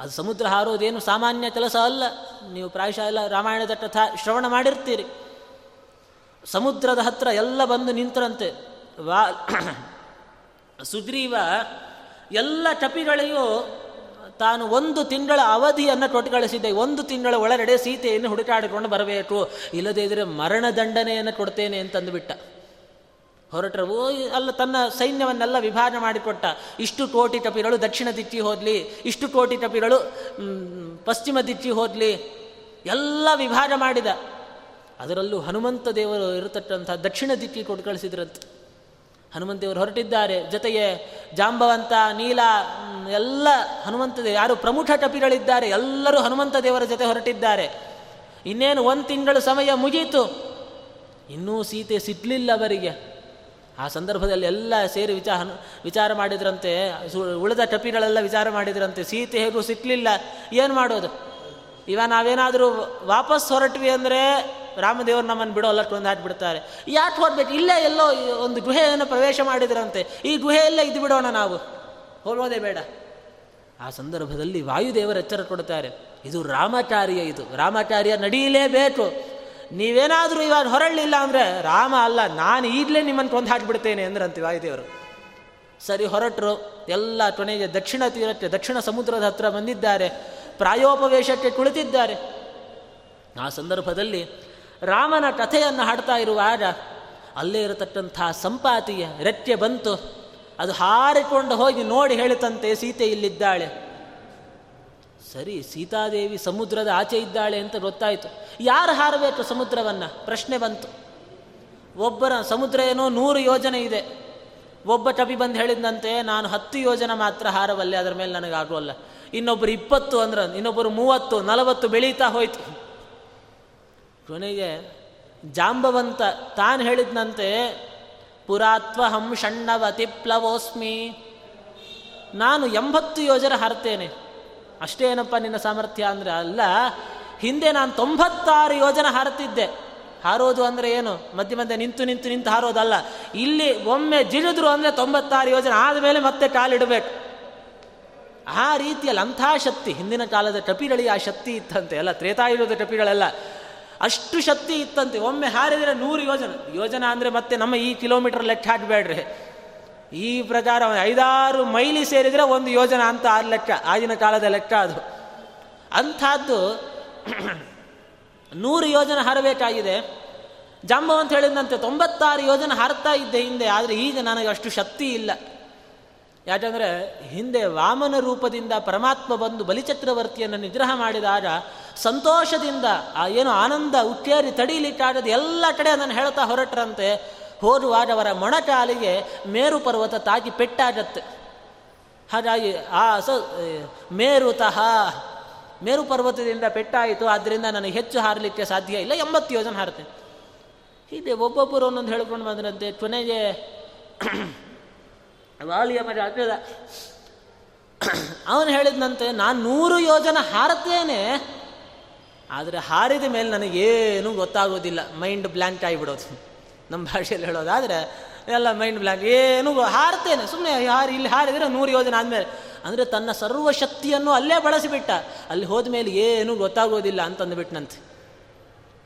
ಅದು ಸಮುದ್ರ ಹಾರೋದೇನು ಸಾಮಾನ್ಯ ಕೆಲಸ ಅಲ್ಲ. ನೀವು ಪ್ರಾಯಶಃ ಎಲ್ಲ ರಾಮಾಯಣದ ಕಥಾ ಶ್ರವಣ ಮಾಡಿರ್ತೀರಿ. ಸಮುದ್ರದ ಹತ್ರ ಎಲ್ಲ ಬಂದು ನಿಂತರಂತೆ. ವಾ ಸುಗ್ರೀವ ಎಲ್ಲ ಟಪಿಗಳಿಗೂ ತಾನು ಒಂದು ತಿಂಗಳ ಅವಧಿಯನ್ನು ಕೊಟ್ಟುಗಳಿಸಿದ್ದೆ ಒಂದು ತಿಂಗಳ ಒಳಗಡೆ ಸೀತೆಯನ್ನು ಹುಡುಕಾಡಿಕೊಂಡು ಬರಬೇಕು. ಇಲ್ಲದೇ ಇದ್ರೆ ಮರಣದಂಡನೆಯನ್ನು ಕೊಡ್ತೇನೆ ಅಂತಂದುಬಿಟ್ಟ. ಹೊರಟರು ಅಲ್ಲ, ತನ್ನ ಸೈನ್ಯವನ್ನೆಲ್ಲ ವಿಭಾಗ ಮಾಡಿಕೊಟ್ಟ. ಇಷ್ಟು ಕೋಟಿ ಟಪಿಗಳು ದಕ್ಷಿಣ ದಿಕ್ಕಿ ಹೋದ್ಲಿ, ಇಷ್ಟು ಕೋಟಿ ಟಪಿಗಳು ಪಶ್ಚಿಮ ದಿಕ್ಕಿ ಹೋದ್ಲಿ, ಎಲ್ಲ ವಿಭಾಗ ಮಾಡಿದ. ಅದರಲ್ಲೂ ಹನುಮಂತ ದೇವರು ಇರತಕ್ಕಂಥ ದಕ್ಷಿಣ ದಿಕ್ಕಿ ಕೊಟ್ಟು ಕಳಿಸಿದ್ರಂತೆ ಹನುಮಂತ ದೇವರು ಹೊರಟಿದ್ದಾರೆ. ಜೊತೆಗೆ ಜಾಂಬವಂತ, ನೀಲ ಎಲ್ಲ ಹನುಮಂತ ಯಾರು ಪ್ರಮುಖ ಟಪಿಗಳಿದ್ದಾರೆ ಎಲ್ಲರೂ ಹನುಮಂತ ದೇವರ ಜೊತೆ ಹೊರಟಿದ್ದಾರೆ. ಇನ್ನೇನು ಒಂದು ತಿಂಗಳು ಸಮಯ ಮುಗೀತು. ಇನ್ನೂ ಸೀತೆ ಸಿಗ್ಲಿಲ್ಲ ಅವರಿಗೆ. ಆ ಸಂದರ್ಭದಲ್ಲಿ ಎಲ್ಲ ಸೇರಿ ವಿಚಾರ ವಿಚಾರ ಮಾಡಿದ್ರಂತೆ ಉಳಿದ ಟಪಿಗಳೆಲ್ಲ ವಿಚಾರ ಮಾಡಿದ್ರಂತೆ, ಸೀತೆ ಹೇಗೂ ಸಿಕ್ಕಲಿಲ್ಲ ಏನು ಮಾಡೋದು? ಇವ ನಾವೇನಾದರೂ ವಾಪಸ್ ಹೊರಟ್ವಿ ಅಂದರೆ ರಾಮದೇವರು ನಮ್ಮನ್ನು ಬಿಡೋಲ್ಲ ಒಂದು ಹಾಕ್ಬಿಡ್ತಾರೆ ಯಾಕೆ ಹೋಗ್ಬೇಕು ಇಲ್ಲೇ ಎಲ್ಲೋ ಒಂದು ಗುಹೆಯನ್ನು ಪ್ರವೇಶ ಮಾಡಿದ್ರಂತೆ. ಈ ಗುಹೆಯಲ್ಲೇ ಇದ್ದು ಬಿಡೋಣ ನಾವು. ಹೋಗೋದೇ ಬೇಡ. ಆ ಸಂದರ್ಭದಲ್ಲಿ ವಾಯುದೇವರು ಎಚ್ಚರ ಕೊಡ್ತಾರೆ. ಇದು ರಾಮಚಾರ್ಯ ಇದು. ರಾಮಚಾರ್ಯ ನಡೀಲೇಬೇಕು. ನೀವೇನಾದರೂ ಇವಾಗ ಹೊರಳಿಲ್ಲ ಅಂದರೆ ರಾಮ ಅಲ್ಲ, ನಾನು ಈಗಲೇ ನಿಮ್ಮನ್ನು ಕೊಂದು ಹಾಕಿಬಿಡ್ತೇನೆ ಅಂದ್ರಂತೆ ವಾಯುದೇವರು. ಸರಿ, ಹೊರಟರು. ಎಲ್ಲ ಕೊನೆಗೆ ದಕ್ಷಿಣ ತೀರಕ್ಕೆ, ದಕ್ಷಿಣ ಸಮುದ್ರದ ಹತ್ರ ಬಂದಿದ್ದಾರೆ. ಪ್ರಾಯೋಪವೇಶಕ್ಕೆ ಕುಳಿತಿದ್ದಾರೆ. ಆ ಸಂದರ್ಭದಲ್ಲಿ ರಾಮನ ಕಥೆಯನ್ನು ಹಾಡ್ತಾ ಇರುವಾಗ ಅಲ್ಲೇ ಇರತಕ್ಕಂಥ ಸಂಪಾತಿಯ ರೆಕ್ಕೆ ಬಂತು. ಅದು ಹಾರಿಕೊಂಡು ಹೋಗಿ ನೋಡಿ ಹೇಳಿತಂತೆ, ಸೀತೆ ಇಲ್ಲಿದ್ದಾಳೆ. ಸರಿ, ಸೀತಾದೇವಿ ಸಮುದ್ರದ ಆಚೆ ಇದ್ದಾಳೆ ಅಂತ ಗೊತ್ತಾಯಿತು. ಯಾರು ಹಾರಬೇಕು ಸಮುದ್ರವನ್ನು? ಪ್ರಶ್ನೆ ಬಂತು. ಒಬ್ಬರ ಸಮುದ್ರ ಏನೋ ನೂರು ಯೋಜನೆ ಇದೆ. ಒಬ್ಬ ಟಪಿ ಬಂದು ಹೇಳಿದಂತೆ ನಾನು ಹತ್ತು ಯೋಜನೆ ಮಾತ್ರ ಹಾರವಲ್ಲೆ, ಅದರ ಮೇಲೆ ನನಗೆ ಆಗುವಲ್ಲ ಇನ್ನೊಬ್ಬರು ಇಪ್ಪತ್ತು ಅಂದ್ರೆ ಇನ್ನೊಬ್ಬರು ಮೂವತ್ತು, ನಲವತ್ತು ಬೆಳೀತಾ ಹೋಯ್ತು. ಕೊನೆಗೆ ಜಾಂಬವಂತ ತಾನು ಹೇಳಿದ್ನಂತೆ, ಪುರಾತ್ವ ಹಂ ಷಣ್ಣವತಿ ಪ್ಲವೋಸ್ಮಿ ನಾನು ಎಂಬತ್ತು ಯೋಜನೆ ಹಾರ್ತೇನೆ. ಅಷ್ಟೇನಪ್ಪ ನಿನ್ನ ಸಾಮರ್ಥ್ಯ ಅಂದರೆ, ಅಲ್ಲ, ಹಿಂದೆ ನಾನು ತೊಂಬತ್ತಾರು ಯೋಜನೆ ಹಾರುತ್ತಿದ್ದೆ ಹಾರೋದು ಅಂದರೆ ಏನು? ಮಧ್ಯ ಮಧ್ಯೆ ನಿಂತು ನಿಂತು ನಿಂತು ಹಾರೋದಲ್ಲ. ಇಲ್ಲಿ ಒಮ್ಮೆ ಜಿಳಿದ್ರು ಅಂದರೆ ತೊಂಬತ್ತಾರು ಯೋಜನೆ ಆದಮೇಲೆ ಮತ್ತೆ ಕಾಲಿಡಬೇಕು. ಆ ರೀತಿಯಲ್ಲಿ ಅಂಥ ಶಕ್ತಿ ಹಿಂದಿನ ಕಾಲದ ಟಪಿಗಳಿಗೆ ಆ ಶಕ್ತಿ ಇತ್ತಂತೆ. ಎಲ್ಲ ತ್ರೇತಾಯುಗದ ಟಪಿಗಳೆಲ್ಲ ಅಷ್ಟು ಶಕ್ತಿ ಇತ್ತಂತೆ. ಒಮ್ಮೆ ಹಾರಿದರೆ ನೂರು ಯೋಜನೆ. ಯೋಜನೆ ಅಂದರೆ ಮತ್ತೆ ನಮ್ಮ ಈ ಕಿಲೋಮೀಟರ್ ಲೆಕ್ಕ ಹಾಕಬೇಡ್ರಿ. ಈ ಪ್ರಕಾರ ಐದಾರು ಮೈಲಿ ಸೇರಿದರೆ ಒಂದು ಯೋಜನೆ ಅಂತ ಆ ಲೆಕ್ಕ, ಆಗಿನ ಕಾಲದ ಲೆಕ್ಕ ಅದು. ಅಂಥದ್ದು ನೂರು ಯೋಜನೆ ಹಾರಬೇಕಾಗಿದೆ. ಜಂಬು ಅಂತ ಹೇಳಿದಂತೆ ತೊಂಬತ್ತಾರು ಯೋಜನೆ ಹಾರ್ತಾ ಇದ್ದೆ ಹಿಂದೆ, ಆದರೆ ಈಗ ನನಗೆ ಅಷ್ಟು ಶಕ್ತಿ ಇಲ್ಲ. ಯಾಕಂದರೆ ಹಿಂದೆ ವಾಮನ ರೂಪದಿಂದ ಪರಮಾತ್ಮ ಬಂದು ಬಲಿಚಕ್ರವರ್ತಿಯನ್ನು ನಿಗ್ರಹ ಮಾಡಿದಾಗ ಸಂತೋಷದಿಂದ, ಆ ಏನು ಆನಂದ ಉಕ್ಕೇರಿ ತಡೀಲಿಕ್ಕಾಗದು ಎಲ್ಲ ಕಡೆ ಅದನ್ನು ಹೇಳ್ತಾ ಹೊರಟ್ರಂತೆ. ಹೋರುವಾಗ ಅವರ ಮೊಣಕಾಲಿಗೆ ಮೇರು ಪರ್ವತ ತಾಗಿ ಪೆಟ್ಟಾಗತ್ತೆ. ಹಾಗಾಗಿ ಆ ಸ ಮೇರುತಃ ಮೇರು ಪರ್ವತದಿಂದ ಪೆಟ್ಟಾಯಿತು ಆದ್ದರಿಂದ ನನಗೆ ಹೆಚ್ಚು ಹಾರಲಿಕ್ಕೆ ಸಾಧ್ಯ ಇಲ್ಲ, ಎಂಬತ್ತು ಯೋಜನೆ ಹಾರ್ತೇನೆ ಹೀಗೆ ಒಬ್ಬೊಬ್ಬರು ಒಂದೊಂದು ಹೇಳ್ಕೊಂಡು ಬಂದ್ರಂತೆ, ಕೊನೆಗೆ ವಾಲಿಯ ಮರಿ ಆಗ್ತದ ಅವನು ಹೇಳಿದಂತೆ ನಾನು ನೂರು ಯೋಜನ ಹಾರತ್ತೇನೆ, ಆದರೆ ಹಾರಿದ ಮೇಲೆ ನನಗೇನು ಗೊತ್ತಾಗೋದಿಲ್ಲ, ಮೈಂಡ್ ಬ್ಲ್ಯಾಂಕ್ ಆಗಿಬಿಡೋದು. ನಮ್ಮ ಭಾಷೆಯಲ್ಲಿ ಹೇಳೋದಾದರೆ, ಎಲ್ಲ ಮೈಂಡ್ ಬ್ಲ್ಯಾಂಕ್, ಏನು ಹಾರ್ತೇನೆ ಸುಮ್ಮನೆ ಹಾರಿ, ಇಲ್ಲಿ ಹಾರಿದರೆ ನೂರು ಯೋಜನೆ ಆದಮೇಲೆ ಅಂದರೆ ತನ್ನ ಸರ್ವಶಕ್ತಿಯನ್ನು ಅಲ್ಲೇ ಬಳಸಿಬಿಟ್ಟ. ಅಲ್ಲಿ ಹೋದ ಮೇಲೆ ಏನೂ ಗೊತ್ತಾಗೋದಿಲ್ಲ ಅಂತಂದುಬಿಟ್ನಂತೆ.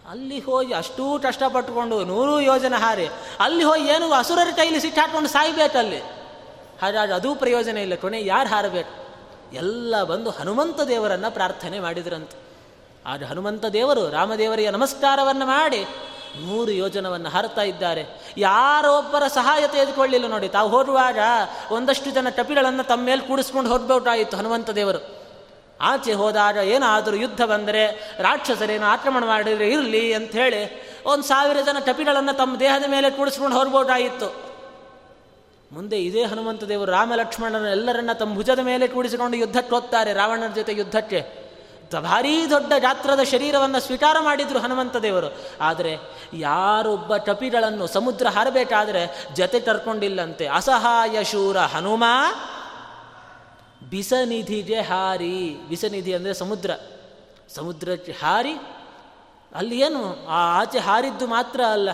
ಅಲ್ಲಿ ಹೋಗಿ ಅಷ್ಟೂ ಕಷ್ಟಪಟ್ಟುಕೊಂಡು ನೂರು ಯೋಜನೆ ಹಾರಿ. ಅಲ್ಲಿ ಹೋಗಿ ಏನು ಅಸುರರ ಕೈಲಿ ಸಿಟ್ಟಾಕೊಂಡು ಸಾಯ್ಬೇಕಲ್ಲಿ? ಹಾಗಾಗಿ ಅದೂ ಪ್ರಯೋಜನ ಇಲ್ಲ. ಕೊನೆ ಯಾರು ಹಾರಬೇಕು? ಎಲ್ಲ ಬಂದು ಹನುಮಂತ ದೇವರನ್ನು ಪ್ರಾರ್ಥನೆ ಮಾಡಿದ್ರಂತೆ. ಆಗ ಹನುಮಂತ ದೇವರು ರಾಮದೇವರಿಗೆ ನಮಸ್ಕಾರವನ್ನು ಮಾಡಿ ನೂರು ಯೋಜನವನ್ನು ಹಾರ್ತಾ ಇದ್ದಾರೆ. ಯಾರೊಬ್ಬರ ಸಹಾಯ ತೆಗೆದುಕೊಳ್ಳಿಲ್ಲ ನೋಡಿ. ತಾವು ಹೋಗುವಾಗ ಒಂದಷ್ಟು ಜನ ಟಪಿಗಳನ್ನು ತಮ್ಮ ಮೇಲೆ ಕೂಡಿಸ್ಕೊಂಡು ಹೋಗ್ಬೋಟಾಯಿತು ಹನುಮಂತ ದೇವರು. ಆಚೆ ಹೋದಾಗ ಏನಾದರೂ ಯುದ್ಧ ಬಂದರೆ ರಾಕ್ಷಸರೇನು ಆಕ್ರಮಣ ಮಾಡಿದರೆ ಇರಲಿ ಅಂಥೇಳಿ ಒಂದು ಸಾವಿರ ಜನ ಟಪಿಗಳನ್ನು ತಮ್ಮ ದೇಹದ ಮೇಲೆ ಕೂಡಿಸ್ಕೊಂಡು ಹೋಗ್ಬೋಟಾಯಿತ್ತು ಮುಂದೆ ಇದೇ ಹನುಮಂತ ದೇವರು ರಾಮ ಲಕ್ಷ್ಮಣನ ಎಲ್ಲರನ್ನ ತಮ್ಮ ಭುಜದ ಮೇಲೆ ಕೂಡಿಸಿಕೊಂಡು ಯುದ್ಧಕ್ಕೆ ಹೋಗ್ತಾರೆ ರಾವಣನ ಜೊತೆ ಯುದ್ಧಕ್ಕೆ. ಭಾರೀ ದೊಡ್ಡ ಗಾತ್ರದ ಶರೀರವನ್ನು ಸ್ವೀಕಾರ ಮಾಡಿದರು ಹನುಮಂತ ದೇವರು. ಆದರೆ ಯಾರೊಬ್ಬ ಟಪಿಗಳನ್ನು ಸಮುದ್ರ ಹಾರಬೇಕಾದ್ರೆ ಜತೆ ತರ್ಕೊಂಡಿಲ್ಲಂತೆ. ಅಸಹಾಯ ಶೂರ ಹನುಮ, ಬಿಸನಿಧಿಗೆ ಹಾರಿ. ಬಿಸನಿಧಿ ಅಂದರೆ ಸಮುದ್ರ. ಸಮುದ್ರಕ್ಕೆ ಹಾರಿ. ಅಲ್ಲಿ ಏನು? ಆ ಆಚೆ ಹಾರಿದ್ದು ಮಾತ್ರ ಅಲ್ಲ.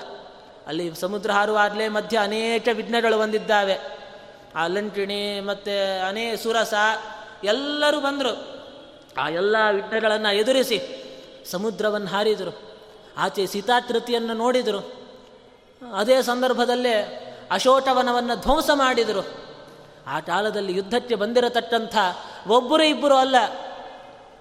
ಅಲ್ಲಿ ಸಮುದ್ರ ಹಾರುವಾಗಲೇ ಮಧ್ಯ ಅನೇಕ ವಿಘ್ನಗಳು ಬಂದಿದ್ದಾವೆ. ಆ ಲಂಟಿಣಿ ಮತ್ತು ಅನೇ ಸುರಸ, ಎಲ್ಲರೂ ಬಂದರು. ಆ ಎಲ್ಲ ವಿಘ್ನಗಳನ್ನು ಎದುರಿಸಿ ಸಮುದ್ರವನ್ನು ಹಾರಿದರು. ಆಚೆ ಸೀತಾತೃತಿಯನ್ನು ನೋಡಿದರು. ಅದೇ ಸಂದರ್ಭದಲ್ಲೇ ಅಶೋಟವನವನ್ನು ಧ್ವಂಸ ಮಾಡಿದರು. ಆ ಕಾಲದಲ್ಲಿ ಯುದ್ಧಕ್ಕೆ ಬಂದಿರತಕ್ಕಂಥ ಒಬ್ಬರು ಇಬ್ಬರು ಅಲ್ಲ.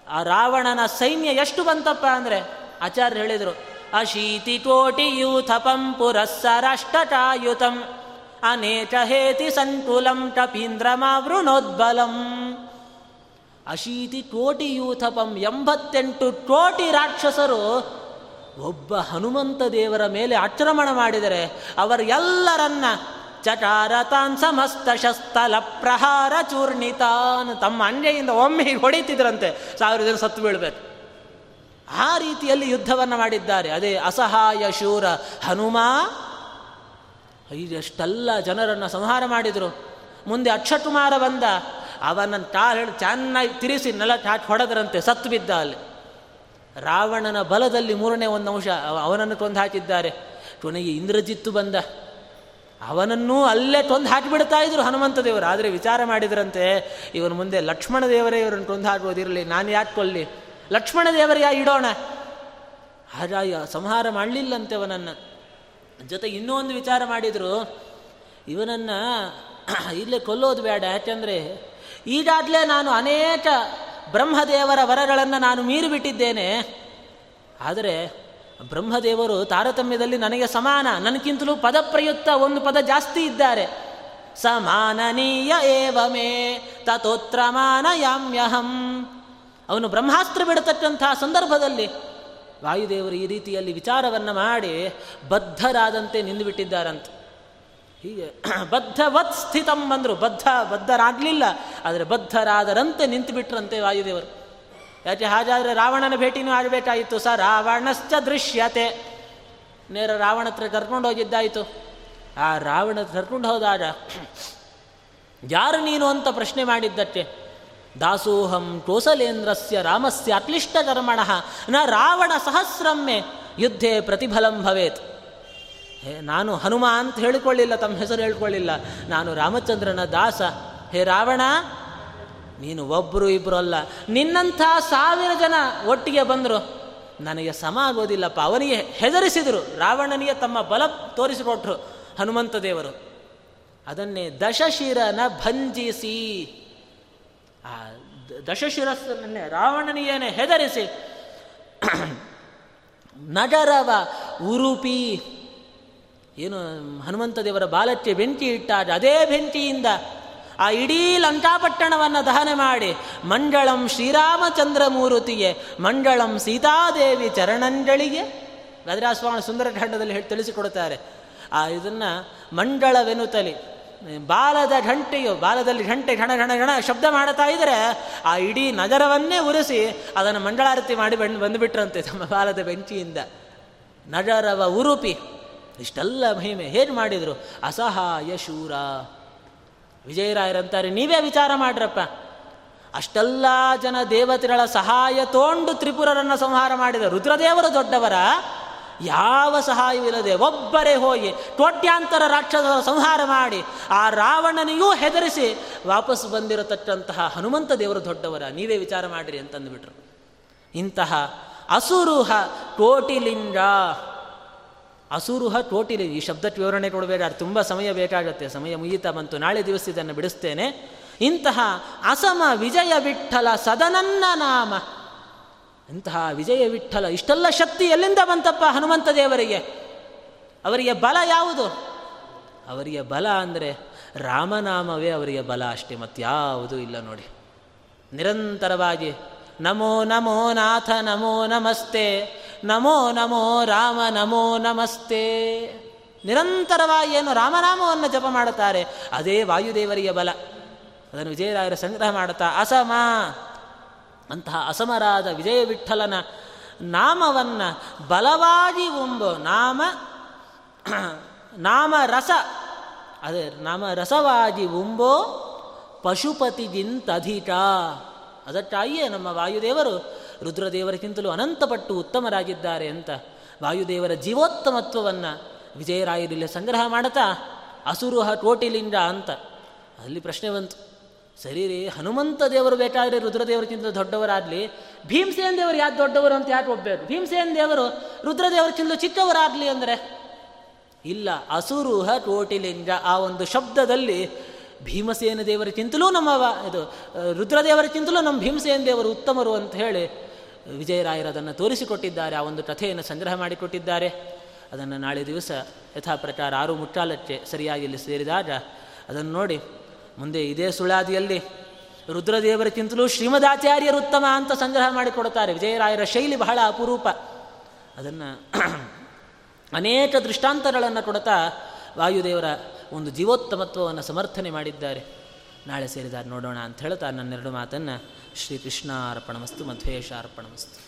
ಆ ರಾವಣನ ಸೈನ್ಯ ಎಷ್ಟು ಬಂತಪ್ಪ ಅಂದರೆ ಆಚಾರ್ಯ ಹೇಳಿದರು ಅಶೀತಿಕೋಟಿಯೂಥಪಂ ಪುರಸ್ಸರಷ್ಟಟಾಯುತಂ ಅನೇಕ ಹೇತಿ ಸಂಕುಲಂ ಟಪೀಂದ್ರಮಾವೃಣೋದ್ಬಲಂ ಅಶೀತಿ ಕೋಟಿ ಯೂಥಪಂ ಎಂಬತ್ತೆಂಟು ಕೋಟಿ ರಾಕ್ಷಸರು ಒಬ್ಬ ಹನುಮಂತ ದೇವರ ಮೇಲೆ ಆಕ್ರಮಣ ಮಾಡಿದರೆ ಅವರೆಲ್ಲರನ್ನ ಚಟಾರತಾನ್ ಸಮಸ್ತ ಶಸ್ತಲ ಪ್ರಹಾರ ಚೂರ್ಣಿತಾನ್ ತಮ್ಮ ಅಂಜೆಯಿಂದ ಒಮ್ಮೆ ಹೊಡೀತಿದ್ರಂತೆ ಸಾವಿರ ಜನ ಸತ್ತು ಬೀಳ್ಬೇಕು. ಆ ರೀತಿಯಲ್ಲಿ ಯುದ್ಧವನ್ನು ಮಾಡಿದ್ದಾರೆ. ಅದೇ ಅಸಹಾಯ ಶೂರ ಹನುಮ. ಎಷ್ಟೆಲ್ಲ ಜನರನ್ನು ಸಂಹಾರ ಮಾಡಿದರು. ಮುಂದೆ ಅಕ್ಷಕುಮಾರ ಬಂದ. ಅವನ ಕಾಲು ಹೇಳಿ ಚೆನ್ನಾಗಿ ತಿರಿಸಿ ನೆಲ ಹಾಕಿ ಹೊಡೆದ್ರಂತೆ, ಸತ್ತು ಬಿದ್ದ ಅಲ್ಲಿ. ರಾವಣನ ಬಲದಲ್ಲಿ ಮೂರನೇ ಒಂದು ಅಂಶ ಅವನನ್ನು ಕೊಂದು ಹಾಕಿದ್ದಾರೆ. ಕೊನೆಗೆ ಇಂದ್ರಜಿತ್ತು ಬಂದ. ಅವನನ್ನೂ ಅಲ್ಲೇ ಕೊಂದು ಹಾಕಿಬಿಡ್ತಾ ಇದ್ರು ಹನುಮಂತ ದೇವರು. ಆದರೆ ವಿಚಾರ ಮಾಡಿದ್ರಂತೆ, ಇವನು ಮುಂದೆ ಲಕ್ಷ್ಮಣ ದೇವರೇ ಇವರನ್ನು ಕೊಂದು ಹಾಕೋದಿರಲಿ ನಾನು ಯಾಕೆ ಕೊಲ್ಲಿ? ಲಕ್ಷ್ಮಣ ಯಾ ಇಡೋಣ? ಹಾಗಾಗಿ ಸಂಹಾರ ಮಾಡಲಿಲ್ಲಂತೆ ಅವನನ್ನು. ಜೊತೆಗೆ ಇನ್ನೂ ಒಂದು ವಿಚಾರ ಮಾಡಿದರು. ಇವನನ್ನು ಇಲ್ಲೇ ಕೊಲ್ಲೋದು ಬೇಡ. ಯಾಕೆಂದರೆ ಈಗಾಗಲೇ ನಾನು ಅನೇಕ ಬ್ರಹ್ಮದೇವರ ವರಗಳನ್ನು ನಾನು ಮೀರಿಬಿಟ್ಟಿದ್ದೇನೆ ಆದರೆ ಬ್ರಹ್ಮದೇವರು ತಾರತಮ್ಯದಲ್ಲಿ ನನಗೆ ಸಮಾನ. ನನಗಿಂತಲೂ ಪದಪ್ರಯುಕ್ತ ಒಂದು ಪದ ಜಾಸ್ತಿ ಇದ್ದಾರೆ. ಸಮಾನನೀಯ ಏವಮೇ ಯಾಮ್ಯಹಂ ಅವನು ಬ್ರಹ್ಮಾಸ್ತ್ರ ಬಿಡತಕ್ಕಂತಹ ಸಂದರ್ಭದಲ್ಲಿ ವಾಯುದೇವರು ಈ ರೀತಿಯಲ್ಲಿ ವಿಚಾರವನ್ನು ಮಾಡಿ ಬದ್ಧರಾದಂತೆ ನಿಂದುಬಿಟ್ಟಿದ್ದಾರಂತೆ. ಹೀಗೆ ಬದ್ಧವತ್ ಸ್ಥಿತಂ ಬಂದರು ಬದ್ಧ, ಬದ್ಧರಾಗಲಿಲ್ಲ. ಆದರೆ ಬದ್ಧರಾದರಂತೆ ನಿಂತು ಬಿಟ್ರಂತೆ ವಾಯುದೇವರು. ಯಾಕೆ ಹಾಗಾದರೆ ರಾವಣನ ಭೇಟಿನೂ ಆಗಬೇಕಾಯಿತು. ಸ ರಾವಣಶ್ಚ ದೃಶ್ಯತೆ. ನೇರ ರಾವಣ ಹತ್ರ ಕರ್ಕೊಂಡು ಹೋಗಿದ್ದಾಯಿತು. ಆ ರಾವಣ ಕರ್ಕೊಂಡು ಹೋದಾಗ ಯಾರು ನೀನು ಅಂತ ಪ್ರಶ್ನೆ ಮಾಡಿದ್ದಕ್ಕೆ? ದಾಸೋಹಂ ಕೋಸಲೇಂದ್ರಸ್ಯ ರಾಮಸ್ಯ ಅಕ್ಲಿಷ್ಟ ಕರ್ಮಣ ನ ರಾವಣ ಸಹಸ್ರಮ್ಮೆ ಯುದ್ಧೇ ಪ್ರತಿಫಲಂ ಭವೇತ್. ಹೇ, ನಾನು ಹನುಮ ಅಂತ ಹೇಳಿಕೊಳ್ಳಿಲ್ಲ, ತಮ್ಮ ಹೆಸರು ಹೇಳ್ಕೊಳ್ಳಿಲ್ಲ. ನಾನು ರಾಮಚಂದ್ರನ ದಾಸ. ಹೇ, ರಾವಣ, ನೀನು ಒಬ್ಬರು ಇಬ್ಬರು ಅಲ್ಲ. ನಿನ್ನಂಥ ಸಾವಿರ ಜನ ಒಟ್ಟಿಗೆ ಬಂದರು. ನನಗೆ ಸಮ ಆಗೋದಿಲ್ಲಪ್ಪ. ಅವನಿಗೆ ಹೆದರಿಸಿದರು. ರಾವಣನಿಗೆ ತಮ್ಮ ಬಲ ತೋರಿಸಿಕೊಟ್ರು ಹನುಮಂತ ದೇವರು. ಅದನ್ನೇ ದಶಶಿರನ ಭಂಜಿಸಿ. ಆ ದಶಶಿರಸ್ಸನ್ನೇ ರಾವಣನಿಗೇನೆ ಹೆದರಿಸಿ. ನಗರವ ಉರುಪಿ. ಏನು ಹನುಮಂತ ದೇವರ ಬಾಲಕ್ಕೆ ಬೆಂಕಿ ಇಟ್ಟಾಗ ಅದೇ ಬೆಂಕಿಯಿಂದ ಆ ಇಡೀ ಲಂಕಾಪಟ್ಟಣವನ್ನು ದಹನ ಮಾಡಿ ಮಂಡಳಂ ಶ್ರೀರಾಮಚಂದ್ರ ಮೂರುತಿಗೆ, ಮಂಡಳಂ ಸೀತಾದೇವಿ ಚರಣಂಗಳಿಗೆ ಸುಂದರ ಸುಂದರಖಂಡದಲ್ಲಿ ಹೇಳಿ ತಿಳಿಸಿಕೊಡುತ್ತಾರೆ. ಆ ಇದನ್ನು ಮಂಗಳವೆನುತಲಿ ಬಾಲದ ಘಂಟೆಯು, ಬಾಲದಲ್ಲಿ ಘಂಟೆ ಘಣ ಘಣ ಘಣ ಶಬ್ದ ಮಾಡ್ತಾ ಇದ್ದರೆ ಆ ಇಡೀ ನಗರವನ್ನೇ ಉರಿಸಿ ಅದನ್ನು ಮಂಡಳಾರತಿ ಮಾಡಿ ಬಂದು ಬಂದುಬಿಟ್ರಂತೆ ತಮ್ಮ ಬಾಲದ ಬೆಂಕಿಯಿಂದ. ನಗರವ ಉರುಪಿ. ಇಷ್ಟೆಲ್ಲ ಮಹಿಮೆ. ಹೇಗೆ ಮಾಡಿದರು? ಅಸಹಾಯ ಶೂರ. ವಿಜಯರಾಯರಂತಾರೆ ನೀವೇ ವಿಚಾರ ಮಾಡ್ರಪ್ಪ. ಅಷ್ಟೆಲ್ಲ ಜನ ದೇವತೆಗಳ ಸಹಾಯ ತೋಂಡು ತ್ರಿಪುರರನ್ನು ಸಂಹಾರ ಮಾಡಿದ ರುದ್ರದೇವರು ದೊಡ್ಡವರ, ಯಾವ ಸಹಾಯವಿಲ್ಲದೆ ಒಬ್ಬರೇ ಹೋಗಿ ಕೋಟ್ಯಾಂತರ ರಾಕ್ಷಸರ ಸಂಹಾರ ಮಾಡಿ ಆ ರಾವಣನಿಗೂ ಹೆದರಿಸಿ ವಾಪಸ್ ಬಂದಿರತಕ್ಕಂತಹ ಹನುಮಂತ ದೇವರು ದೊಡ್ಡವರ. ನೀವೇ ವಿಚಾರ ಮಾಡಿರಿ ಅಂತಂದುಬಿಟ್ರು. ಇಂತಹ ಅಸುರುಹ ಕೋಟಿಲಿಂಗ ಅಸುರುಹ ಟೋಟಿಲಿ ಈ ಶಬ್ದಕ್ಕೆ ವಿವರಣೆ ಕೊಡಬೇಕಾದ್ರೆ ತುಂಬ ಸಮಯ ಬೇಕಾಗುತ್ತೆ. ಸಮಯ ಮುಗಿತಾ ಬಂತು. ನಾಳೆ ದಿವಸ ಇದನ್ನು ಬಿಡಿಸ್ತೇನೆ. ಇಂತಹ ಅಸಮ ವಿಜಯ ವಿಠಲ ಸದನನ್ನ ನಾಮ. ಇಂತಹ ವಿಜಯ ವಿಠಲ, ಇಷ್ಟೆಲ್ಲ ಶಕ್ತಿ ಎಲ್ಲಿಂದ ಬಂತಪ್ಪ ಹನುಮಂತ ದೇವರಿಗೆ? ಅವರಿಗೆ ಬಲ ಯಾವುದು? ಅವರಿಗೆ ಬಲ ಅಂದರೆ ರಾಮನಾಮವೇ ಅವರಿಗೆ ಬಲ ಅಷ್ಟೇ ಮತ್ತಾವುದೂ ಇಲ್ಲ ನೋಡಿ. ನಿರಂತರವಾಗಿ ನಮೋ ನಮೋ ನಾಥ, ನಮೋ ನಮಸ್ತೆ. ನಮೋ ನಮೋ ರಾಮ ನಮೋ ನಮಸ್ತೆ. ನಿರಂತರವಾಗಿ ಏನು ರಾಮನಾಮವನ್ನು ಜಪ ಮಾಡುತ್ತಾರೆ. ಅದೇ ವಾಯುದೇವರಿಗೆ ಬಲ. ಅದನ್ನು ವಿಜಯರಾಯರ ಸಂಗ್ರಹ ಮಾಡುತ್ತಾ, ಅಸಮ. ಅಂತಹ ಅಸಮರಾದ ವಿಜಯ ವಿಠಲನ ನಾಮವನ್ನು ಬಲವಾಗಿ ಉಂಬು. ನಾಮ ನಾಮ ರಸ. ಅದೇ, ನಾಮ ರಸವಾಗಿ ಉಂಬೋ. ಪಶುಪತಿಗಿಂತಧಿಕ. ಅದಕ್ಕಾಗಿಯೇ ನಮ್ಮ ವಾಯುದೇವರು ರುದ್ರದೇವರಿಗಿಂತಲೂ ಅನಂತಪಟ್ಟು ಉತ್ತಮರಾಗಿದ್ದಾರೆ ಅಂತ ವಾಯುದೇವರ ಜೀವೋತ್ತಮತ್ವವನ್ನು ವಿಜಯರಾಯರಲ್ಲಿ ಸಂಗ್ರಹ ಮಾಡುತ್ತಾ ಅಸುರುಹ ಕೋಟಿಲಿಂಗ ಅಂತ. ಅಲ್ಲಿ ಪ್ರಶ್ನೆ ಬಂತು. ಸರಿ ರೀ, ಹನುಮಂತ ದೇವರು ಬೇಕಾದರೆ ರುದ್ರದೇವರಿಗಿಂತ ದೊಡ್ಡವರಾಗಲಿ, ಭೀಮಸೇನ ದೇವರು ಯಾಕೆ ದೊಡ್ಡವರು ಅಂತ ಯಾಕೆ ಒಬ್ಬರು ಭೀಮಸೇನ್ ದೇವರು ರುದ್ರದೇವರಿಗಿಂತ ಚಿಕ್ಕವರಾಗಲಿ ಅಂದರೆ? ಇಲ್ಲ ಅಸುರುಹ ಕೋಟಿಲಿಂಗ ಆ ಒಂದು ಶಬ್ದದಲ್ಲಿ ಭೀಮಸೇನ ದೇವರಿಗಿಂತಲೂ ನಮ್ಮ ಇದು, ರುದ್ರದೇವರಿಗಿಂತಲೂ ನಮ್ಮ ಭೀಮಸೇನ ದೇವರು ಉತ್ತಮರು ಅಂತ ಹೇಳಿ ವಿಜಯರಾಯರು ಅದನ್ನು ತೋರಿಸಿಕೊಟ್ಟಿದ್ದಾರೆ, ಆ ಒಂದು ಕಥೆಯನ್ನು ಸಂಗ್ರಹ ಮಾಡಿಕೊಟ್ಟಿದ್ದಾರೆ. ಅದನ್ನು ನಾಳೆ ದಿವಸ ಯಥಾ ಪ್ರಕಾರ ಆರು ಮುಟ್ಟಾಲಕ್ಕೆ ಸರಿಯಾಗಿ ಇಲ್ಲಿ ಸೇರಿದಾಗ ಅದನ್ನು ನೋಡಿ, ಮುಂದೆ ಇದೇ ಸುಳಾದಿಯಲ್ಲಿ ರುದ್ರದೇವರಿಗಿಂತಲೂ ಶ್ರೀಮದಾಚಾರ್ಯರು ಉತ್ತಮ ಅಂತ ಸಂಗ್ರಹ ಮಾಡಿಕೊಡುತ್ತಾರೆ. ವಿಜಯರಾಯರ ಶೈಲಿ ಬಹಳ ಅಪರೂಪ. ಅದನ್ನು ಅನೇಕ ದೃಷ್ಟಾಂತಗಳನ್ನು ಕೊಡ್ತಾ ವಾಯುದೇವರ ಒಂದು ಜೀವೋತ್ತಮತ್ವವನ್ನು ಸಮರ್ಥನೆ ಮಾಡಿದ್ದಾರೆ. ನಾಳೆ ಸೇರಿದಾಗ ನೋಡೋಣ ಅಂತ ಹೇಳ್ತಾ ನನ್ನೆರಡು ಮಾತನ್ನು ಶ್ರೀಕೃಷ್ಣ ಅರ್ಪಣಮಸ್ತು ಮಧ್ವೇಶ ಅರ್ಪಣಮಸ್ತು